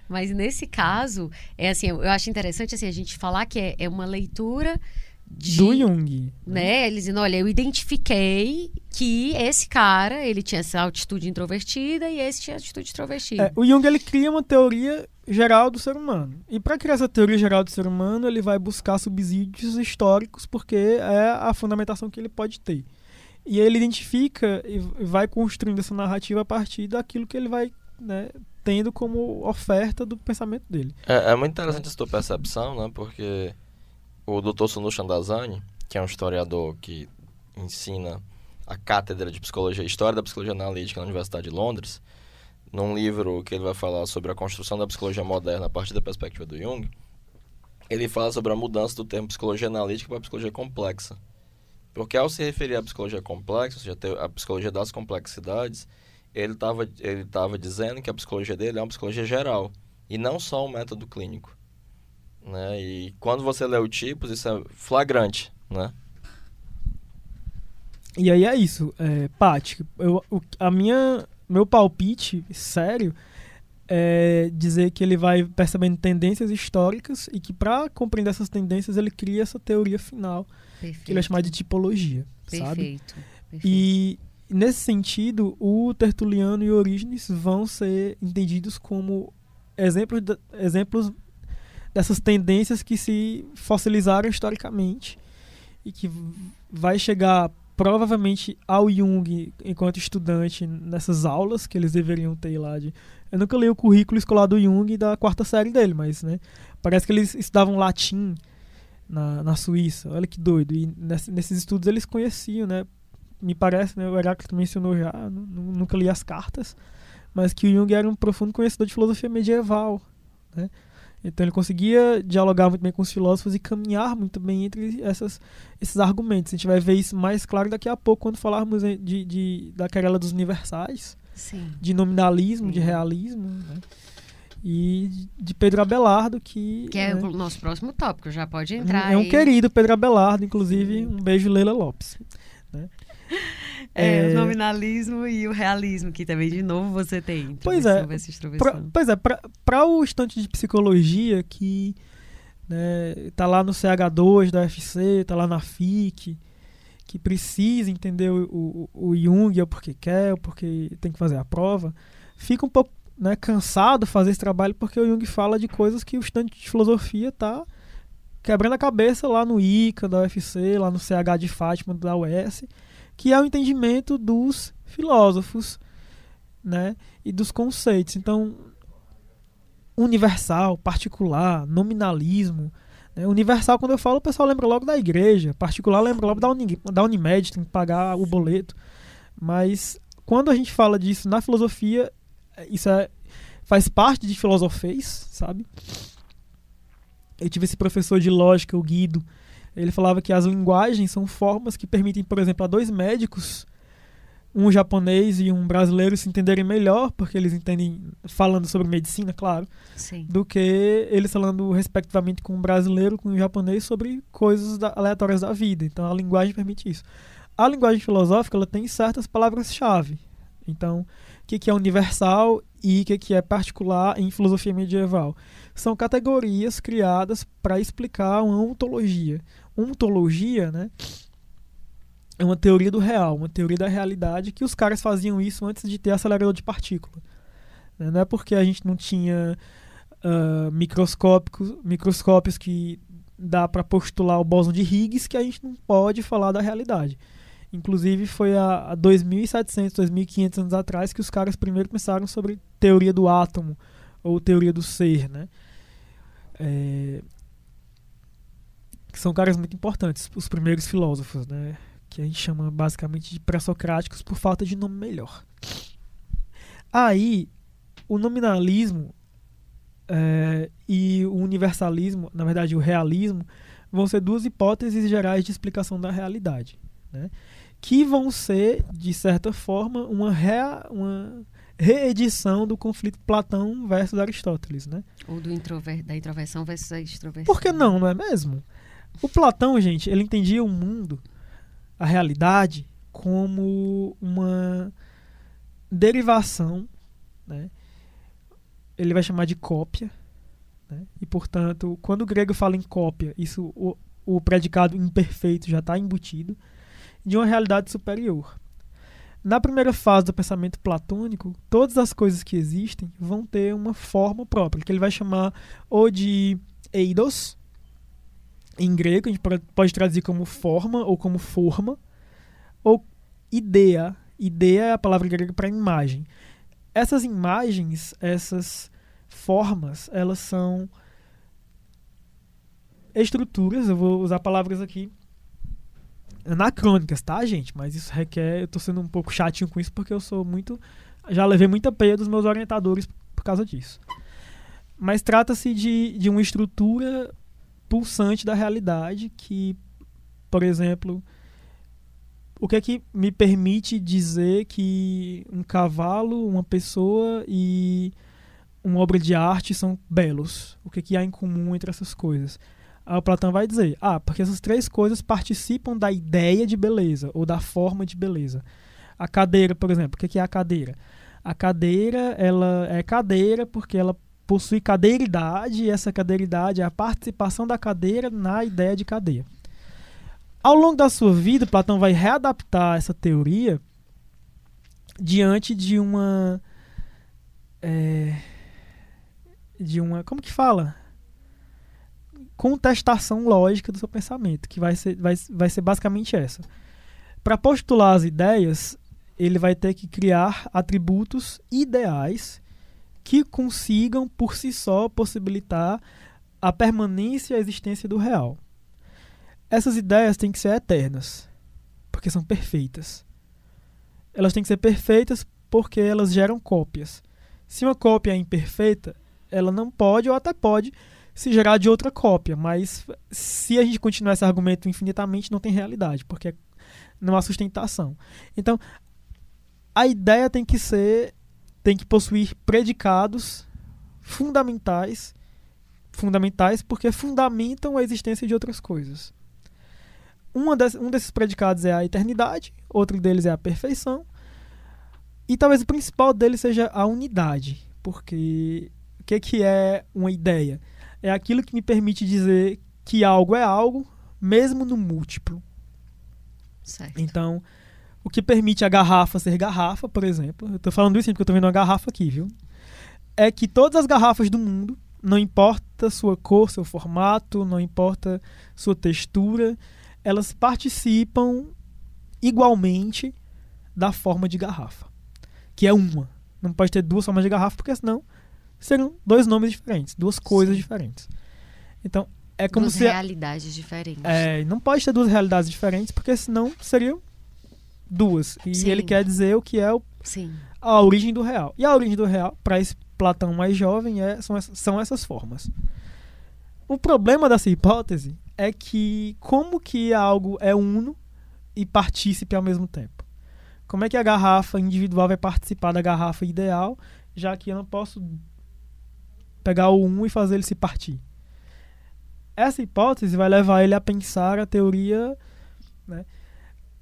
Mas nesse caso, é assim, eu acho interessante assim, a gente falar que é, é uma leitura de, Do Jung. né? Eles dizendo, olha, eu identifiquei que esse cara, ele tinha essa atitude introvertida e esse tinha atitude extrovertida. É, o Jung ele cria uma teoria geral do ser humano. E para criar essa teoria geral do ser humano, ele vai buscar subsídios históricos, porque é a fundamentação que ele pode ter. E ele identifica e vai construindo essa narrativa a partir daquilo que ele vai né, tendo como oferta do pensamento dele. É, é muito interessante essa tua percepção, né? Porque o Dr. Sunu Chandazani, que é um historiador que ensina a cátedra de psicologia, história da psicologia analítica na Universidade de Londres, num livro que ele vai falar sobre a construção da psicologia moderna a partir da perspectiva do Jung, ele fala sobre a mudança do termo psicologia analítica para psicologia complexa. Porque ao se referir à psicologia complexa, ou seja, a psicologia das complexidades, ele estava ele tava dizendo que a psicologia dele é uma psicologia geral e não só um método clínico. Né? E quando você lê o tipos, isso é flagrante. Né? E aí é isso, é, Paty, a minha, meu palpite, sério, é dizer que ele vai percebendo tendências históricas e que para compreender essas tendências ele cria essa teoria final, que ele vai Perfeito. chamar de tipologia, sabe? Perfeito. perfeito. E nesse sentido, o Tertuliano e o Orígenes vão ser entendidos como exemplos, da- exemplos dessas tendências que se fossilizaram historicamente e que vai chegar provavelmente ao Jung enquanto estudante nessas aulas que eles deveriam ter lá de eu nunca li o currículo escolar do Jung da quarta série dele, mas né, parece que eles estudavam latim na, na Suíça. Olha que doido. E ness- nesses estudos eles conheciam, né? Me parece, né? O Heráclito mencionou já, nu- nu- nunca li as cartas, mas que o Jung era um profundo conhecedor de filosofia medieval, né? Então ele conseguia dialogar muito bem com os filósofos e caminhar muito bem entre essas, esses argumentos. A gente vai ver isso mais claro daqui a pouco quando falarmos de, de, da querela dos universais, Sim. de nominalismo, de Sim. realismo, né? e de Pedro Abelardo, que, Que é né, o nosso próximo tópico, já pode entrar. é um aí. querido Pedro Abelardo, inclusive um beijo Leila Lopes. né? É, É. o nominalismo e o realismo, que também, de novo, você tem. Pois é. Pra, pois é, para o estudante de psicologia que né, tá lá no CH2 da UFC, tá lá na FIC, que precisa entender o, o, o Jung, é o porquê quer, o porquê tem que fazer a prova, fica um pouco né, cansado fazer esse trabalho porque o Jung fala de coisas que o estudante de filosofia tá quebrando a cabeça lá no ICA da UFC, lá no CH de Fátima da US, que é o entendimento dos filósofos, né, e dos conceitos. Então, universal, particular, nominalismo. Né? Universal, quando eu falo, o pessoal lembra logo da igreja. Particular lembra logo da, Uni, da Unimed, tem que pagar o boleto. Mas quando a gente fala disso na filosofia, isso é, faz parte de filosofês, sabe? Eu tive esse professor de lógica, o Guido. Ele falava que as linguagens são formas que permitem, por exemplo, a dois médicos, um japonês e um brasileiro, se entenderem melhor, porque eles entendem falando sobre medicina, claro, Sim. do que eles falando respectivamente com um brasileiro, com um japonês sobre coisas da, aleatórias da vida. Então a linguagem permite isso. A linguagem filosófica ela tem certas palavras-chave. Então, o que, que é universal e o que, que é particular em filosofia medieval? São categorias criadas para explicar uma ontologia. Ontologia, né? É uma teoria do real, uma teoria da realidade que os caras faziam isso antes de ter acelerador de partícula. Né? Não é porque a gente não tinha uh, microscópicos, microscópios que dá para postular o bóson de Higgs que a gente não pode falar da realidade. Inclusive foi há, há 2.700, 2.500 anos atrás que os caras primeiro pensaram sobre teoria do átomo ou teoria do ser, né? É, que são caras muito importantes, os primeiros filósofos, né? Que a gente chama basicamente de pré-socráticos por falta de nome melhor. Aí, o nominalismo é, e o universalismo, na verdade o realismo, vão ser duas hipóteses gerais de explicação da realidade, né? que vão ser, de certa forma, uma, rea, uma reedição do conflito Platão versus Aristóteles. Né? Ou do introver da introversão versus a extroversão. Por que não, não é mesmo? O Platão, gente, ele entendia o mundo, a realidade, como uma derivação, né? ele vai chamar de cópia, né? e portanto, quando o grego fala em cópia, isso o, o predicado imperfeito já está embutido, de uma realidade superior. Na primeira fase do pensamento platônico, todas as coisas que existem vão ter uma forma própria, que ele vai chamar ou de eidos, em grego, a gente pode traduzir como forma ou como forma, ou ideia. Ideia é a palavra grega para imagem. Essas imagens, essas formas, elas são estruturas, eu vou usar palavras aqui anacrônicas, tá, gente? Mas isso requer. Eu tô sendo um pouco chatinho com isso porque eu sou muito. Já levei muita peia dos meus orientadores por causa disso. Mas trata-se de, de uma estrutura pulsante da realidade que, por exemplo, o que é que me permite dizer que um cavalo, uma pessoa e uma obra de arte são belos? O que, é que há em comum entre essas coisas? Aí o Platão vai dizer: ah, porque essas três coisas participam da ideia de beleza ou da forma de beleza. A cadeira, por exemplo, o que é a cadeira? A cadeira, ela é cadeira porque ela possui cadeiridade e essa cadeiridade é a participação da cadeira na ideia de cadeia. Ao longo da sua vida, Platão vai readaptar essa teoria diante de uma é, de uma como que fala contestação lógica do seu pensamento, que vai ser, vai, vai ser basicamente essa. Para postular as ideias, ele vai ter que criar atributos ideais que consigam por si só possibilitar a permanência e a existência do real. Essas ideias têm que ser eternas, porque são perfeitas. Elas têm que ser perfeitas porque elas geram cópias. Se uma cópia é imperfeita, ela não pode ou até pode se gerar de outra cópia, mas se a gente continuar esse argumento infinitamente, não tem realidade, porque não há sustentação. Então, a ideia tem que ser, tem que possuir predicados fundamentais, fundamentais porque fundamentam a existência de outras coisas. Des, um desses predicados é a eternidade, outro deles é a perfeição, e talvez o principal deles seja a unidade, porque o que, que é uma ideia? é aquilo que me permite dizer que algo é algo, mesmo no múltiplo. Certo. Então, o que permite a garrafa ser garrafa, por exemplo, eu estou falando isso porque eu estou vendo uma garrafa aqui, viu? É que todas as garrafas do mundo, não importa sua cor, seu formato, não importa sua textura, elas participam igualmente da forma de garrafa, que é uma. Não pode ter duas formas de garrafa, porque senão seriam dois nomes diferentes, duas coisas Sim. diferentes. Então, é como duas se. realidades diferentes. É, não pode ter duas realidades diferentes, porque senão seriam duas. E Sim. ele quer dizer o que é o- Sim. a origem do real. E a origem do real, para esse Platão mais jovem, é, são, são essas formas. O problema dessa hipótese é que como que algo é uno e partícipe ao mesmo tempo? Como é que a garrafa individual vai participar da garrafa ideal, já que eu não posso pegar o um e fazer ele se partir? Essa hipótese vai levar ele a pensar a teoria né,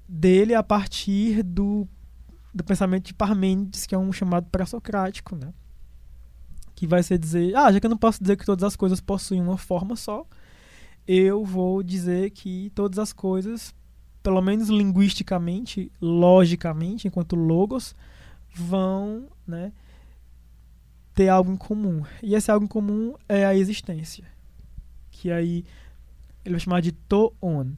dele a partir do do pensamento de Parmênides, que é um chamado pré-socrático, né? Que vai ser dizer, ah, já que eu não posso dizer que todas as coisas possuem uma forma só, eu vou dizer que todas as coisas, pelo menos linguisticamente, logicamente, enquanto logos, vão, né, ter algo em comum. E esse algo em comum é a existência. Que aí ele vai chamar de to-on.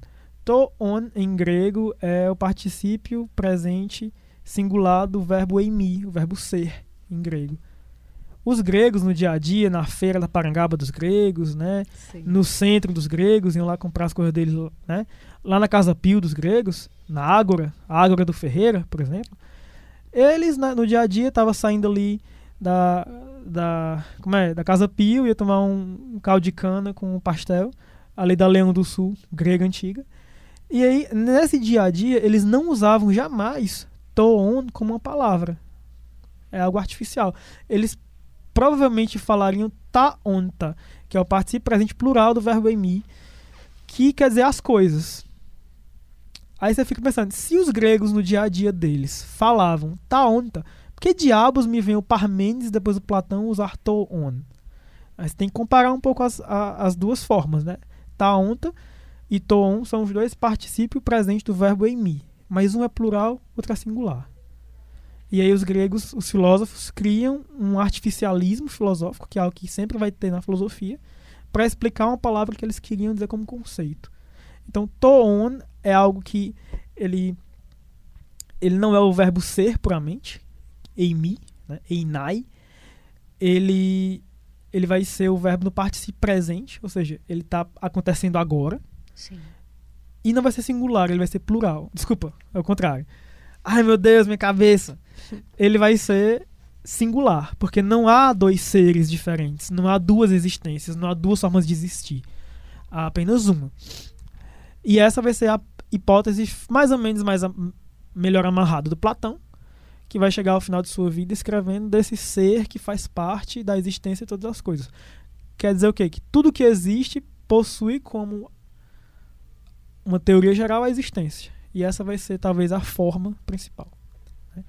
To-on em grego é o particípio presente singular do verbo eimi, o verbo ser em grego. Os gregos no dia a dia, na feira da Parangaba dos gregos, né, Sim. no centro dos gregos, iam lá comprar as coisas deles, né? Lá na Casa Pio dos gregos, na Ágora, a Ágora do Ferreira, por exemplo. Eles na- no dia a dia estavam saindo ali da da como é, da Casa Pio, ia tomar um, um caldo de cana com um pastel, ali da Leão do Sul, grega antiga. E aí, nesse dia a dia, eles não usavam jamais toon como uma palavra. É algo artificial. Eles provavelmente falariam taonta, que é o participio presente plural do verbo emi, que quer dizer as coisas. Aí você fica pensando, se os gregos no dia a dia deles falavam taonta, por que diabos me vem o Parmênides depois o Platão usar toon? Aí você tem que comparar um pouco as, a- as duas formas, né? Taonta e toon são os dois particípios presentes do verbo emi, mas um é plural, outro é singular. E aí os gregos, os filósofos, criam um artificialismo filosófico, que é algo que sempre vai ter na filosofia, para explicar uma palavra que eles queriam dizer como conceito. Então, toon é algo que ele ele não é o verbo ser puramente, eimi, né, einai. Ele ele vai ser o verbo no participio presente, ou seja, ele está acontecendo agora Sim. e não vai ser singular, ele vai ser plural. Desculpa, é o contrário. Ai meu Deus, minha cabeça. Ele vai ser singular, porque não há dois seres diferentes, não há duas existências, não há duas formas de existir. Há apenas uma. E essa vai ser a hipótese mais ou menos mais melhor amarrada do Platão, que vai chegar ao final de sua vida escrevendo desse ser que faz parte da existência de todas as coisas. Quer dizer o quê? Que tudo que existe possui como uma teoria geral a existência. E essa vai ser talvez a forma principal né,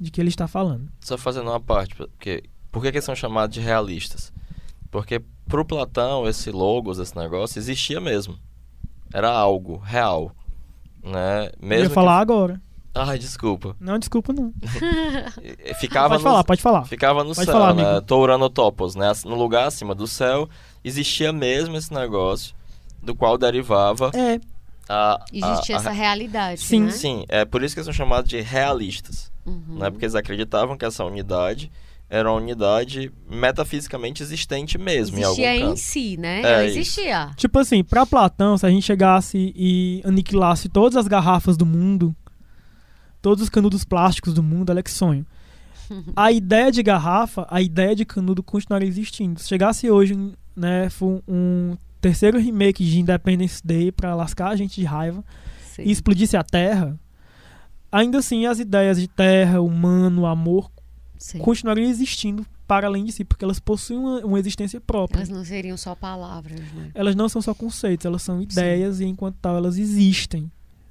de que ele está falando. Só fazendo uma parte, porque por que, que eles são chamados de realistas? Porque pro Platão, esse logos, esse negócio, existia mesmo. Era algo real. Né? Eu Mesmo ia falar agora. que... Ai, desculpa. Não, desculpa não. Ficava pode no, falar, pode falar. Ficava no Pode céu, falar, né? Touranotopos, né? No lugar acima do céu, existia mesmo esse negócio do qual derivava É, a... Existe a, a- essa realidade, Sim. né? Sim, é por isso que eles são chamados de realistas. Uhum. né? Porque eles acreditavam que essa unidade era uma unidade metafisicamente existente mesmo em algum Existia em si, né? É Ela isso. existia. tipo assim, pra Platão, se a gente chegasse e aniquilasse todas as garrafas do mundo, todos os canudos plásticos do mundo, olha que sonho. A ideia de garrafa, a ideia de canudo continuaria existindo. Se chegasse hoje, né, um terceiro remake de Independence Day pra lascar a gente de raiva, Sim. e explodisse a Terra, ainda assim as ideias de terra, humano, amor Sim. continuariam existindo para além de si, porque elas possuem uma, uma existência própria. Elas não seriam só palavras, né? Elas não são só conceitos, elas são ideias e enquanto tal elas existem.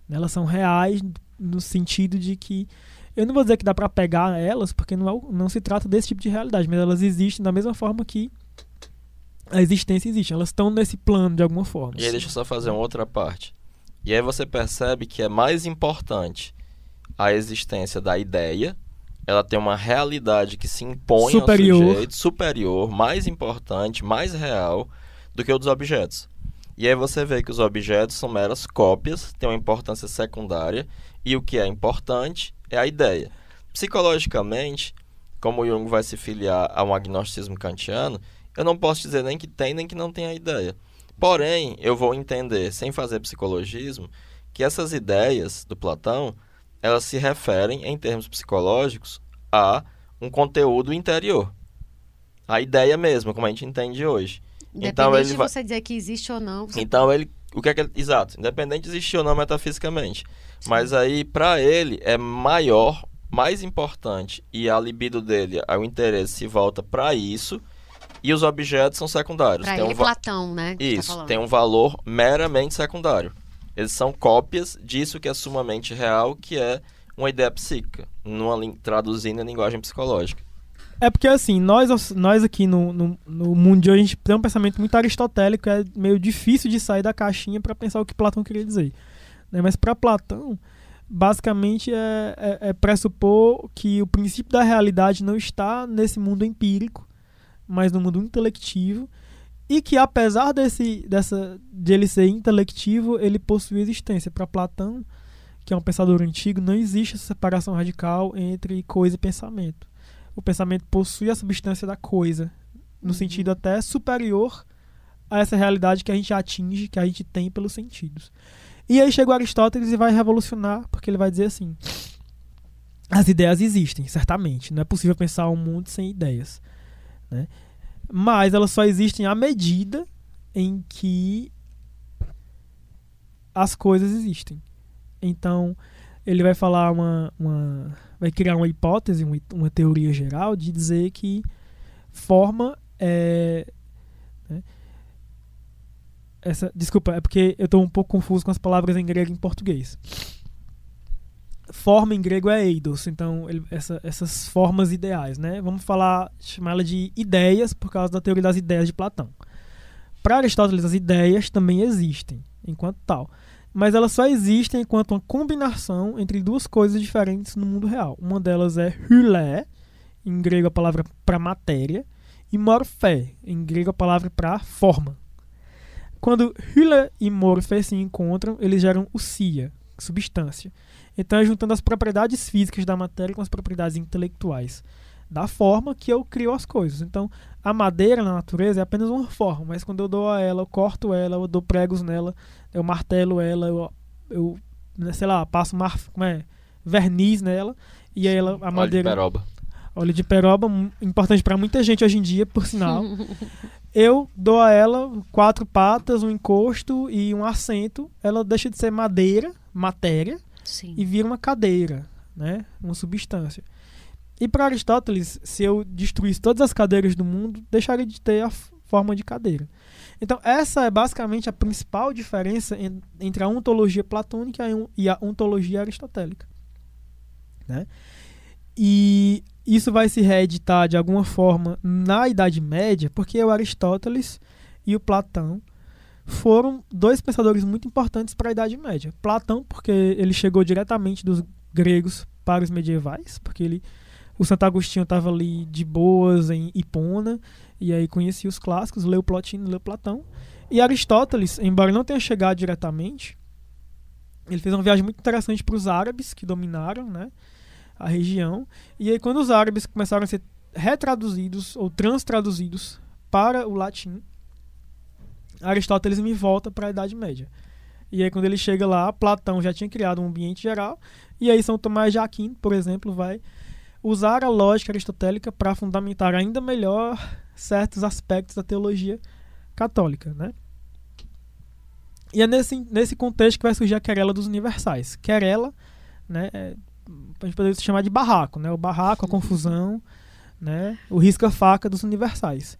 Elas são reais no sentido de que eu não vou dizer que dá para pegar elas, porque não, é não se trata desse tipo de realidade, mas elas existem da mesma forma que a existência existe. Elas estão nesse plano de alguma forma. E aí deixa eu só fazer uma outra parte. E aí você percebe que é mais importante a existência da ideia, ela tem uma realidade que se impõe Superior. ao sujeito, superior, mais importante, mais real do que o dos objetos. E aí você vê que os objetos são meras cópias, têm uma importância secundária, e o que é importante é a ideia. Psicologicamente, como o Jung vai se filiar a um agnosticismo kantiano, eu não posso dizer nem que tem nem que não tem a ideia. Porém, eu vou entender, sem fazer psicologismo, que essas ideias do Platão elas se referem, em termos psicológicos, a um conteúdo interior. A ideia mesmo, como a gente entende hoje. Então, ele de vai- você dizer que existe ou não. você- Então ele, o que é que ele, exato, independente de existir ou não metafisicamente. Mas aí para ele é maior, mais importante e a libido dele, o interesse se volta para isso e os objetos são secundários. Pra Tem ele, um va- Platão, né? tá isso, falando. tem um valor meramente secundário. Eles são cópias disso que é sumamente real, que é uma ideia psíquica, numa, traduzindo em linguagem psicológica. É porque assim, nós, nós aqui no, no, no mundo de hoje, a gente tem um pensamento muito aristotélico, é meio difícil de sair da caixinha para pensar o que Platão queria dizer. né? Mas para Platão, basicamente é, é, é pressupor que o princípio da realidade não está nesse mundo empírico, mas no mundo intelectivo, e que apesar desse, dessa, de ele ser intelectivo, ele possui existência. Para Platão, que é um pensador antigo, não existe essa separação radical entre coisa e pensamento o pensamento possui a substância da coisa, no Uhum. sentido até superior a essa realidade que a gente atinge, que a gente tem pelos sentidos. E aí chega o Aristóteles e vai revolucionar, porque ele vai dizer assim: as ideias existem, certamente. Não é possível pensar um mundo sem ideias. Né? Mas elas só existem à medida em que as coisas existem. Então, ele vai falar uma, uma vai criar uma hipótese, uma, teoria geral de dizer que forma é né? essa desculpa é porque eu estou um pouco confuso com as palavras em grego e em português forma em grego é eidos então ele- essa- essas formas ideais né vamos falar chamá-la de ideias por causa da teoria das ideias de Platão para Aristóteles as ideias também existem enquanto tal mas elas só existem enquanto uma combinação entre duas coisas diferentes no mundo real. Uma delas é hylé, em grego a palavra para matéria, e morfé, em grego a palavra para forma. Quando hylé e morfé se encontram, eles geram usia, substância. Então é juntando as propriedades físicas da matéria com as propriedades intelectuais da forma que eu crio as coisas. Então, a madeira na natureza é apenas uma forma, mas quando eu dou a ela, eu corto ela, eu dou pregos nela, eu martelo ela, eu, eu né, sei lá, passo mar, como é, verniz nela e aí ela, a de madeira, peroba. óleo de peroba, importante para muita gente hoje em dia, por sinal. eu dou a ela quatro patas, um encosto e um assento, ela deixa de ser madeira, matéria, Sim. e vira uma cadeira, né? Uma substância. E para Aristóteles, se eu destruísse todas as cadeiras do mundo, deixaria de ter a forma de cadeira. Então, essa é basicamente a principal diferença en- entre a ontologia platônica e e a ontologia aristotélica. Né? E isso vai se reeditar de alguma forma na Idade Média, porque o Aristóteles e o Platão foram dois pensadores muito importantes para a Idade Média. Platão, porque ele chegou diretamente dos gregos para os medievais, porque ele, o Santo Agostinho estava ali de boas em Hipona, e aí conhecia os clássicos, leu Plotino, leu Platão. E Aristóteles, embora não tenha chegado diretamente, ele fez uma viagem muito interessante para os árabes que dominaram né, a região. E aí, quando os árabes começaram a ser retraduzidos ou transtraduzidos para o latim, Aristóteles me volta para a Idade Média. E aí, quando ele chega lá, Platão já tinha criado um ambiente geral. E aí, São Tomás de Aquino, por exemplo, vai usar a lógica aristotélica para fundamentar ainda melhor certos aspectos da teologia católica, né? E é nesse, nesse contexto que vai surgir a querela dos universais. Querela, né, é, a gente poderia se chamar de barraco, né? O barraco, a confusão, né? O risca-faca dos universais.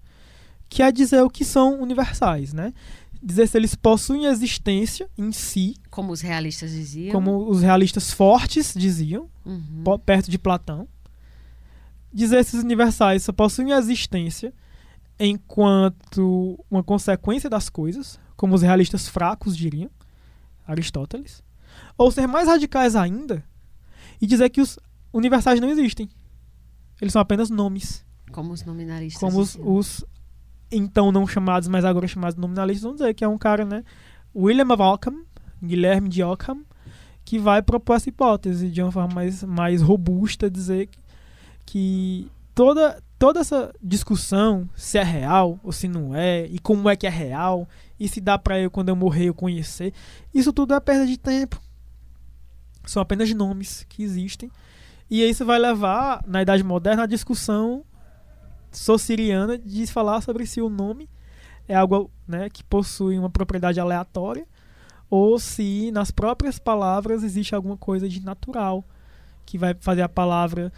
Que é dizer o que são universais, né? Dizer se eles possuem existência em si, Como os realistas diziam. como os realistas fortes diziam, Uhum. perto de Platão. Dizer se os universais só possuem existência enquanto uma consequência das coisas, como os realistas fracos diriam, Aristóteles. Ou ser mais radicais ainda e dizer que os universais não existem. Eles são apenas nomes. Como os nominalistas Como os, os então não chamados, mas agora chamados nominalistas, vão dizer que é um cara, né? William of Ockham, Guilherme de Ockham, que vai propor essa hipótese de uma forma mais, mais robusta, dizer que, que toda, toda essa discussão, se é real ou se não é, e como é que é real, e se dá pra eu, quando eu morrer, eu conhecer, isso tudo é perda de tempo. São apenas nomes que existem. E isso vai levar, na Idade Moderna, a discussão sociriana de falar sobre se o nome é algo né, que possui uma propriedade aleatória ou se nas próprias palavras existe alguma coisa de natural que vai fazer a palavra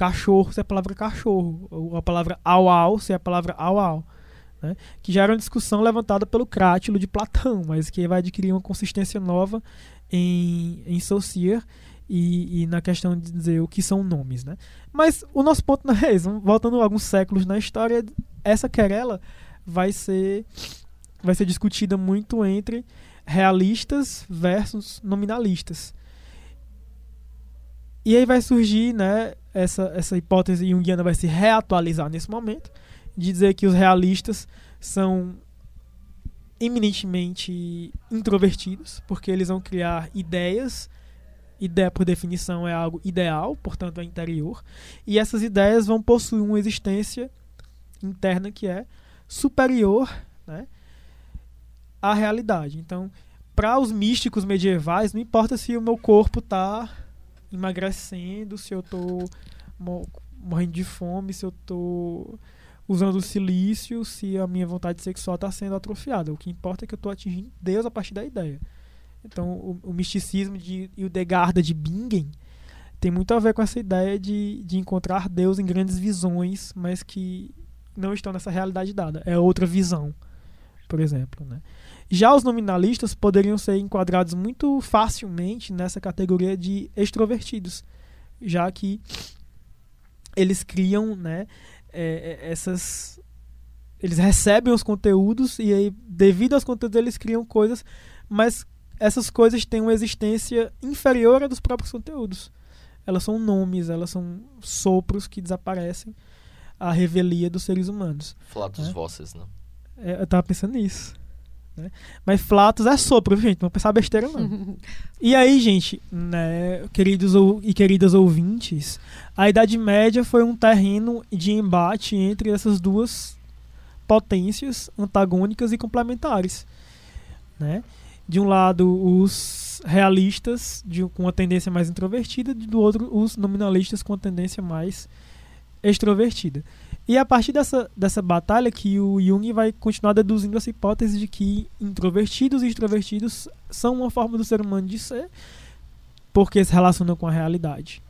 cachorro ser a palavra cachorro, ou a palavra au au ser a palavra au au. Né? Que já era uma discussão levantada pelo Crátilo de Platão, mas que vai adquirir uma consistência nova em, em Saussure e, e, na questão de dizer o que são nomes. Né? Mas o nosso ponto não é esse. Voltando alguns séculos na história, essa querela vai ser, vai ser discutida muito entre realistas versus nominalistas. E aí vai surgir, né, essa, essa hipótese junguiana vai se reatualizar nesse momento, de dizer que os realistas são eminentemente introvertidos, porque eles vão criar ideias. Ideia, por definição, é algo ideal, portanto, é interior. E essas ideias vão possuir uma existência interna que é superior né, à realidade. Então, para os místicos medievais, não importa se o meu corpo está emagrecendo, se eu tô morrendo de fome, se eu tô usando silício, se a minha vontade sexual está sendo atrofiada. O que importa é que eu estou atingindo Deus a partir da ideia. Então, o, o misticismo de Hildegard de Bingen tem muito a ver com essa ideia de, de encontrar Deus em grandes visões, mas que não estão nessa realidade dada. É outra visão, por exemplo. Né? Já os nominalistas poderiam ser enquadrados muito facilmente nessa categoria de extrovertidos, já que eles criam né, é, é, essas. Eles recebem os conteúdos e aí, devido aos conteúdos, eles criam coisas, mas essas coisas têm uma existência inferior à dos próprios conteúdos. Elas são nomes, elas são sopros que desaparecem à revelia dos seres humanos. Flatus né? vozes, não? É, eu tava pensando nisso. Né? Mas Flatus é sopro, gente. Não pensar besteira, não. e aí, gente, né, queridos e queridas ouvintes, a Idade Média foi um terreno de embate entre essas duas potências antagônicas e complementares. Né? De um lado, os realistas de, com uma tendência mais introvertida, do outro, os nominalistas com uma tendência mais extrovertida. E é a partir dessa, dessa batalha que o Jung vai continuar deduzindo essa hipótese de que introvertidos e extrovertidos são uma forma do ser humano de ser, porque se relacionam com a realidade.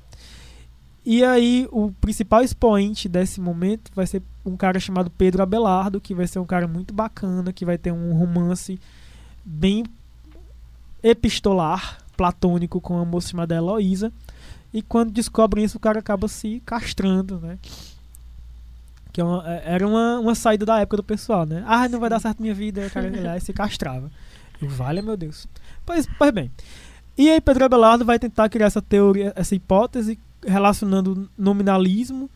E aí, o principal expoente desse momento vai ser um cara chamado Pedro Abelardo, que vai ser um cara muito bacana, que vai ter um romance bem epistolar, platônico, com uma moça chamada Heloísa. E quando descobrem isso, o cara acaba se castrando, né? Que é uma, é, era uma, uma saída da época do pessoal, né? Ah, não vai dar certo minha vida, o cara ia lá e se castrava. E vale, meu Deus. Pois, pois bem. E aí Pedro Abelardo vai tentar criar essa teoria, essa hipótese, relacionando nominalismo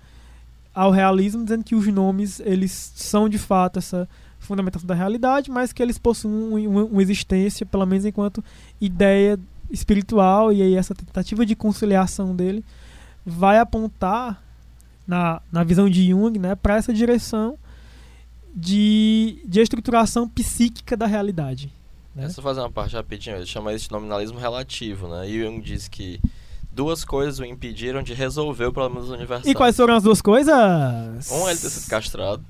ao realismo, dizendo que os nomes, eles são de fato essa fundamentação da realidade, mas que eles possuem uma, uma existência, pelo menos enquanto ideia espiritual, e aí essa tentativa de conciliação dele vai apontar na, na visão de Jung, né, para essa direção de, de estruturação psíquica da realidade. Né? Só fazer uma parte rapidinho, ele chama isso de nominalismo relativo, né? E Jung diz que duas coisas o impediram de resolver o problema dos universais. E quais foram as duas coisas? Um, ele ter sido castrado,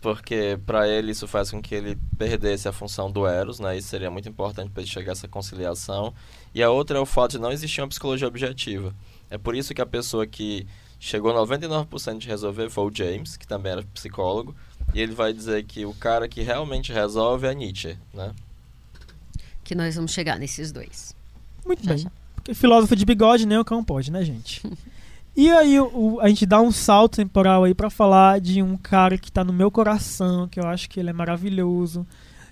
porque para ele isso faz com que ele perdesse a função do Eros, né? Isso seria muito importante para ele chegar a essa conciliação. E a outra é o fato de não existir uma psicologia objetiva. É por isso que a pessoa que chegou 99% de resolver foi o James, que também era psicólogo, e ele vai dizer que o cara que realmente resolve é Nietzsche, né? Que nós vamos chegar nesses dois. Muito já, bem. Já. Porque filósofo de bigode nem o cão pode, né, gente? e aí o, a gente dá um salto temporal aí para falar de um cara que tá no meu coração, que eu acho que ele é maravilhoso.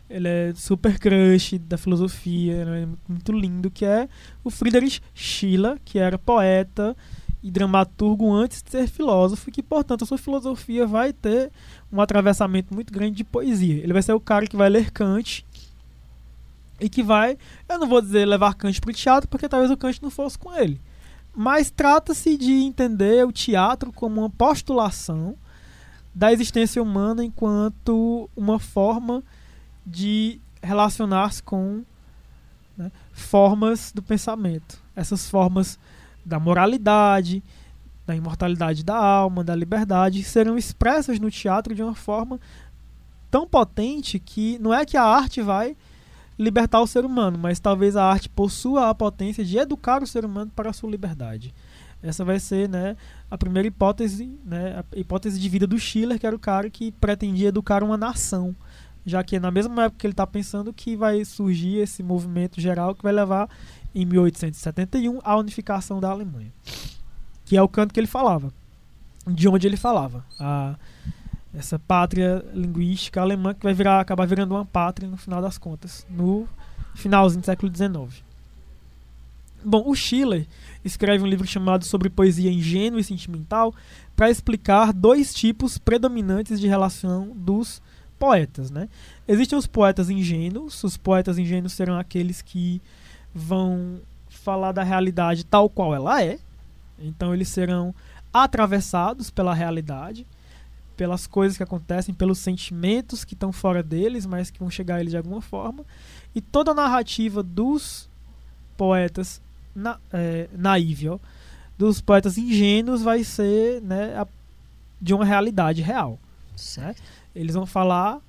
Ele é super crush da filosofia, é muito lindo, que é o Friedrich Schiller, que era poeta, e dramaturgo antes de ser filósofo, e que, portanto, a sua filosofia vai ter um atravessamento muito grande de poesia. Ele vai ser o cara que vai ler Kant e que vai, eu não vou dizer levar Kant para o teatro, porque talvez o Kant não fosse com ele. Mas trata-se de entender o teatro como uma postulação da existência humana enquanto uma forma de relacionar-se com né, formas do pensamento. Essas formas da moralidade, da imortalidade da alma, da liberdade, serão expressas no teatro de uma forma tão potente que não é que a arte vai libertar o ser humano, mas talvez a arte possua a potência de educar o ser humano para a sua liberdade. Essa vai ser né, a primeira hipótese, né, a hipótese de vida do Schiller, que era o cara que pretendia educar uma nação, já que é na mesma época que ele está pensando que vai surgir esse movimento geral que vai levar em 1871 à unificação da Alemanha, que é o canto que ele falava, de onde ele falava, a, essa pátria linguística alemã que vai virar, acabar virando uma pátria no final das contas, no finalzinho do século XIX. Bom, o Schiller escreve um livro chamado Sobre Poesia Ingênua e Sentimental para explicar dois tipos predominantes de relação dos poetas. Né? Existem os poetas ingênuos, os poetas ingênuos serão aqueles que vão falar da realidade tal qual ela é, então eles serão atravessados pela realidade, pelas coisas que acontecem, pelos sentimentos que estão fora deles, mas que vão chegar a eles de alguma forma. E toda a narrativa dos poetas na, é, dos poetas ingênuos vai ser né, a, de uma realidade real. Né? Eles vão falar.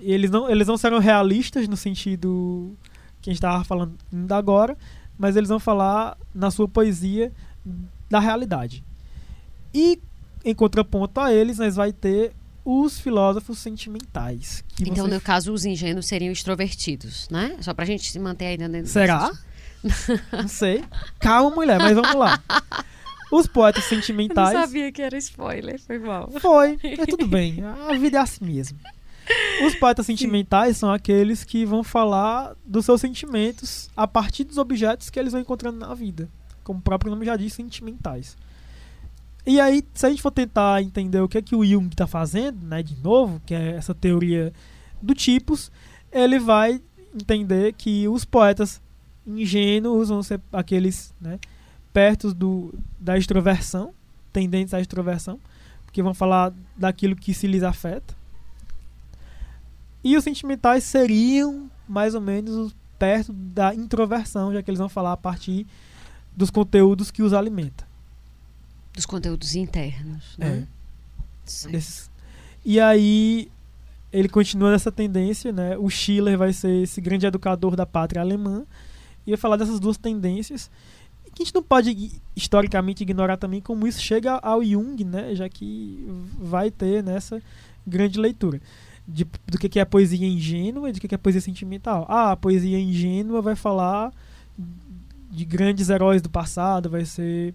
Eles não, eles não serão realistas no sentido que a gente estava falando ainda agora, mas eles vão falar na sua poesia da realidade. E em contraponto a eles, nós vai ter os filósofos sentimentais. então, você... no caso, os ingênuos seriam extrovertidos, né? Só pra gente se manter ainda dentro Será? Não sei. Calma, mulher, mas vamos lá. Os poetas sentimentais. Eu não sabia que era spoiler, foi mal. Foi, mas tudo bem. A vida é assim mesmo. Os poetas sentimentais Sim. são aqueles que vão falar dos seus sentimentos a partir dos objetos que eles vão encontrando na vida. Como o próprio nome já diz, sentimentais. E aí, se a gente for tentar entender o que é que o Jung está fazendo, né, de novo, que é essa teoria do tipos, ele vai entender que os poetas ingênuos vão ser aqueles né, perto do, da extroversão, tendentes à extroversão, porque vão falar daquilo que se lhes afeta. E os sentimentais seriam mais ou menos perto da introversão, já que eles vão falar a partir dos conteúdos que os alimentam. Dos conteúdos internos, né? É. E aí ele continua nessa tendência, né? O Schiller vai ser esse grande educador da pátria alemã e vai falar dessas duas tendências que a gente não pode historicamente ignorar também como isso chega ao Jung, né? Já que vai ter nessa grande leitura de, do que, que é poesia ingênua e do que, que é poesia sentimental. Ah, a poesia ingênua vai falar de grandes heróis do passado, vai ser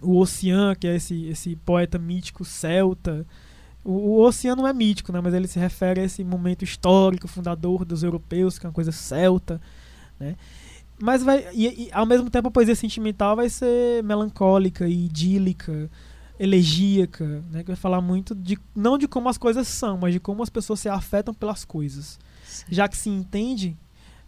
o Ocean, que é esse, esse poeta mítico celta. O, o Oceano não é mítico, né, mas ele se refere a esse momento histórico, fundador dos europeus, que é uma coisa celta. Né? Mas vai. E, e, ao mesmo tempo a poesia sentimental vai ser melancólica e idílica, elegíaca, né? Que vai falar muito de. não de como as coisas são, mas de como as pessoas se afetam pelas coisas. Sim. Já que se entende,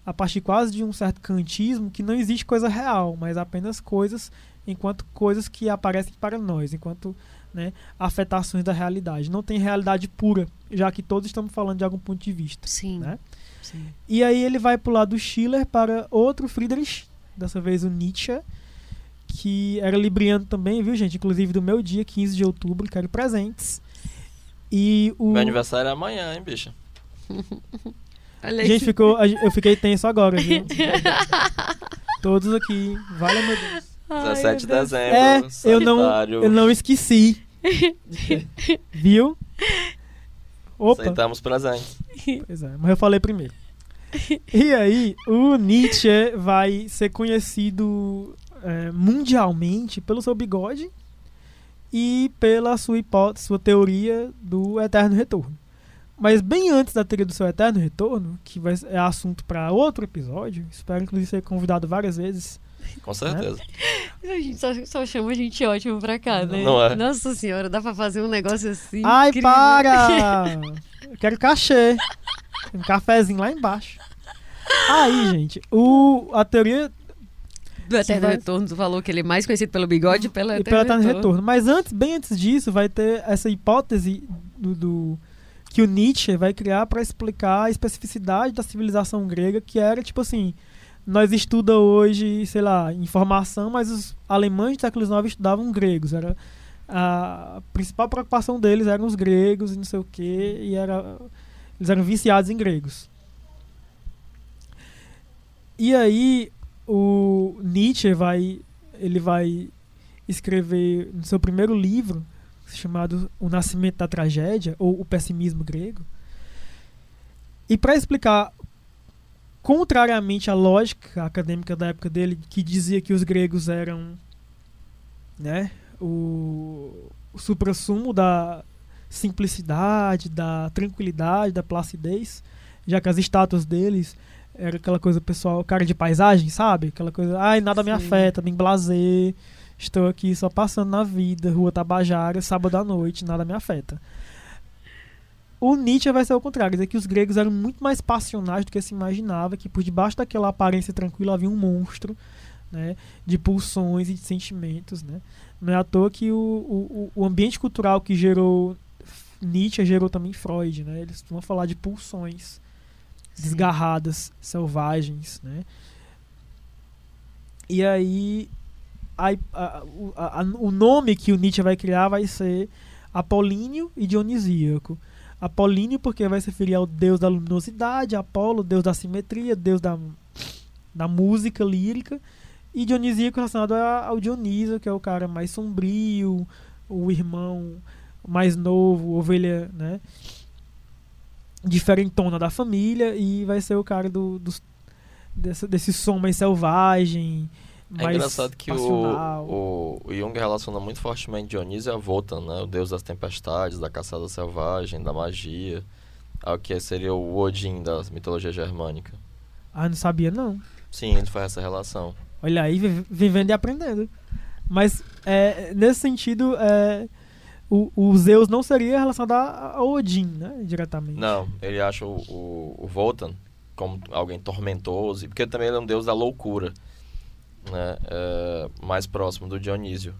a partir quase de um certo kantismo, que não existe coisa real, mas apenas coisas enquanto coisas que aparecem para nós, enquanto né, afetações da realidade. Não tem realidade pura, já que todos estamos falando de algum ponto de vista. Sim. Né? Sim. E aí ele vai pular do Schiller para outro Friedrich, dessa vez o Nietzsche, que era libriano também, viu, gente? Inclusive do meu dia, 15 de outubro, quero presentes. E o... Meu aniversário é amanhã, hein, bicha? gente, ficou, eu fiquei tenso agora, viu? Todos aqui, vale meu Deus. 17 de dezembro. É, eu não, eu não esqueci. Viu? Opa. Aceitamos presente. Pois é, mas eu falei primeiro. E aí, o Nietzsche vai ser conhecido é, mundialmente pelo seu bigode e pela sua hipótese, sua teoria do eterno retorno. Mas bem antes da teoria do seu eterno retorno, que vai, é assunto para outro episódio, espero inclusive ser convidado várias vezes com certeza. Né? A gente só, só chama gente ótima pra cá, né? Não é? Nossa senhora, dá pra fazer um negócio assim. Ai, incrível. para! Eu quero cachê. Tem um cafezinho lá embaixo. Aí, gente, o, a teoria do Eterno vai... Retorno, tu falou que ele é mais conhecido pelo bigode e pelo Eterno, pelo Eterno Retorno. Retorno. Mas antes, bem antes disso, vai ter essa hipótese do, do que o Nietzsche vai criar para explicar a especificidade da civilização grega, que era tipo assim, nós estuda hoje, sei lá, informação, mas os alemães do século XIX estudavam gregos. Era a principal preocupação deles eram os gregos e não sei o que, e era eles eram viciados em gregos. E aí o Nietzsche vai ele vai escrever no seu primeiro livro chamado O Nascimento da Tragédia ou O Pessimismo Grego. E para explicar contrariamente à lógica acadêmica da época dele, que dizia que os gregos eram né, o, o suprassumo da simplicidade, da tranquilidade, da placidez, já que as estátuas deles era aquela coisa pessoal, cara de paisagem, sabe? Aquela coisa, ai, nada Sim. me afeta, nem blazer, estou aqui só passando na vida, rua Tabajara, sábado à noite, nada me afeta. O Nietzsche vai ser o contrário, dizer que os gregos eram muito mais passionais do que se imaginava, que por debaixo daquela aparência tranquila havia um monstro, né, de pulsões e de sentimentos, né. Não é à toa que o, o, o ambiente cultural que gerou Nietzsche gerou também Freud, né? Eles vão falar de pulsões Sim. desgarradas, selvagens, né? E aí a, a, a, o nome que o Nietzsche vai criar vai ser Apolíneo e Dionisíaco. Apolíneo porque vai se referir ao deus da luminosidade, Apolo, deus da simetria, deus da, da música lírica, e Dionisíaco relacionado ao Dionísio, que é o cara mais sombrio, o irmão mais novo, ovelha, né? Diferentona da família e vai ser o cara do, do desse, desse som mais selvagem. É mais engraçado que o, o, o, Jung relaciona muito fortemente Dionísio a Wotan, né? O deus das tempestades, da caçada selvagem, da magia. Ao que seria o Odin da mitologia germânica. Ah, não sabia não. Sim, ele faz essa relação. Olha aí, vivendo e aprendendo. Mas, é, nesse sentido, é, o, o Zeus não seria relacionado a, Odin, né? Diretamente. Não, ele acha o, o, o Wotan como alguém tormentoso, porque também ele é um deus da loucura, né? É, mais próximo do Dionísio.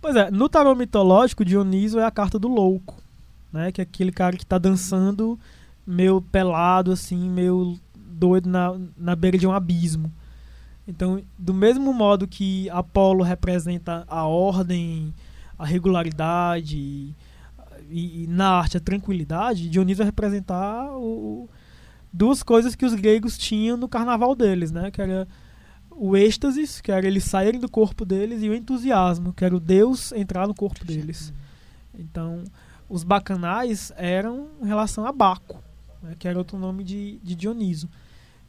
Pois é, no tarô mitológico, Dionísio é a carta do louco, né? Que é aquele cara que está dançando meio pelado, assim, meio doido na, na beira de um abismo. Então, do mesmo modo que Apolo representa a ordem, a regularidade e, e, na arte a tranquilidade, Dionísio vai representar o, duas coisas que os gregos tinham no carnaval deles, né? Que era o êxtase, que era eles saírem do corpo deles, e o entusiasmo, que era o Deus entrar no corpo deles. Então, os bacanais eram em relação a Baco, né? que era outro nome de, de Dioniso,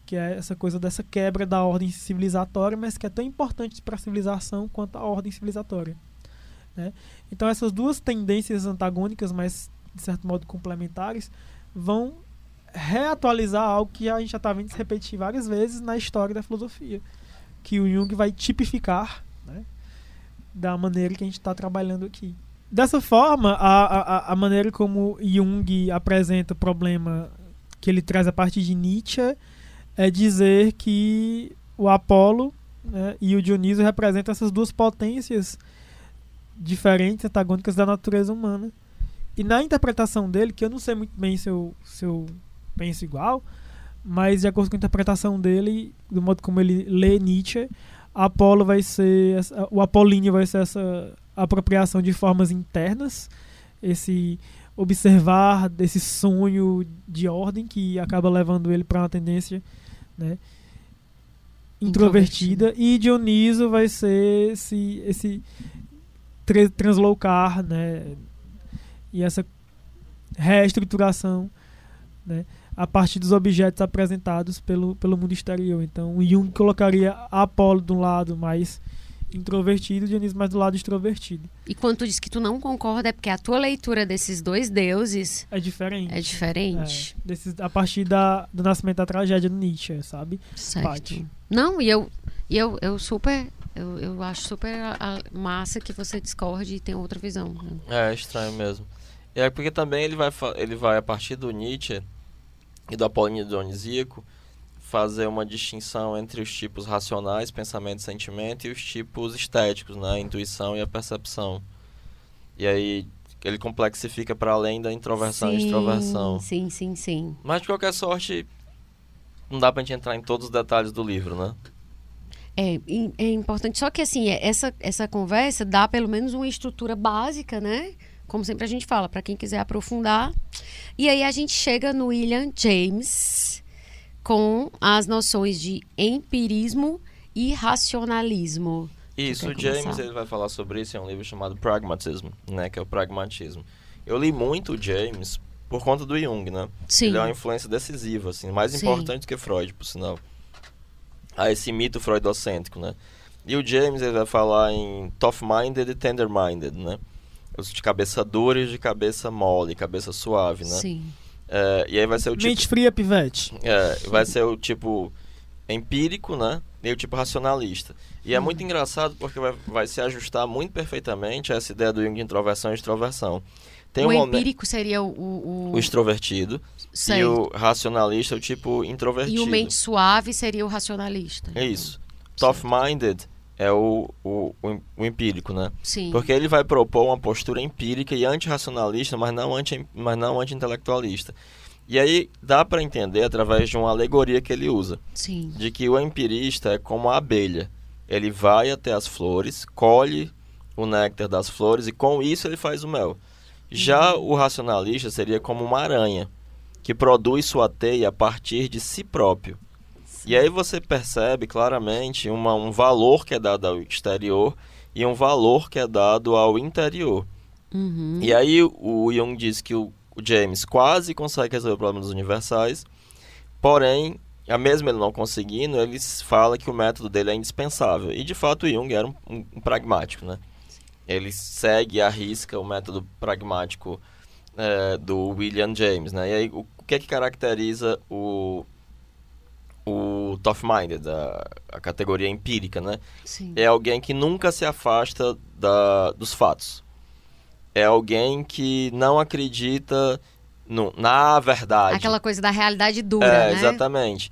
que é essa coisa dessa quebra da ordem civilizatória, mas que é tão importante para a civilização quanto a ordem civilizatória. Né? Então essas duas tendências antagônicas, mas de certo modo complementares, vão reatualizar algo que a gente já está vendo se repetir várias vezes na história da filosofia, que o Jung vai tipificar né, da maneira que a gente está trabalhando aqui. Dessa forma, a, a, a maneira como Jung apresenta o problema que ele traz a partir de Nietzsche é dizer que o Apolo né, e o Dionísio representam essas duas potências diferentes, antagônicas da natureza humana. E na interpretação dele, que eu não sei muito bem se eu, se eu penso igual, mas de acordo com a interpretação dele, do modo como ele lê Nietzsche, Apolo vai ser essa, o Apolíneo vai ser essa apropriação de formas internas, esse observar desse sonho de ordem que acaba levando ele para uma tendência, né, introvertida, e Dioniso vai ser esse esse translocar, né? E essa reestruturação, né? A partir dos objetos apresentados pelo, pelo mundo exterior. Então, o Jung colocaria Apolo de um lado mais introvertido e Dionísio mais do lado extrovertido. E quando tu diz que tu não concorda, é porque a tua leitura desses dois deuses... É diferente. É diferente. É, desses, a partir da, do nascimento da tragédia do Nietzsche, sabe? Certo. Não, e eu, e eu, eu super eu, eu acho super massa que você discorde e tem outra visão. Né? É, estranho mesmo. E é porque também ele vai, ele vai, a partir do Nietzsche e do Apolíneo Dionisíaco, fazer uma distinção entre os tipos racionais, pensamento e sentimento, e os tipos estéticos, né? a intuição e a percepção. E aí ele complexifica para além da introversão sim, e extroversão. Sim, sim, sim. Mas de qualquer sorte, não dá pra gente entrar em todos os detalhes do livro, né? É, é importante. Só que, assim, é- essa, essa conversa dá pelo menos uma estrutura básica, né? Como sempre a gente fala, para quem quiser aprofundar. E aí a gente chega no William James com as noções de empirismo e racionalismo. Isso, o James começar? ele vai falar sobre isso em um livro chamado Pragmatism, né, que é o pragmatismo. Eu li muito o James por conta do Jung, né? Sim. Ele é uma influência decisiva, assim, mais Sim. importante que Freud, por sinal. A esse mito freudocêntrico, né? E o James ele vai falar em tough-minded e tender-minded, né? Os de cabeça dura e os de cabeça mole, cabeça suave, né? Sim. É, e aí vai ser o tipo Mente fria, pivete. é, vai ser o tipo empírico, né? E o tipo racionalista. E é Uhum. muito engraçado porque vai, vai se ajustar muito perfeitamente a essa ideia do Jung de introversão e extroversão. Tem o um momento empírico seria o, o, o extrovertido e certo. o racionalista o tipo introvertido. E o mente suave seria o racionalista. É isso. Tough-minded é o, o, o, em- o empírico, né? Sim. Porque ele vai propor uma postura empírica e antirracionalista, mas não anti, mas não anti-intelectualista. E aí dá para entender através de uma alegoria que ele usa. Sim. de que o empirista é como a abelha. Ele vai até as flores, colhe o néctar das flores e com isso ele faz o mel. Já o racionalista seria como uma aranha, que produz sua teia a partir de si próprio. E aí você percebe claramente uma, um valor que é dado ao exterior e um valor que é dado ao interior. Uhum. E aí o Jung diz que o, o James quase consegue resolver problemas universais, porém, a mesmo ele não conseguindo, ele fala que o método dele é indispensável. E de fato o Jung era um, um- um pragmático, né? Ele segue e arrisca o método pragmático eh, do William James, né? E aí o, o que é que caracteriza o o tough-minded, a, a categoria empírica, né? Sim. é alguém que nunca se afasta da, dos fatos. É alguém que não acredita no- na verdade. Aquela coisa da realidade dura, é, né? exatamente.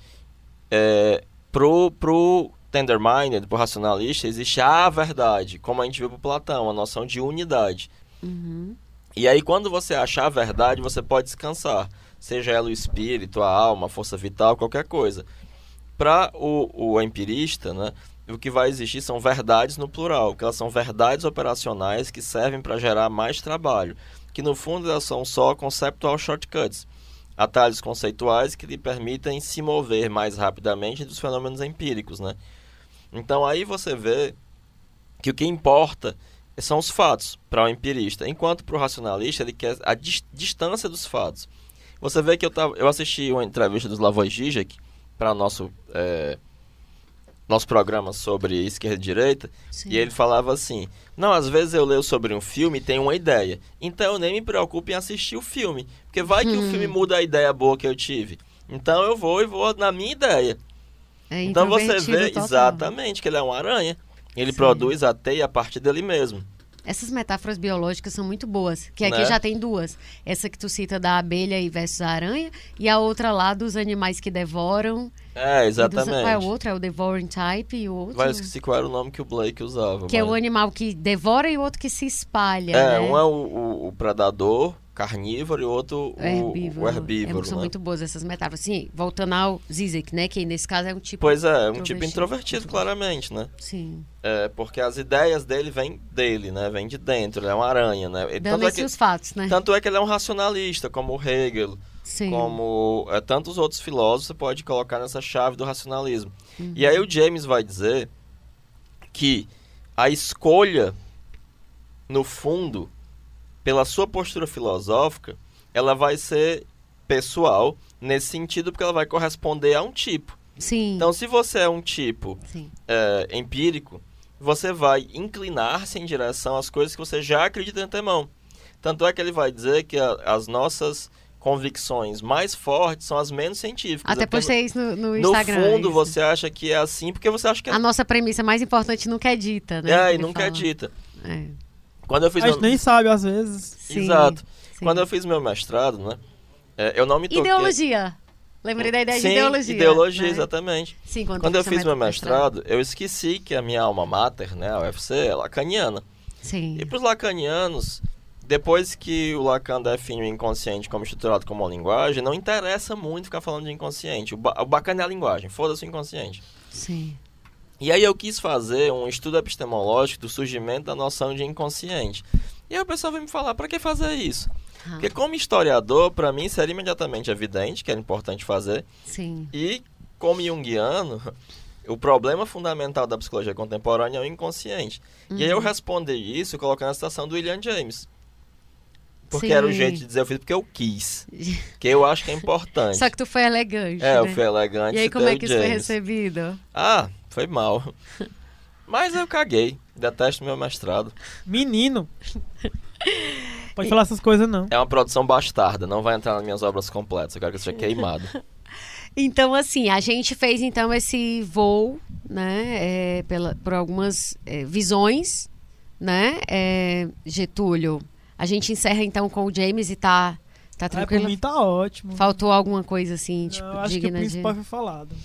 É, pro, pro tender-minded, pro racionalista, existe a verdade, como a gente viu pro Platão, a noção de unidade. Uhum. E aí, quando você achar a verdade, você pode descansar. Seja ela o espírito, a alma, a força vital, qualquer coisa. Para o, o empirista, né, o que vai existir são verdades no plural, que elas são verdades operacionais que servem para gerar mais trabalho. Que no fundo elas são só conceptual shortcuts, atalhos conceituais que lhe permitem se mover mais rapidamente dos fenômenos empíricos. Né? Então aí você vê que o que importa são os fatos para o empirista, enquanto para o racionalista ele quer a dis- distância dos fatos. Você vê que eu, tava, eu assisti uma entrevista do Slavoj Žižek para nosso é, nosso programa sobre esquerda e direita Sim. e ele falava assim: não, às vezes eu leio sobre um filme e tenho uma ideia, então eu nem me preocupo em assistir o filme, porque vai que o Hum. filme muda a ideia boa que eu tive. Então eu vou e vou na minha ideia. É Então você vê total. exatamente que ele é uma aranha. Ele Sim. produz a teia a partir dele mesmo. Essas metáforas biológicas são muito boas. Que aqui Né? já tem duas. Essa que tu cita da abelha e versus a aranha. E a outra lá dos animais que devoram. É, E dos- exatamente. qual é o outro? É o devouring type e o outro. Mas eu esqueci qual era o nome que o Blake usava. Que é mas- o animal que devora e o outro que se espalha. É, né? um é o, o- o predador carnívoro e o outro o herbívoro. o herbívoro. É, são né? muito boas essas metáforas. Sim, voltando ao Zizek, né? Que nesse caso é um tipo. Pois é, um tipo Introvertido. claramente, né? Sim. É, porque as ideias dele vêm dele, né? Vêm de dentro, ele é uma aranha, né? E tanto, é que, os fatos, né? tanto é que ele é um racionalista, como o Hegel, Sim. como é, tantos outros filósofos você pode colocar nessa chave do racionalismo. Uhum. E aí o James vai dizer que a escolha, no fundo, pela sua postura filosófica, ela vai ser pessoal, nesse sentido, porque ela vai corresponder a um tipo. Sim. Então, se você é um tipo é, empírico, você vai inclinar-se em direção às coisas que você já acredita de antemão. Tanto é que ele vai dizer que a- as nossas convicções mais fortes são as menos científicas. Até porque postei isso no, no no Instagram. fundo isso. você acha que é assim porque você acha que é, A nossa premissa mais importante nunca é dita, né? é e nunca é dita. É. Quando eu fiz A gente meu... nem sabe às vezes. Sim, Exato. sim. Quando eu fiz meu mestrado, né? é, eu não me toquei. Ideologia. Lembrei da ideia Sim, de ideologia. ideologia, né? exatamente. Sim, quando, Quando eu fiz meu meta- mestrado, eu esqueci que a minha alma mater, né, a UFC, é lacaniana. Sim. E para os lacanianos, depois que o Lacan define o inconsciente como estruturado como uma linguagem, não interessa muito ficar falando de inconsciente. O, ba o bacana é a linguagem, foda-se o inconsciente. Sim. E aí eu quis fazer um estudo epistemológico do surgimento da noção de inconsciente. E aí o pessoal veio me falar, para que fazer isso? Ah, Porque como historiador, para mim seria imediatamente evidente que era importante fazer. sim. E como junguiano, o problema fundamental da psicologia contemporânea é o inconsciente. E aí eu respondi isso colocando a citação do William James. Porque Sim. era o jeito de dizer, eu fiz porque eu quis. Que eu acho que é importante. Só que tu foi elegante. É, né? eu fui elegante. E aí, como é que isso foi James. recebido? Ah, foi mal. Mas eu caguei. Detesto meu mestrado. Menino. Pode falar essas coisas, não. É uma produção bastarda, não vai entrar nas minhas obras completas. Eu quero que seja queimado. Então, assim, a gente fez então esse voo, né, é, pela, por algumas é, visões, né, é, Getúlio. A gente encerra então com o James e tá, tá Ah, por tranquilo? mim tá ótimo. Faltou alguma coisa assim, tipo, eu acho que o digna de... principal foi falado.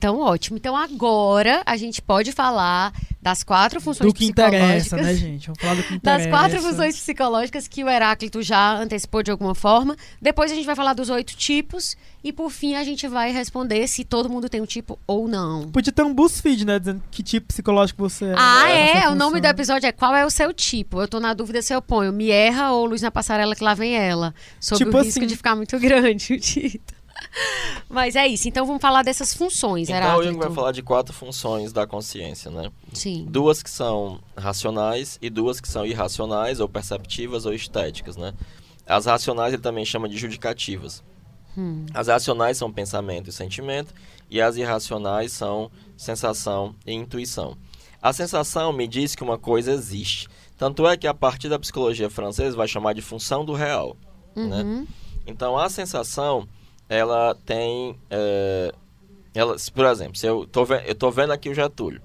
Então, ótimo. Então, agora a gente pode falar das quatro funções Do que interessa, né, gente? Vamos falar do que interessa. Das quatro funções psicológicas que o Heráclito já antecipou de alguma forma. Depois a gente vai falar dos oito tipos. E por fim a gente vai responder se todo mundo tem um tipo ou não. Podia ter um BuzzFeed, né? Dizendo que tipo psicológico você é. Ah, é? O nome do episódio é Qual é o seu tipo? Eu tô na dúvida se eu ponho Me erra ou Luz na Passarela que lá vem ela. Sob Tipo o risco assim. de ficar muito grande o título. Mas é isso. Então vamos falar dessas funções, Então o Heráclito. Jung vai falar de quatro funções da consciência, né? Sim. Duas que são racionais e duas que são irracionais, ou perceptivas, ou estéticas, né? As racionais ele também chama de judicativas. Hum. As racionais são pensamento e sentimento, e as irracionais são sensação e intuição. A sensação me diz que uma coisa existe. Tanto é que a partir da psicologia francesa vai chamar de função do real. né? Uhum. Então a sensação, ela tem. é, ela, por exemplo, se eu tô, eu tô vendo aqui o Getúlio,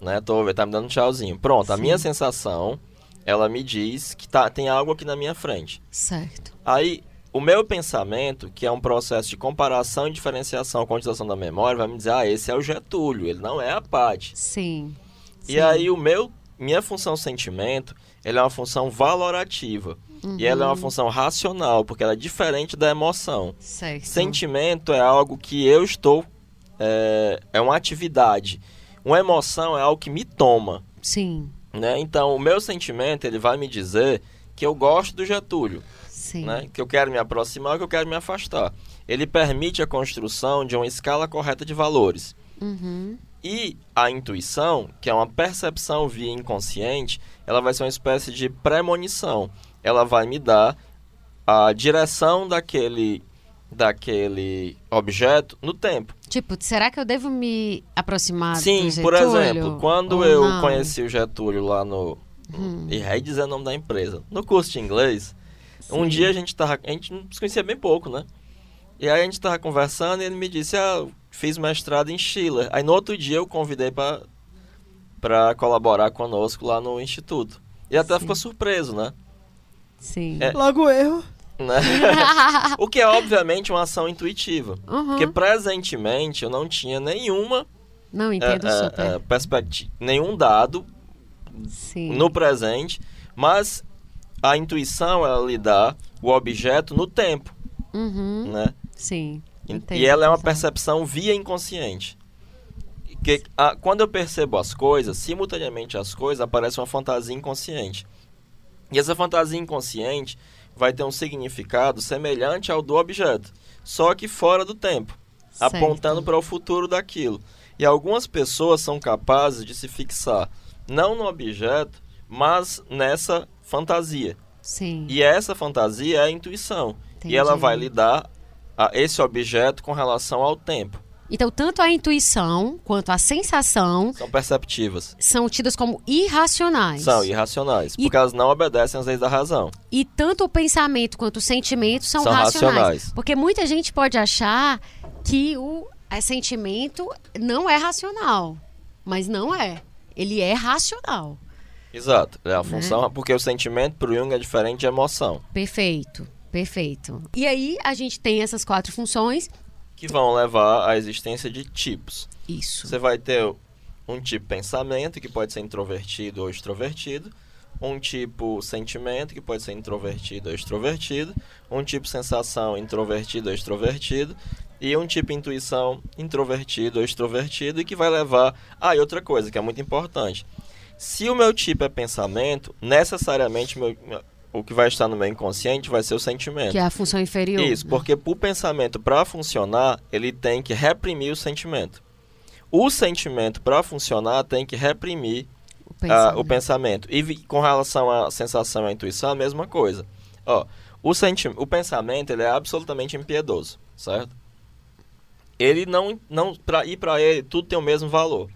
né? Tô, ele tá me dando um tchauzinho. Pronto, a Sim. minha sensação, ela me diz que tá, tem algo aqui na minha frente. Certo. Aí, o meu pensamento, que é um processo de comparação e diferenciação com a utilização da memória, vai me dizer, ah, esse é o Getúlio, ele não é a Paty. Sim. E Sim. aí, o meu, minha função sentimento, ele é uma função valorativa. E ela é Uhum. uma função racional, porque ela é diferente da emoção. Certo. Sentimento é algo que eu estou. É, é uma atividade. Uma emoção é algo que me toma. Sim. Né? Então, o meu sentimento ele vai me dizer que eu gosto do Getúlio, Sim. né? que eu quero me aproximar, que eu quero me afastar. Ele permite a construção de uma escala correta de valores. Uhum. E a intuição, que é uma percepção via inconsciente, ela vai ser uma espécie de premonição. Ela vai me dar a direção daquele, daquele objeto no tempo. Tipo, será que eu devo me aproximar do Sim, Getúlio? por exemplo, quando eu não? conheci o Getúlio lá no. Hum. E aí dizer o nome da empresa. No curso de inglês, um Sim. dia a gente tava. A gente se conhecia bem pouco, né? E aí a gente tava conversando e ele me disse, ah, fiz mestrado em Schiller. Aí no outro dia eu convidei pra, pra colaborar conosco lá no Instituto. E até Sim. ficou surpreso, né? Sim. É. Logo erro. O que é obviamente uma ação intuitiva. Uhum. Porque presentemente eu não tinha nenhuma Não, entendo é, é, super. é, perspectiva, nenhum dado Sim. no presente, mas a intuição ela lhe dá o objeto no tempo, Uhum. né? Sim. E- Entendo, e ela é uma percepção via inconsciente. Que, a- quando eu percebo as coisas, simultaneamente as coisas, aparece uma fantasia inconsciente. E essa fantasia inconsciente vai ter um significado semelhante ao do objeto, só que fora do tempo, Certo. apontando para o futuro daquilo. E algumas pessoas são capazes de se fixar não no objeto, mas nessa fantasia. Sim. E essa fantasia é a intuição. Entendi. E ela vai lidar a esse objeto com relação ao tempo. Então, tanto a intuição quanto a sensação São perceptivas. são tidas como irracionais. São irracionais. E- Porque elas não obedecem às leis da razão. E tanto o pensamento quanto o sentimento são, São racionais. racionais. Porque muita gente pode achar que o é, sentimento não é racional. Mas não é. Ele é racional. Exato. Né? É a função. Porque o sentimento para o Jung é diferente de emoção. Perfeito. Perfeito. E aí a gente tem essas quatro funções. Que vão levar à existência de tipos. Isso. Você vai ter um tipo de pensamento, que pode ser introvertido ou extrovertido. um tipo sentimento, que pode ser introvertido ou extrovertido, um tipo sensação, introvertido ou extrovertido, e um tipo intuição, introvertido ou extrovertido, e que vai levar. Ah, e outra coisa que é muito importante. Se o meu tipo é pensamento, necessariamente meu, o que vai estar no meu inconsciente vai ser o sentimento. Que é a função inferior. Isso, porque o pensamento, para funcionar, ele tem que reprimir o sentimento. O sentimento, para funcionar, tem que reprimir o pensamento. o pensamento. E com relação à sensação e à intuição, a mesma coisa. Ó, o, senti o pensamento ele é absolutamente impiedoso, certo? Ele não, não pra ir para ele, tudo tem o mesmo valor.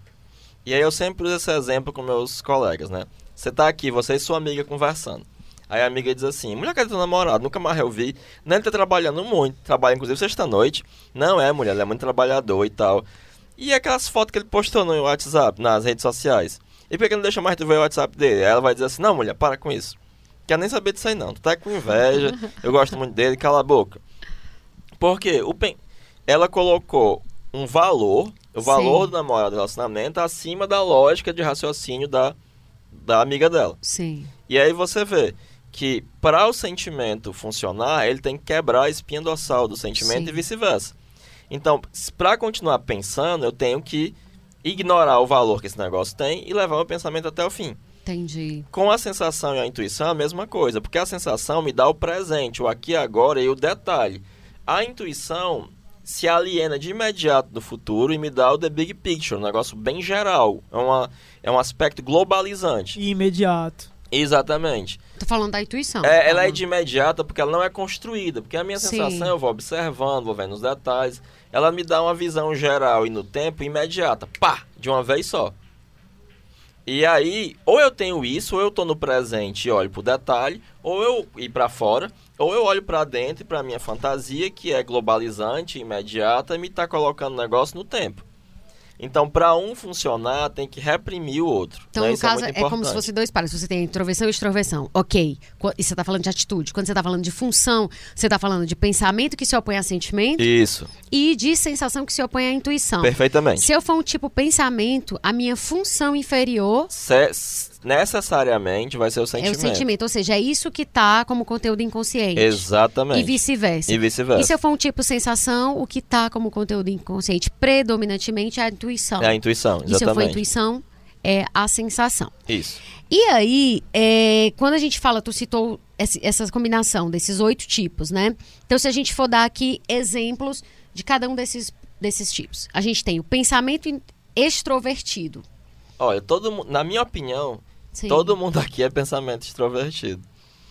E aí eu sempre uso esse exemplo com meus colegas, né? Você tá aqui, você e sua amiga conversando. Aí a amiga diz assim, mulher, cadê teu namorado? Nunca mais eu vi. Não, ele tá trabalhando muito. Trabalha, inclusive, sexta-noite. Não é, mulher, ele é muito trabalhador e tal. E aquelas fotos que ele postou no WhatsApp, nas redes sociais. E por que não deixa mais tu ver o WhatsApp dele? Aí ela vai dizer assim, não, mulher, para com isso. Quer nem saber disso aí não. Tu tá com inveja, eu gosto muito dele, cala a boca. Porque o pen... ela colocou um valor, o valor Sim. do namorado do relacionamento, acima da lógica de raciocínio da, da amiga dela. Sim. E aí você vê que para o sentimento funcionar, ele tem que quebrar a espinha dorsal do sentimento Sim. e vice-versa. Então, para continuar pensando, eu tenho que ignorar o valor que esse negócio tem e levar o pensamento até o fim. Entendi. Com a sensação e a intuição é a mesma coisa, porque a sensação me dá o presente, o aqui e agora e o detalhe. A intuição se aliena de imediato do futuro e me dá o the big picture, um negócio bem geral. É, uma, é um aspecto globalizante. E imediato. Exatamente. Tô falando da intuição. É, ela é de imediata porque ela não é construída. Porque a minha Sim. sensação eu vou observando, vou vendo os detalhes. Ela me dá uma visão geral e no tempo imediata. Pá! De uma vez só. E aí, ou eu tenho isso, ou eu tô no presente e olho pro detalhe, ou eu ir para fora, ou eu olho para dentro e pra minha fantasia, que é globalizante, imediata, e me tá colocando o negócio no tempo. Então, para um funcionar, tem que reprimir o outro. Então, né? no Isso é caso, muito é, como se fosse dois pares. Você tem introversão e extroversão. Ok. E você tá falando de atitude. Quando você tá falando de função, você tá falando de pensamento que se opõe a sentimento Isso, e de sensação que se opõe à intuição. perfeitamente. Se eu for um tipo pensamento, a minha função inferior Se- necessariamente vai ser o sentimento. é o sentimento. Ou seja, é isso que tá como conteúdo inconsciente. Exatamente. E vice-versa. E vice-versa. E se eu for um tipo sensação, o que tá como conteúdo inconsciente predominantemente é a intuição. É a intuição, E se eu for exatamente. intuição, é a sensação. Isso. E aí, é, quando a gente fala, tu citou essa combinação desses oito tipos, né? Então, se a gente for dar aqui exemplos de cada um desses, desses tipos. A gente tem o pensamento extrovertido. Olha, todo na minha opinião, Sim. todo mundo aqui é pensamento extrovertido.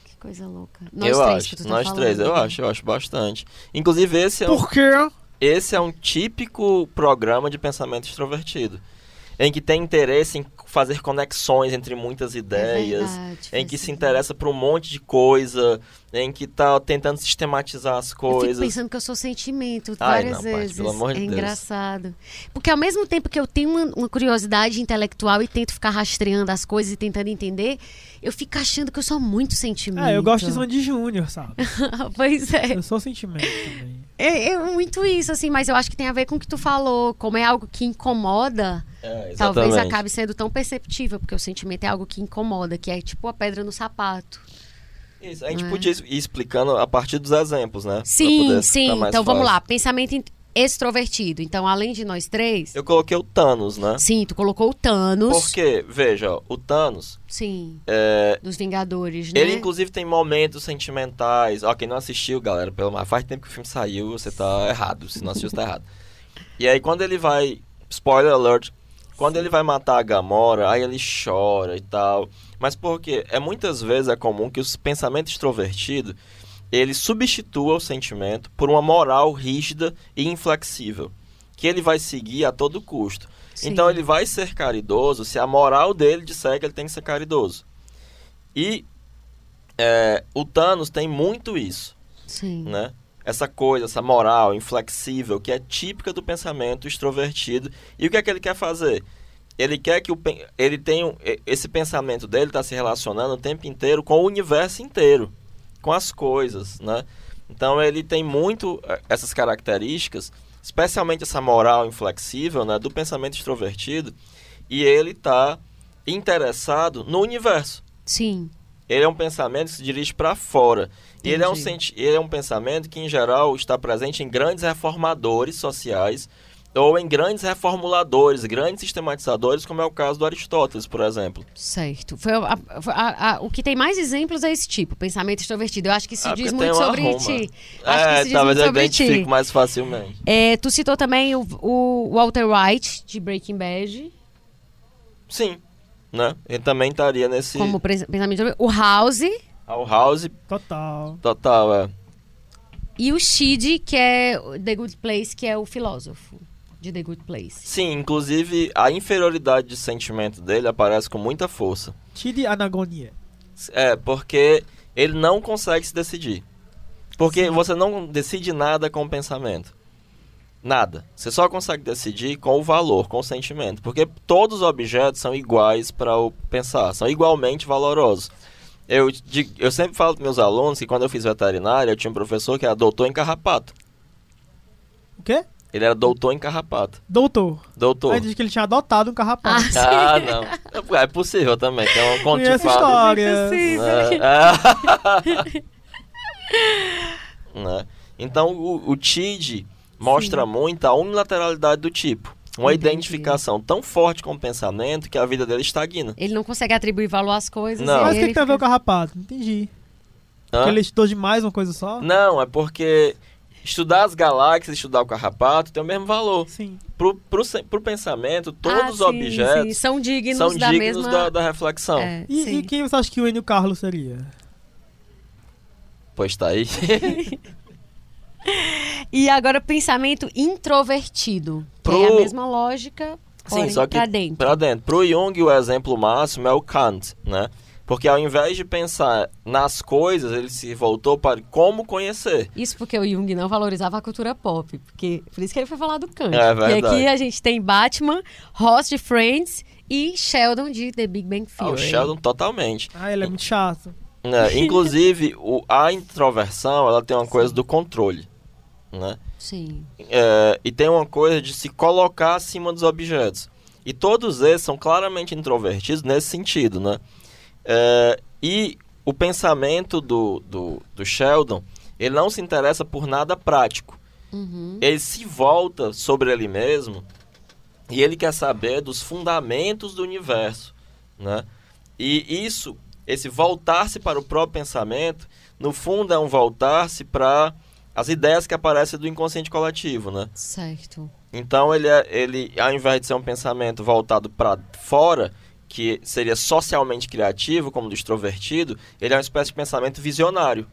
Que coisa louca. Nós eu três acho, que tu tá nós falando, três, eu né? acho, eu acho bastante. Inclusive esse é um, Por quê? esse é um típico programa de pensamento extrovertido, em que tem interesse em fazer conexões entre muitas ideias, É verdade, em que se interessa por um monte de coisa, em que tá tentando sistematizar as Eu coisas. fico pensando que eu sou sentimento Ai, várias não, vezes. pelo amor de é Deus. engraçado. Porque ao mesmo tempo que eu tenho uma, uma curiosidade intelectual e tento ficar rastreando as coisas e tentando entender, eu fico achando que eu sou muito sentimento. É, eu gosto de Sandy Júnior, sabe? pois é. Eu sou sentimento também. é. É muito isso, assim, mas eu acho que tem a ver com o que tu falou. Como é algo que incomoda, É, talvez acabe sendo tão perceptível, porque o sentimento é algo que incomoda, que é tipo a pedra no sapato. Isso, a gente é? podia ir explicando a partir dos exemplos, né? Sim, sim. Então vamos fácil. lá. Pensamento extrovertido. Então, além de nós três. Eu coloquei o Thanos, né? Sim, tu colocou o Thanos. Porque, veja, o Thanos, Sim. é, Dos Vingadores, né? ele inclusive tem momentos sentimentais. Ó, quem não assistiu, galera, pelo mais faz tempo que o filme saiu, você tá errado. Se não assistiu, você tá errado. E aí, quando ele vai. Spoiler alert. Quando ele vai matar a Gamora, aí ele chora e tal. Mas por quê? É muitas vezes é comum que o pensamento extrovertido ele substitua o sentimento por uma moral rígida e inflexível, que ele vai seguir a todo custo. Sim. Então ele vai ser caridoso se a moral dele disser que ele tem que ser caridoso. E é, o Thanos tem muito isso, Sim. né? Essa coisa, essa moral inflexível que é típica do pensamento extrovertido. E o que é que ele quer fazer? Ele quer que o, ele tenha esse pensamento dele está se relacionando o tempo inteiro com o universo inteiro, com as coisas, né? Então ele tem muito eh, essas características, especialmente essa moral inflexível, né, do pensamento extrovertido, e ele está interessado no universo. Sim. Ele é um pensamento que se dirige para fora. E ele é, um ele é um pensamento que, em geral, está presente em grandes reformadores sociais ou em grandes reformuladores, grandes sistematizadores, como é o caso do Aristóteles, por exemplo. Certo. Foi a- a- a- o que tem mais exemplos é esse tipo, pensamento extrovertido. Eu acho que isso Ah, diz muito sobre Roma. ti. Acho que É, isso diz talvez muito eu ti. identifique mais facilmente. É, tu citou também o, o Walter White, de Breaking Bad, Sim, né? Ele também estaria nesse... como pensamento o House Ao House, Total. total, é. e o Shid, que é o The Good Place, que é o filósofo de The Good Place. Sim, inclusive a inferioridade de sentimento dele aparece com muita força. Tide anagonia. É, porque ele não consegue se decidir. Porque você não decide nada com o pensamento. Nada. Você só consegue decidir com o valor, com o sentimento. Porque todos os objetos são iguais para o pensar, são igualmente valorosos. Eu, digo- eu sempre falo para meus alunos que quando eu fiz veterinária, eu tinha um professor que era doutor em carrapato. O quê? Ele era doutor em carrapato. Doutor. Doutor. Aí diz que ele tinha adotado um carrapato. Ah, sim. Ah, não. É possível também. De Conheço fadas. história. Sim, É. Né? Então, o, o TID mostra muito a unilateralidade do tipo. Uma Entendi. identificação tão forte com o pensamento que a vida dele estagna. Ele não consegue atribuir valor às coisas. Não. Mas o que, tem a ver o fica- carrapato? Não entendi. Hã? Porque ele estudou demais uma coisa só? Não, é porque estudar as galáxias, estudar o carrapato tem o mesmo valor. Sim. Pro, pro, pro pensamento, Ah, todos os sim, objetos sim, são dignos são da dignos mesma... da, da reflexão. É, E, e quem você acha que o Enio Carlos seria? Pois tá aí. E agora, pensamento introvertido. Que Pro- é a mesma lógica, Sim, só que pra dentro. Pra dentro. Pro Jung, o exemplo máximo é o Kant, né? Porque ao invés de pensar nas coisas, ele se voltou para como conhecer. Isso porque o Jung não valorizava a cultura pop. Porque, por isso que ele foi falar do Kant. É e verdade. aqui a gente tem Batman, Ross de Friends e Sheldon de The Big Bang Ah, Theory. o Sheldon totalmente. Ah, ele é muito chato. né? Inclusive, o, a introversão, ela tem uma coisa do controle, né? Sim. É, e tem uma coisa de se colocar acima dos objetos. E todos esses são claramente introvertidos nesse sentido, né? É, e o pensamento do, do, do Sheldon, ele não se interessa por nada prático. Uhum. Ele se volta sobre ele mesmo e ele quer saber dos fundamentos do universo, né? E isso, esse voltar-se para o próprio pensamento, no fundo é um voltar-se para as ideias que aparecem do inconsciente coletivo, né? Certo. Então ele, é, ele ao invés de ser um pensamento voltado para fora, que seria socialmente criativo, como do extrovertido, ele é uma espécie de pensamento visionário.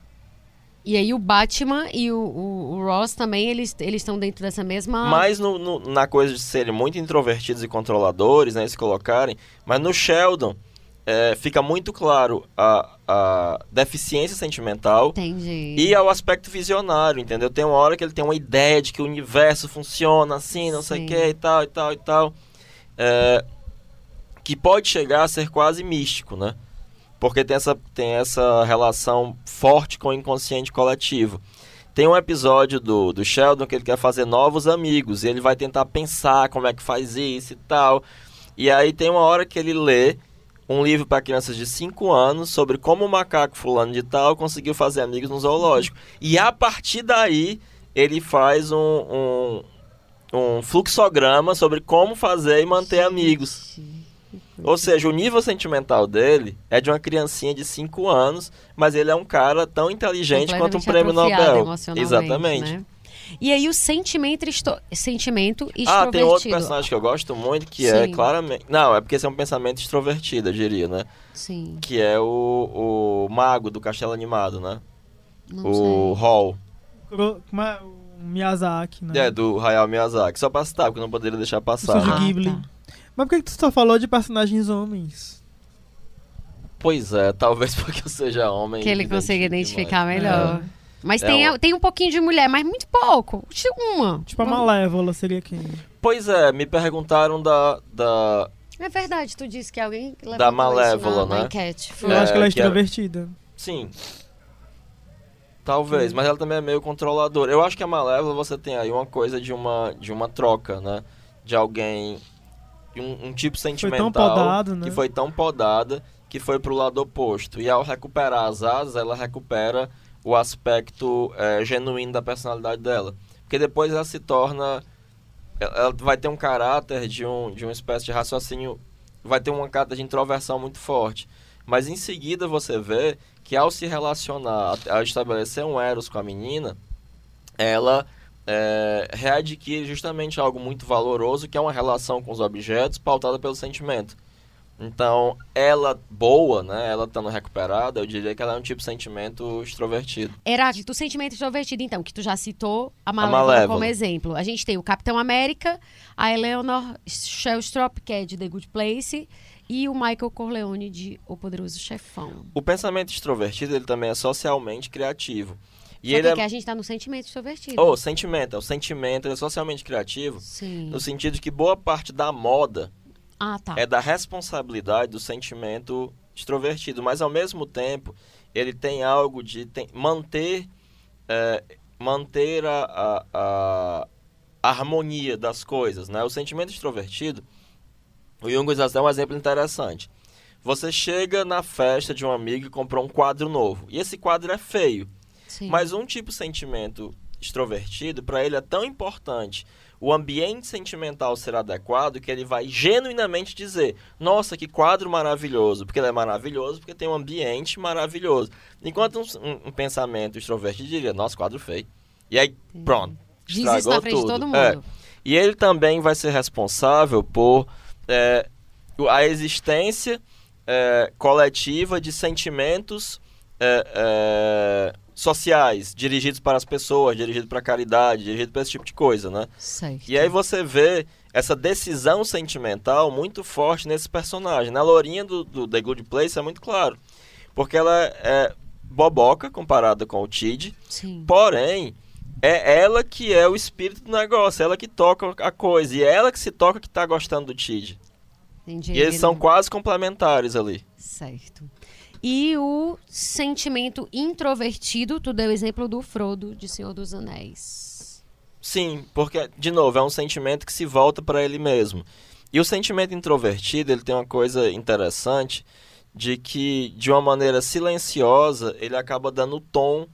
E aí o Batman e o, o- o Ross também, eles eles estão dentro dessa mesma... Mais no, no- na coisa de serem muito introvertidos e controladores, né, se colocarem, mas no Sheldon é, fica muito claro a, a deficiência sentimental Entendi. e ao aspecto visionário, entendeu? Tem uma hora que ele tem uma ideia de que o universo funciona assim, não sei Sim. o que e tal, e tal, e tal. É, que pode chegar a ser quase místico, né? Porque tem essa, tem essa relação forte com o inconsciente coletivo. Tem um episódio do, do Sheldon que ele quer fazer novos amigos. E ele vai tentar pensar como é que faz isso e tal. E aí tem uma hora que ele lê um livro para crianças de 5 anos sobre como o macaco fulano de tal conseguiu fazer amigos no zoológico. E a partir daí ele faz um, um, um fluxograma sobre como fazer e manter amigos. Ou seja, o nível sentimental dele é de uma criancinha de 5 anos, mas ele é um cara tão inteligente quanto um prêmio Nobel. Exatamente. né? E aí o sentimento, esto... sentimento Ah, extrovertido. tem outro personagem que eu gosto muito que é Sim. claramente. Não, é porque esse é um pensamento extrovertido, eu diria, né? Sim, Que é o, o mago do castelo animado, né? não o sei. Hall. Como é? O Miyazaki, né? É, do Hayao Miyazaki. Só pra citar, porque eu não poderia deixar O passar. Ah, né? Ghibli. tá. Mas por que, que tu só falou de personagens homens? Pois é, talvez porque eu seja homem. Que ele consiga identificar mais. melhor. Mas É tem, um- tem um pouquinho de mulher, mas muito pouco. Uma. Tipo, a Malévola seria quem? Pois é, me perguntaram da. da... É verdade, tu disse que alguém Da Malévola, na, na né? enquete. Eu É, acho que ela é que é- extrovertida. Sim. Talvez, mas ela também é meio controladora. Eu acho que a Malévola você tem aí uma coisa de uma, de uma troca, né? De alguém. Um, um tipo sentimental podado, né? que foi tão podada que foi para o lado oposto. E ao recuperar as asas, ela recupera o aspecto é, genuíno da personalidade dela. Porque depois ela se torna. Ela vai ter um caráter de, um, de uma espécie de raciocínio. Vai ter uma carta de introversão muito forte. Mas em seguida você vê que ao se relacionar, ao estabelecer um Eros com a menina, ela é, readquire justamente algo muito valoroso, que é uma relação com os objetos pautada pelo sentimento. Então, ela boa, né? Ela estando recuperada, eu diria que ela é um tipo de sentimento extrovertido. Heráclito, o sentimento extrovertido, então, que tu já citou a Malévola, a Malévola, como exemplo. A gente tem o Capitão América, a Eleanor Shellstrop, que é de The Good Place, e o Michael Corleone de O Poderoso Chefão. O pensamento extrovertido, ele também é socialmente criativo. E Só ele que é... a gente está no sentimento extrovertido. Oh, sentimento. O sentimento é socialmente criativo. Sim. No sentido de que boa parte da moda ah, tá. é da responsabilidade do sentimento extrovertido. Mas, ao mesmo tempo, ele tem algo de tem, manter, é, manter a, a, a, harmonia das coisas. Né? O sentimento extrovertido, o Jung usa é um exemplo interessante. Você chega na festa de um amigo e comprou um quadro novo. E esse quadro é feio. Sim. Mas um tipo de sentimento extrovertido, para ele é tão importante o ambiente sentimental ser adequado que ele vai genuinamente dizer: Nossa, que quadro maravilhoso! Porque ele é maravilhoso, porque tem um ambiente maravilhoso. Enquanto um, um, um pensamento extrovertido diria: Nossa, quadro feio. E aí, pronto. Diz isso na frente tudo. de todo mundo. É. E ele também vai ser responsável por é, a existência é, coletiva de sentimentos é, é sociais, dirigidos para as pessoas, dirigidos para a caridade, dirigidos para esse tipo de coisa, né? Certo. E aí você vê essa decisão sentimental muito forte nesse personagem. Na Lourinha do, do The Good Place é muito claro. Porque ela é boboca comparada com o Tid. Sim. Porém, é ela que é o espírito do negócio, ela que toca a coisa. E é ela que se toca que está gostando do Tid. Entendi. E eles são quase complementares ali. Certo. E o sentimento introvertido, tu deu o exemplo do Frodo de Senhor dos Anéis. Sim, porque, de novo, é um sentimento que se volta para ele mesmo. E o sentimento introvertido, ele tem uma coisa interessante de que, de uma maneira silenciosa, ele acaba dando o tom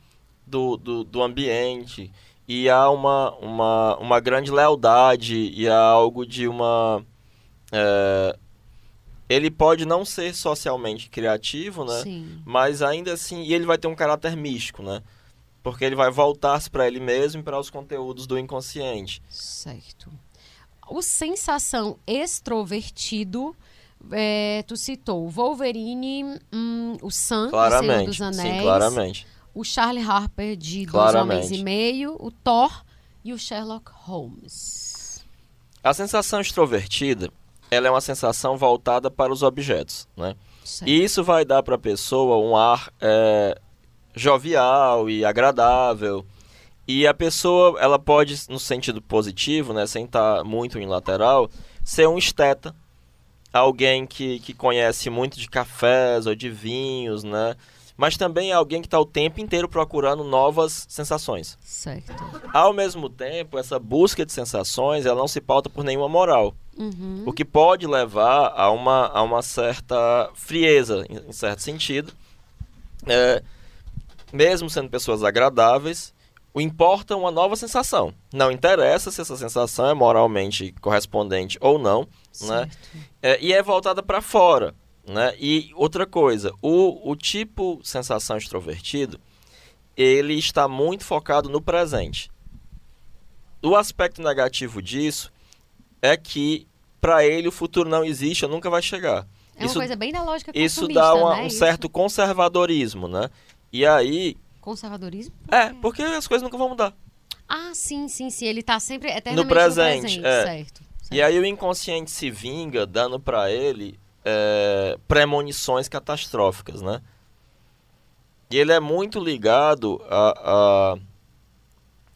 do, do, do ambiente. E há uma, uma, uma grande lealdade e há algo de uma... É, ele pode não ser socialmente criativo, né? Sim. Mas ainda assim, e ele vai ter um caráter místico, né? Porque ele vai voltar-se para ele mesmo e para os conteúdos do inconsciente. Certo. O sensação extrovertido, é, tu citou o Wolverine, hum, o Sam, claramente, Senhor dos Anéis. Sim, claramente. O Charlie Harper de claramente. Dois Homens e Meio, o Thor e o Sherlock Holmes. A sensação extrovertida, ela é uma sensação voltada para os objetos, né? Certo. E isso vai dar para a pessoa um ar é, jovial e agradável. E a pessoa, ela pode, no sentido positivo, né, sem estar muito em lateral, ser um esteta. Alguém que, que conhece muito de cafés ou de vinhos, né? Mas também é alguém que está o tempo inteiro procurando novas sensações. Certo. Ao mesmo tempo, essa busca de sensações, ela não se pauta por nenhuma moral. Uhum. O que pode levar a uma, a uma certa frieza, em, em certo sentido. É, mesmo sendo pessoas agradáveis, o importa uma nova sensação. Não interessa se essa sensação é moralmente correspondente ou não, né? É, e é voltada para fora, né? E outra coisa, o, o tipo sensação extrovertido, ele está muito focado no presente. O aspecto negativo disso é que para ele o futuro não existe ou nunca vai chegar. É uma coisa bem da lógica Isso dá uma, né? um certo conservadorismo, né? E aí... Conservadorismo? É, porque as coisas nunca vão mudar. Ah, sim, sim, sim. Ele tá sempre eternamente no presente. No presente. É. Certo, certo. E aí o inconsciente se vinga dando para ele é, premonições catastróficas, né? E ele é muito ligado a, a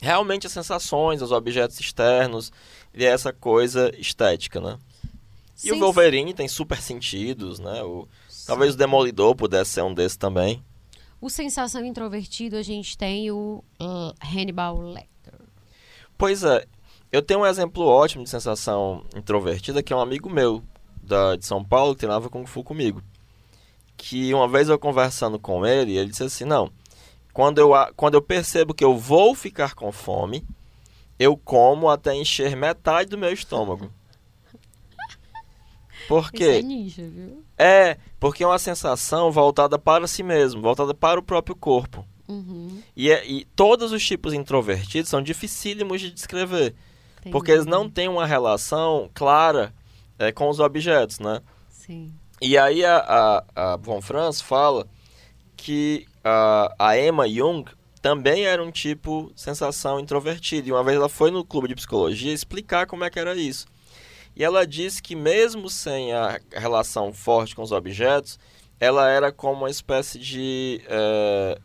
realmente as sensações, aos objetos externos e essa coisa estética, né? E Sim, o Wolverine tem super sentidos, né? O, talvez o Demolidor pudesse ser um desses também. O sensação introvertido, a gente tem o uh, Hannibal Lecter. Pois é, eu tenho um exemplo ótimo de sensação introvertida que é um amigo meu da, de São Paulo que treinava Kung Fu comigo. que uma vez eu conversando com ele, ele disse assim, não, quando eu, quando eu percebo que eu vou ficar com fome, eu como até encher metade do meu estômago. Por Isso quê? é ninja, viu? É, porque é uma sensação voltada para si mesmo, voltada para o próprio corpo. Uhum, E, é- e todos os tipos introvertidos são dificílimos de descrever, entendi. porque eles não têm uma relação clara é, com os objetos, né? Sim. E aí a, a, a Von Franz fala que a, a Emma Jung também era um tipo sensação introvertida. E uma vez ela foi no clube de psicologia explicar como é que era isso. E ela disse que mesmo sem a relação forte com os objetos, ela era como uma espécie de, eh,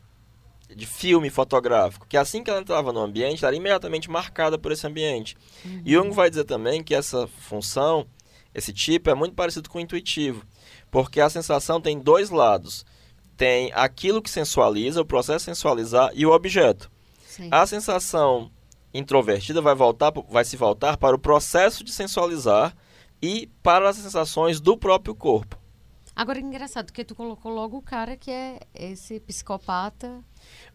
de filme fotográfico. Que assim que ela entrava no ambiente, ela era imediatamente marcada por esse ambiente. Jung vai dizer também que essa função, esse tipo, é muito parecido com o intuitivo. Porque a sensação tem dois lados. Tem aquilo que sensualiza, o processo de sensualizar, e o objeto. Sim. A sensação introvertida vai, voltar, vai se voltar para o processo de sensualizar e para as sensações do próprio corpo. Agora, engraçado, porque tu colocou logo o cara que é esse psicopata.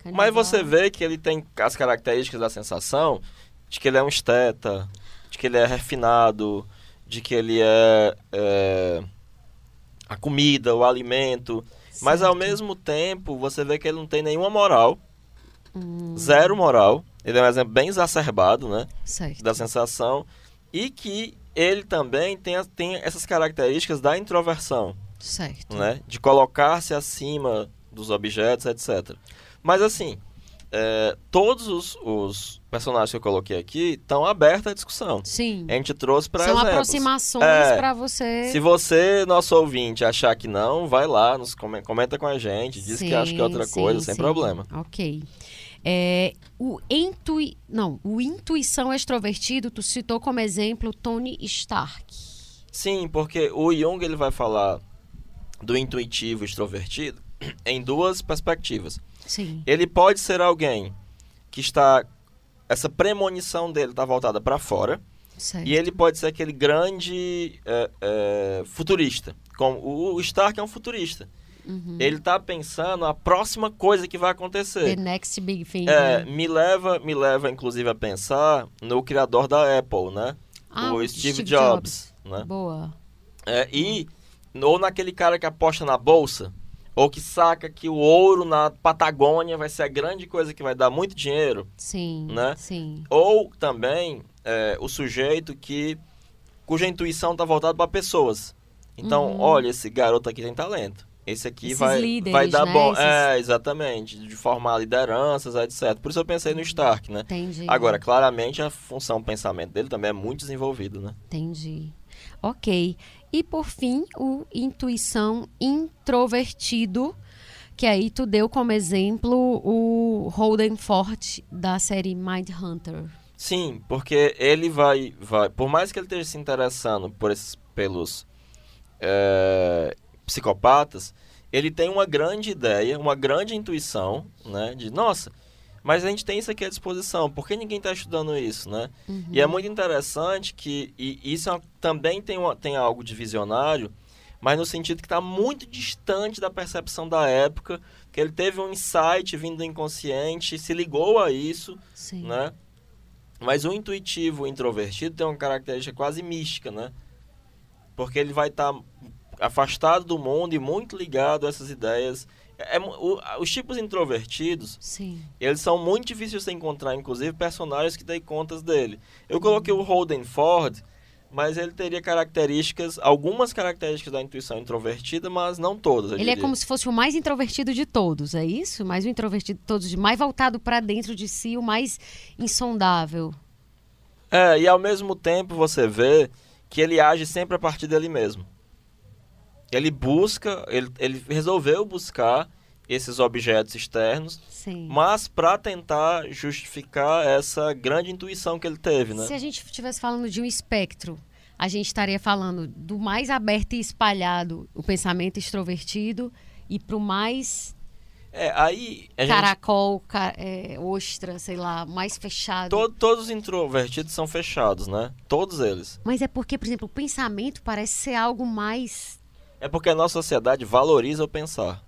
Mas canibal. você vê que ele tem as características da sensação de que ele é um esteta, de que ele é refinado, de que ele é, é, a comida, o alimento. Mas ao mesmo tempo, você vê que ele não tem nenhuma moral, Hum, zero moral. Ele é um exemplo bem exacerbado, né? certo. da sensação e que ele também tem, tem essas características da introversão, Certo. né? De colocar-se acima dos objetos, etc. Mas assim, é, todos os, os personagens que eu coloquei aqui estão abertos à discussão. Sim. A gente trouxe para São exemplos. aproximações É. pra você. Se você, nosso ouvinte, achar que não, vai lá, nos come- comenta com a gente, diz que acha que é outra Sim, coisa, sim, sem sim. problema. Ok. É, o intui... Não, o intuição extrovertido, tu citou como exemplo Tony Stark. Sim, porque o Jung ele vai falar do intuitivo extrovertido em duas perspectivas. Sim. Ele pode ser alguém que está essa premonição dele está voltada para fora Certo. e ele pode ser aquele grande é, é, futurista. Como o, Stark é um futurista. Uhum. Ele está pensando a próxima coisa que vai The acontecer. next big thing. É, né? me leva, me leva inclusive a pensar no criador da Apple, né? Ah, o Steve, Jobs, né? Boa. É, e ou naquele cara que aposta na bolsa, ou que saca que o ouro na Patagônia vai ser a grande coisa que vai dar muito dinheiro, Sim. Né? Sim. ou também é, o sujeito que cuja intuição está voltada para pessoas. Então, Uhum. olha, esse garoto aqui tem talento. Esse aqui Esses vai, líderes, vai dar né? bom. Esses- É, exatamente. De formar lideranças, etc. Por isso eu pensei no Stark, né? Entendi. Agora, claramente, a função o pensamento dele também é muito desenvolvido, né? Entendi. Ok. E por fim, o intuição introvertido, que aí tu deu como exemplo o Holden Ford da série Mind Hunter. Sim, porque ele vai, vai por mais que ele esteja se interessando por esses, pelos é, psicopatas, ele tem uma grande ideia, uma grande intuição, né? De, nossa, mas a gente tem isso aqui à disposição, por que ninguém está estudando isso, né? E é muito interessante que e isso é também tem, uma- tem algo de visionário, mas no sentido que está muito distante da percepção da época, que ele teve um insight vindo do inconsciente, se ligou a isso, Sim. né? Mas o intuitivo, o introvertido, tem uma característica quase mística, né? Porque ele vai estar afastado do mundo e muito ligado a essas ideias. É, o- os tipos introvertidos, Sim. eles são muito difíceis de você encontrar, inclusive personagens que dêem contas dele. Eu coloquei o Holden Ford, mas ele teria características, algumas características da intuição introvertida, mas não todas. Ele é diria. como se fosse o mais introvertido de todos, é isso? Mais o introvertido de todos, mais voltado para dentro de si, o mais insondável. É, e ao mesmo tempo você vê que ele age sempre a partir dele mesmo. Ele busca, ele, ele resolveu buscar esses objetos externos, Sim. mas para tentar justificar essa grande intuição que ele teve, né? Se a gente estivesse falando de um espectro, a gente estaria falando do mais aberto e espalhado, o pensamento extrovertido, e para o mais É, aí gente, caracol, ca- é, ostra, sei lá, mais fechado. to- todos os introvertidos são fechados, né? Todos eles. Mas é porque, por exemplo, o pensamento parece ser algo mais É porque a nossa sociedade valoriza o pensar.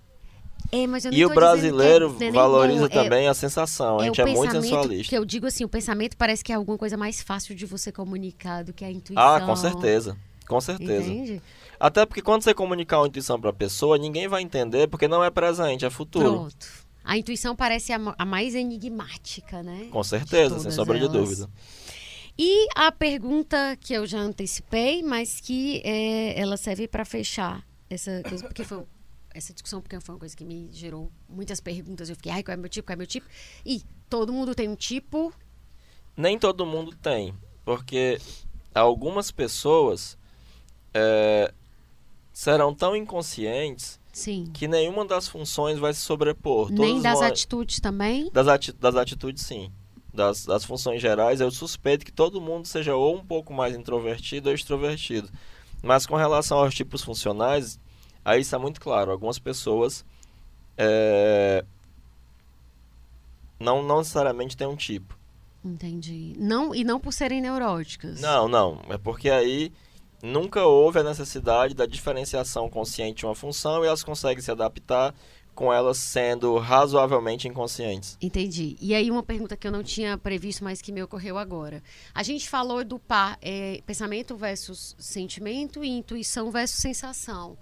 É, E o é- brasileiro é valoriza é- também a sensação. a é gente é muito sensualista. Que eu digo assim, o pensamento parece que é alguma coisa mais fácil de você comunicar do que a intuição. Ah, com certeza. Com certeza. Entende? Até porque quando você comunicar uma intuição pra pessoa, ninguém vai entender porque não é presente, é futuro. Pronto. A intuição parece a, a mais enigmática, né? Com certeza, sem sombra de elas. dúvida. E a pergunta que eu já antecipei, mas que é, ela serve para fechar essa coisa, porque foi essa discussão, porque foi uma coisa que me gerou muitas perguntas. Eu fiquei, ai, qual é meu tipo, qual é meu tipo? E todo mundo tem um tipo. Nem todo mundo tem, porque algumas pessoas é, serão tão inconscientes Sim. que nenhuma das funções vai se sobrepor. Nem Todas das vão- atitudes também. das, ati- das atitudes, sim. Das, das funções gerais, eu suspeito que todo mundo seja ou um pouco mais introvertido ou extrovertido. Mas com relação aos tipos funcionais, aí está muito claro. Algumas pessoas é, não, não necessariamente têm um tipo. Entendi. Não, e não por serem neuróticas. Não, não. É porque aí nunca houve a necessidade da diferenciação consciente de uma função e elas conseguem se adaptar com elas sendo razoavelmente inconscientes. Entendi. E aí uma pergunta que eu não tinha previsto, mas que me ocorreu agora. A gente falou do par, é, pensamento versus sentimento e intuição versus sensação.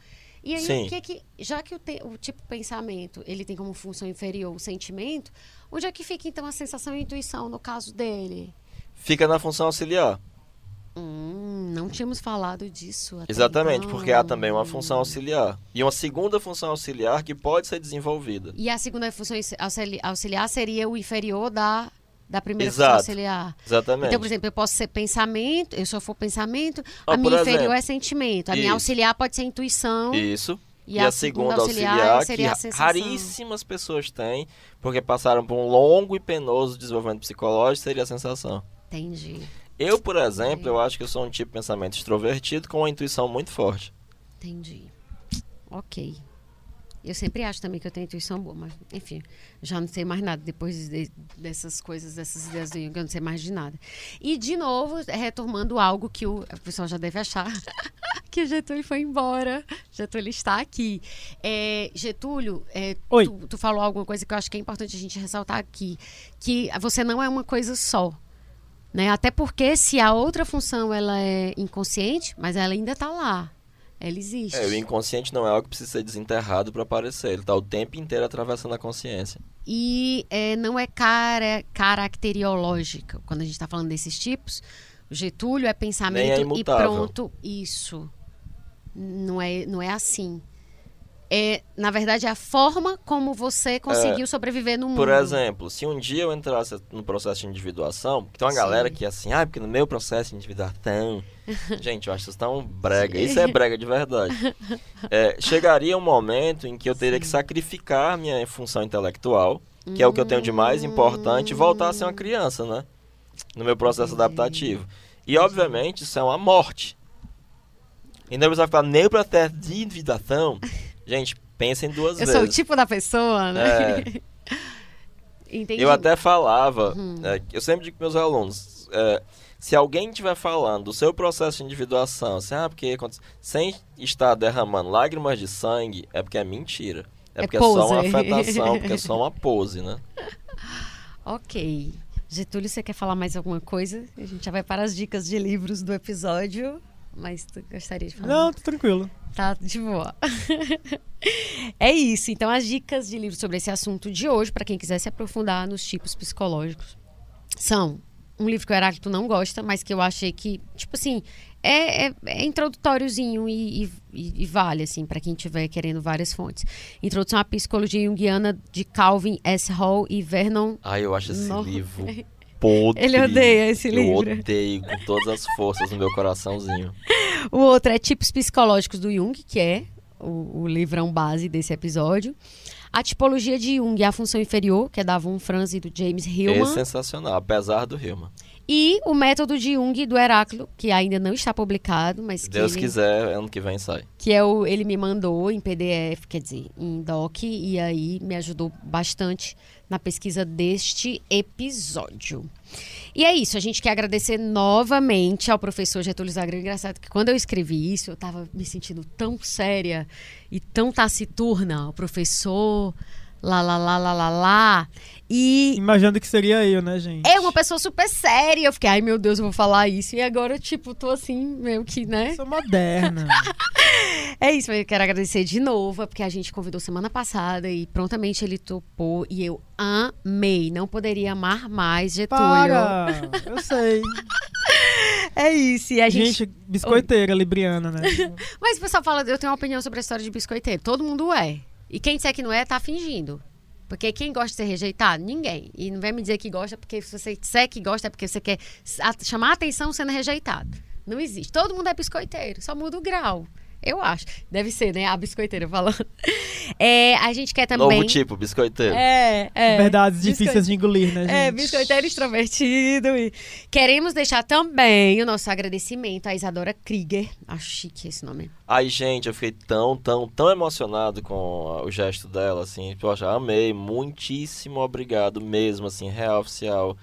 E aí, Sim. o que é que, já que o, te- o tipo pensamento ele tem como função inferior o sentimento, onde é que fica então a sensação e a intuição no caso dele? Fica na função auxiliar. Hum, não tínhamos falado disso. Até Exatamente, então. porque há também uma função auxiliar. E uma segunda função auxiliar que pode ser desenvolvida. E a segunda função auxili- auxiliar seria o inferior da, da primeira Exato. função auxiliar. Exatamente. Então, por exemplo, eu posso ser pensamento, eu só for pensamento, Ó, a minha inferior exemplo, é sentimento, a minha isso. auxiliar pode ser intuição. Isso. E E, a a, segunda auxiliar auxiliar, que raríssimas pessoas têm, porque passaram por um longo e penoso desenvolvimento psicológico, seria a sensação. Entendi. Eu, por exemplo, eu acho que eu sou um tipo de pensamento extrovertido com uma intuição muito forte. Entendi. Ok. Eu sempre acho também que eu tenho intuição boa, mas enfim, já não sei mais nada depois de- dessas coisas, dessas ideias do Jung, eu não sei mais de nada. E, de novo, retomando algo que o, o pessoal já deve achar, que o Getúlio foi embora. Getúlio está aqui. É, Getúlio, é, Oi. Tu, tu falou alguma coisa que eu acho que é importante a gente ressaltar aqui, que você não é uma coisa só. Né? Até porque se a outra função ela é inconsciente, mas ela ainda está lá. Ela existe. É, o inconsciente não é algo que precisa ser desenterrado para aparecer. Ele está o tempo inteiro atravessando a consciência. E é, não é cara, caracteriológica. Quando a gente está falando desses tipos, o Getúlio é pensamento Nem é e pronto, isso. Não é, não é assim. É, na verdade, é a forma como você conseguiu sobreviver no mundo. Por exemplo, se um dia eu entrasse no processo de individuação, tem uma Sim. galera que é assim, ah, porque no meu processo de individuação. Gente, eu acho que vocês estão brega. Isso é brega de verdade. É, chegaria um momento em que eu teria que sacrificar minha função intelectual, que é o que eu tenho de mais importante, e voltar a ser uma criança, né? No meu processo adaptativo. E, obviamente, isso é uma morte. Então, a pessoa fala, nem o processo de individuação. Gente, pensem duas Eu vezes. sou o tipo da pessoa, né? É. Entendi. Eu até falava, Uhum. é, eu sempre digo para meus alunos, é, se alguém estiver falando do seu processo de individuação, assim, ah, porque sem estar derramando lágrimas de sangue, é porque é mentira. É É porque é só uma afetação, porque é só uma pose, né? Ok. Getúlio, você quer falar mais alguma coisa? A gente já vai para as dicas de livros do episódio. Mas tu gostaria de falar? Não, tô tranquilo. Tá de boa. é isso. Então, as dicas de livro sobre esse assunto de hoje, para quem quiser se aprofundar nos tipos psicológicos, são um livro que o Heráclito não gosta, mas que eu achei que, tipo assim, é, é, é introdutóriozinho e, e- e- vale, assim, para quem estiver querendo várias fontes. Introdução à Psicologia Junguiana de Calvin S. Hall e Vernon. Ai, eu acho esse livro podre. Ele odeia esse eu livro. odeio com todas as forças no meu coraçãozinho. O outro é Tipos Psicológicos do Jung, que é o, o livrão base desse episódio. A Tipologia de Jung e a Função Inferior, que é da Von Franz e do James Esse é Hillman. sensacional, apesar do Hillman. E o método de Jung do Heráclito, que ainda não está publicado, mas Se que Deus ele, quiser, ano que vem sai. que é o ele me mandou em PDF, quer dizer, em doc e aí me ajudou bastante na pesquisa deste episódio. E é isso, a gente quer agradecer novamente ao professor Getúlio Zagrão. Engraçado que quando eu escrevi isso, eu estava me sentindo tão séria e tão taciturna. O professor, lá, lá, lá, lá, lá, lá. E Imaginando que seria eu, né, gente? é uma pessoa super séria. Eu fiquei, ai meu Deus, eu vou falar isso. E agora, tipo, tô assim, meio que, né? Sou moderna. É isso, mas eu quero agradecer de novo, porque a gente convidou semana passada e prontamente ele topou e eu amei. Não poderia amar mais Getúlio. Para! Eu sei. É isso, e a gente... Gente, biscoiteira, libriana, né? Mas o pessoal fala, eu tenho uma opinião sobre a história de biscoiteiro. Todo mundo é. E quem disser que não é, tá fingindo. Porque quem gosta de ser rejeitado? Ninguém. E não vem me dizer que gosta, porque se você disser que gosta é porque você quer chamar a atenção sendo rejeitado. Não existe. Todo mundo é biscoiteiro, só muda o grau. Eu acho. Deve ser, né? A biscoiteira falando. É, a gente quer também. Novo tipo, biscoiteiro. É, é. Verdades Biscoite- difíceis de engolir, né, gente? É, biscoiteiro extrovertido. E queremos deixar também o nosso agradecimento à Isadora Krieger. Acho chique esse nome. Ai, gente, eu fiquei tão, tão, tão emocionado com o gesto dela, assim. Poxa, amei. Muitíssimo obrigado mesmo, assim, real oficial.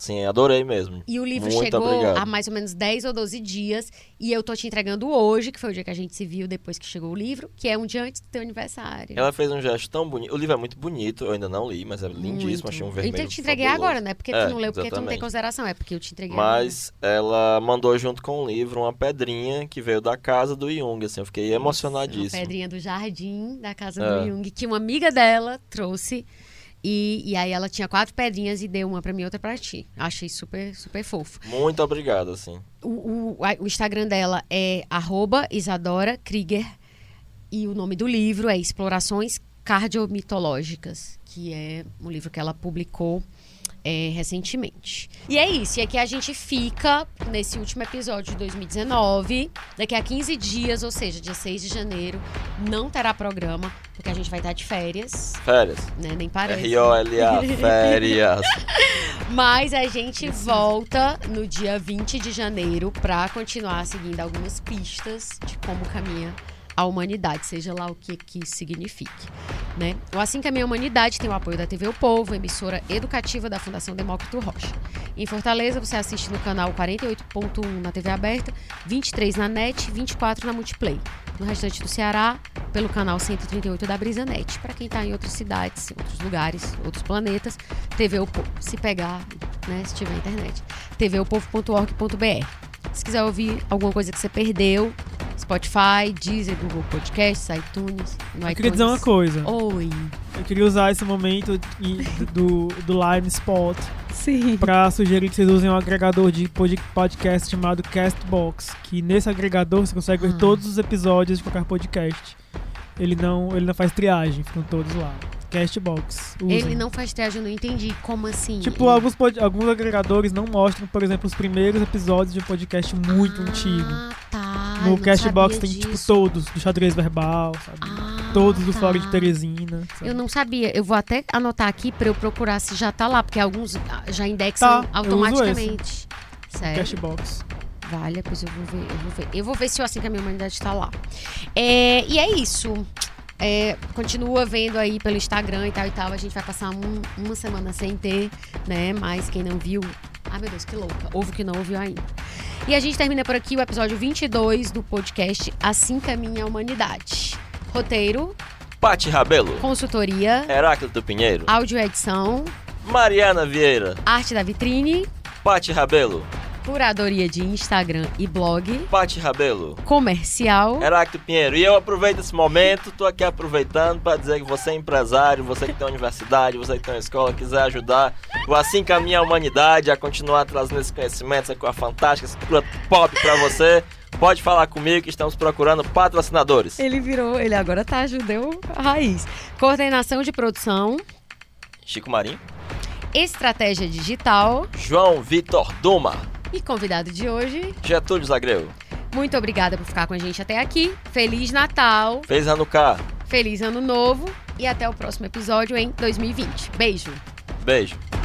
Sim, adorei mesmo. E o livro Muito chegou obrigado. há mais ou menos 10 ou 12 dias. E eu tô te entregando hoje, que foi o dia que a gente se viu depois que chegou o livro, que é um dia antes do teu aniversário. Ela fez um gesto tão bonito. O livro é muito bonito, eu ainda não li, mas é lindíssimo, Muito. achei um vermelho Então eu te entreguei fabuloso. agora, né? Porque É, tu não leu porque tu não tem exatamente. consideração. É porque eu te entreguei Mas ela mandou junto com o livro uma pedrinha que veio da casa do Jung, assim, eu fiquei agora. Uma emocionadíssimo. pedrinha do jardim da casa É. do Jung, que uma amiga dela trouxe. E, e aí ela tinha quatro pedrinhas e deu uma pra mim e outra pra ti. Achei super, super fofo. Muito obrigado, assim. O, o, o Instagram dela é arroba Isadora Krieger. E o nome do livro é Explorações Cardiomitológicas, que é um livro que ela publicou é, recentemente. E é isso, e aqui a gente fica nesse último episódio de 2019. Daqui a 15 dias, ou seja, dia 6 de janeiro, não terá programa, porque a gente vai estar de férias, Férias. né? Nem parece. R-O-L-A, férias. Mas a gente volta no dia 20 de janeiro pra continuar seguindo algumas pistas de como caminha a humanidade, seja lá o que que signifique. Né? O Assim Caminha a Humanidade tem o apoio da TV O Povo, emissora educativa da Fundação Demócrito Rocha. Em Fortaleza, você assiste no canal 48.1 na TV aberta, 23 na NET, 24 na Multiplay. No restante do Ceará, pelo canal 138 da Brisa Net. Para quem está em outras cidades, outros lugares, outros planetas, TV O Povo. Se pegar, né, se tiver internet. tvopovo.org.br. Se quiser ouvir alguma coisa que você perdeu, Spotify, Deezer, Google Podcasts, iTunes. No Eu queria dizer uma coisa. Oi. Eu queria usar esse momento do, do Lime Spot Sim. pra sugerir que vocês usem um agregador de pod- podcast chamado Castbox, que nesse agregador você consegue ver Ah. todos os episódios de qualquer podcast. Ele não, ele não faz triagem, ficam todos lá. Castbox. Usem. Ele não faz triagem, eu não entendi. Como assim? Tipo, alguns, pod- alguns agregadores não mostram, por exemplo, os primeiros episódios de um podcast muito antigo. Ah, tá. eu No Castbox tem, tipo, disso. todos, do xadrez verbal, sabe? Ah, todos do tá. Fórum de Teresina. sabe? Eu não sabia. Eu vou até anotar aqui pra eu procurar se já tá lá, porque alguns ah, já indexam Tá, eu automaticamente. Sério? Cashbox. Vale, pois eu vou ver, eu vou ver. Eu vou ver se o Assim que a minha humanidade tá lá. É, e é isso. É, continua vendo aí pelo Instagram e tal e tal. A gente vai passar um- uma semana sem ter, né? Mas quem não viu. Ai, meu Deus, que louca. Ouve que não ouviu ainda. E a gente termina por aqui o episódio 22 do podcast Assim Caminha a Humanidade. Roteiro, Pati Rabelo, consultoria, Heráclito Pinheiro, áudio edição, Mariana Vieira, arte da vitrine, Pati Rabelo, curadoria de Instagram e blog, Pati Rabelo, comercial. Heráclito Pinheiro. E eu aproveito esse momento, tô aqui aproveitando para dizer que você é empresário, você que tem uma universidade, você que tem uma escola, quiser ajudar o Assim Caminha a Humanidade a continuar trazendo esse conhecimento, essa coisa fantástica, essa cultura pop para você, pode falar comigo que estamos procurando patrocinadores. Ele virou, ele agora tá judeu raiz. Coordenação de produção, Chico Marim, estratégia digital João Vitor Duma, e convidado de hoje. Getúlio Zagreu, Muito obrigada por ficar com a gente até aqui. Feliz Natal, fez Hanukkah. feliz Ano Novo e até o próximo episódio em 2020. Beijo. Beijo.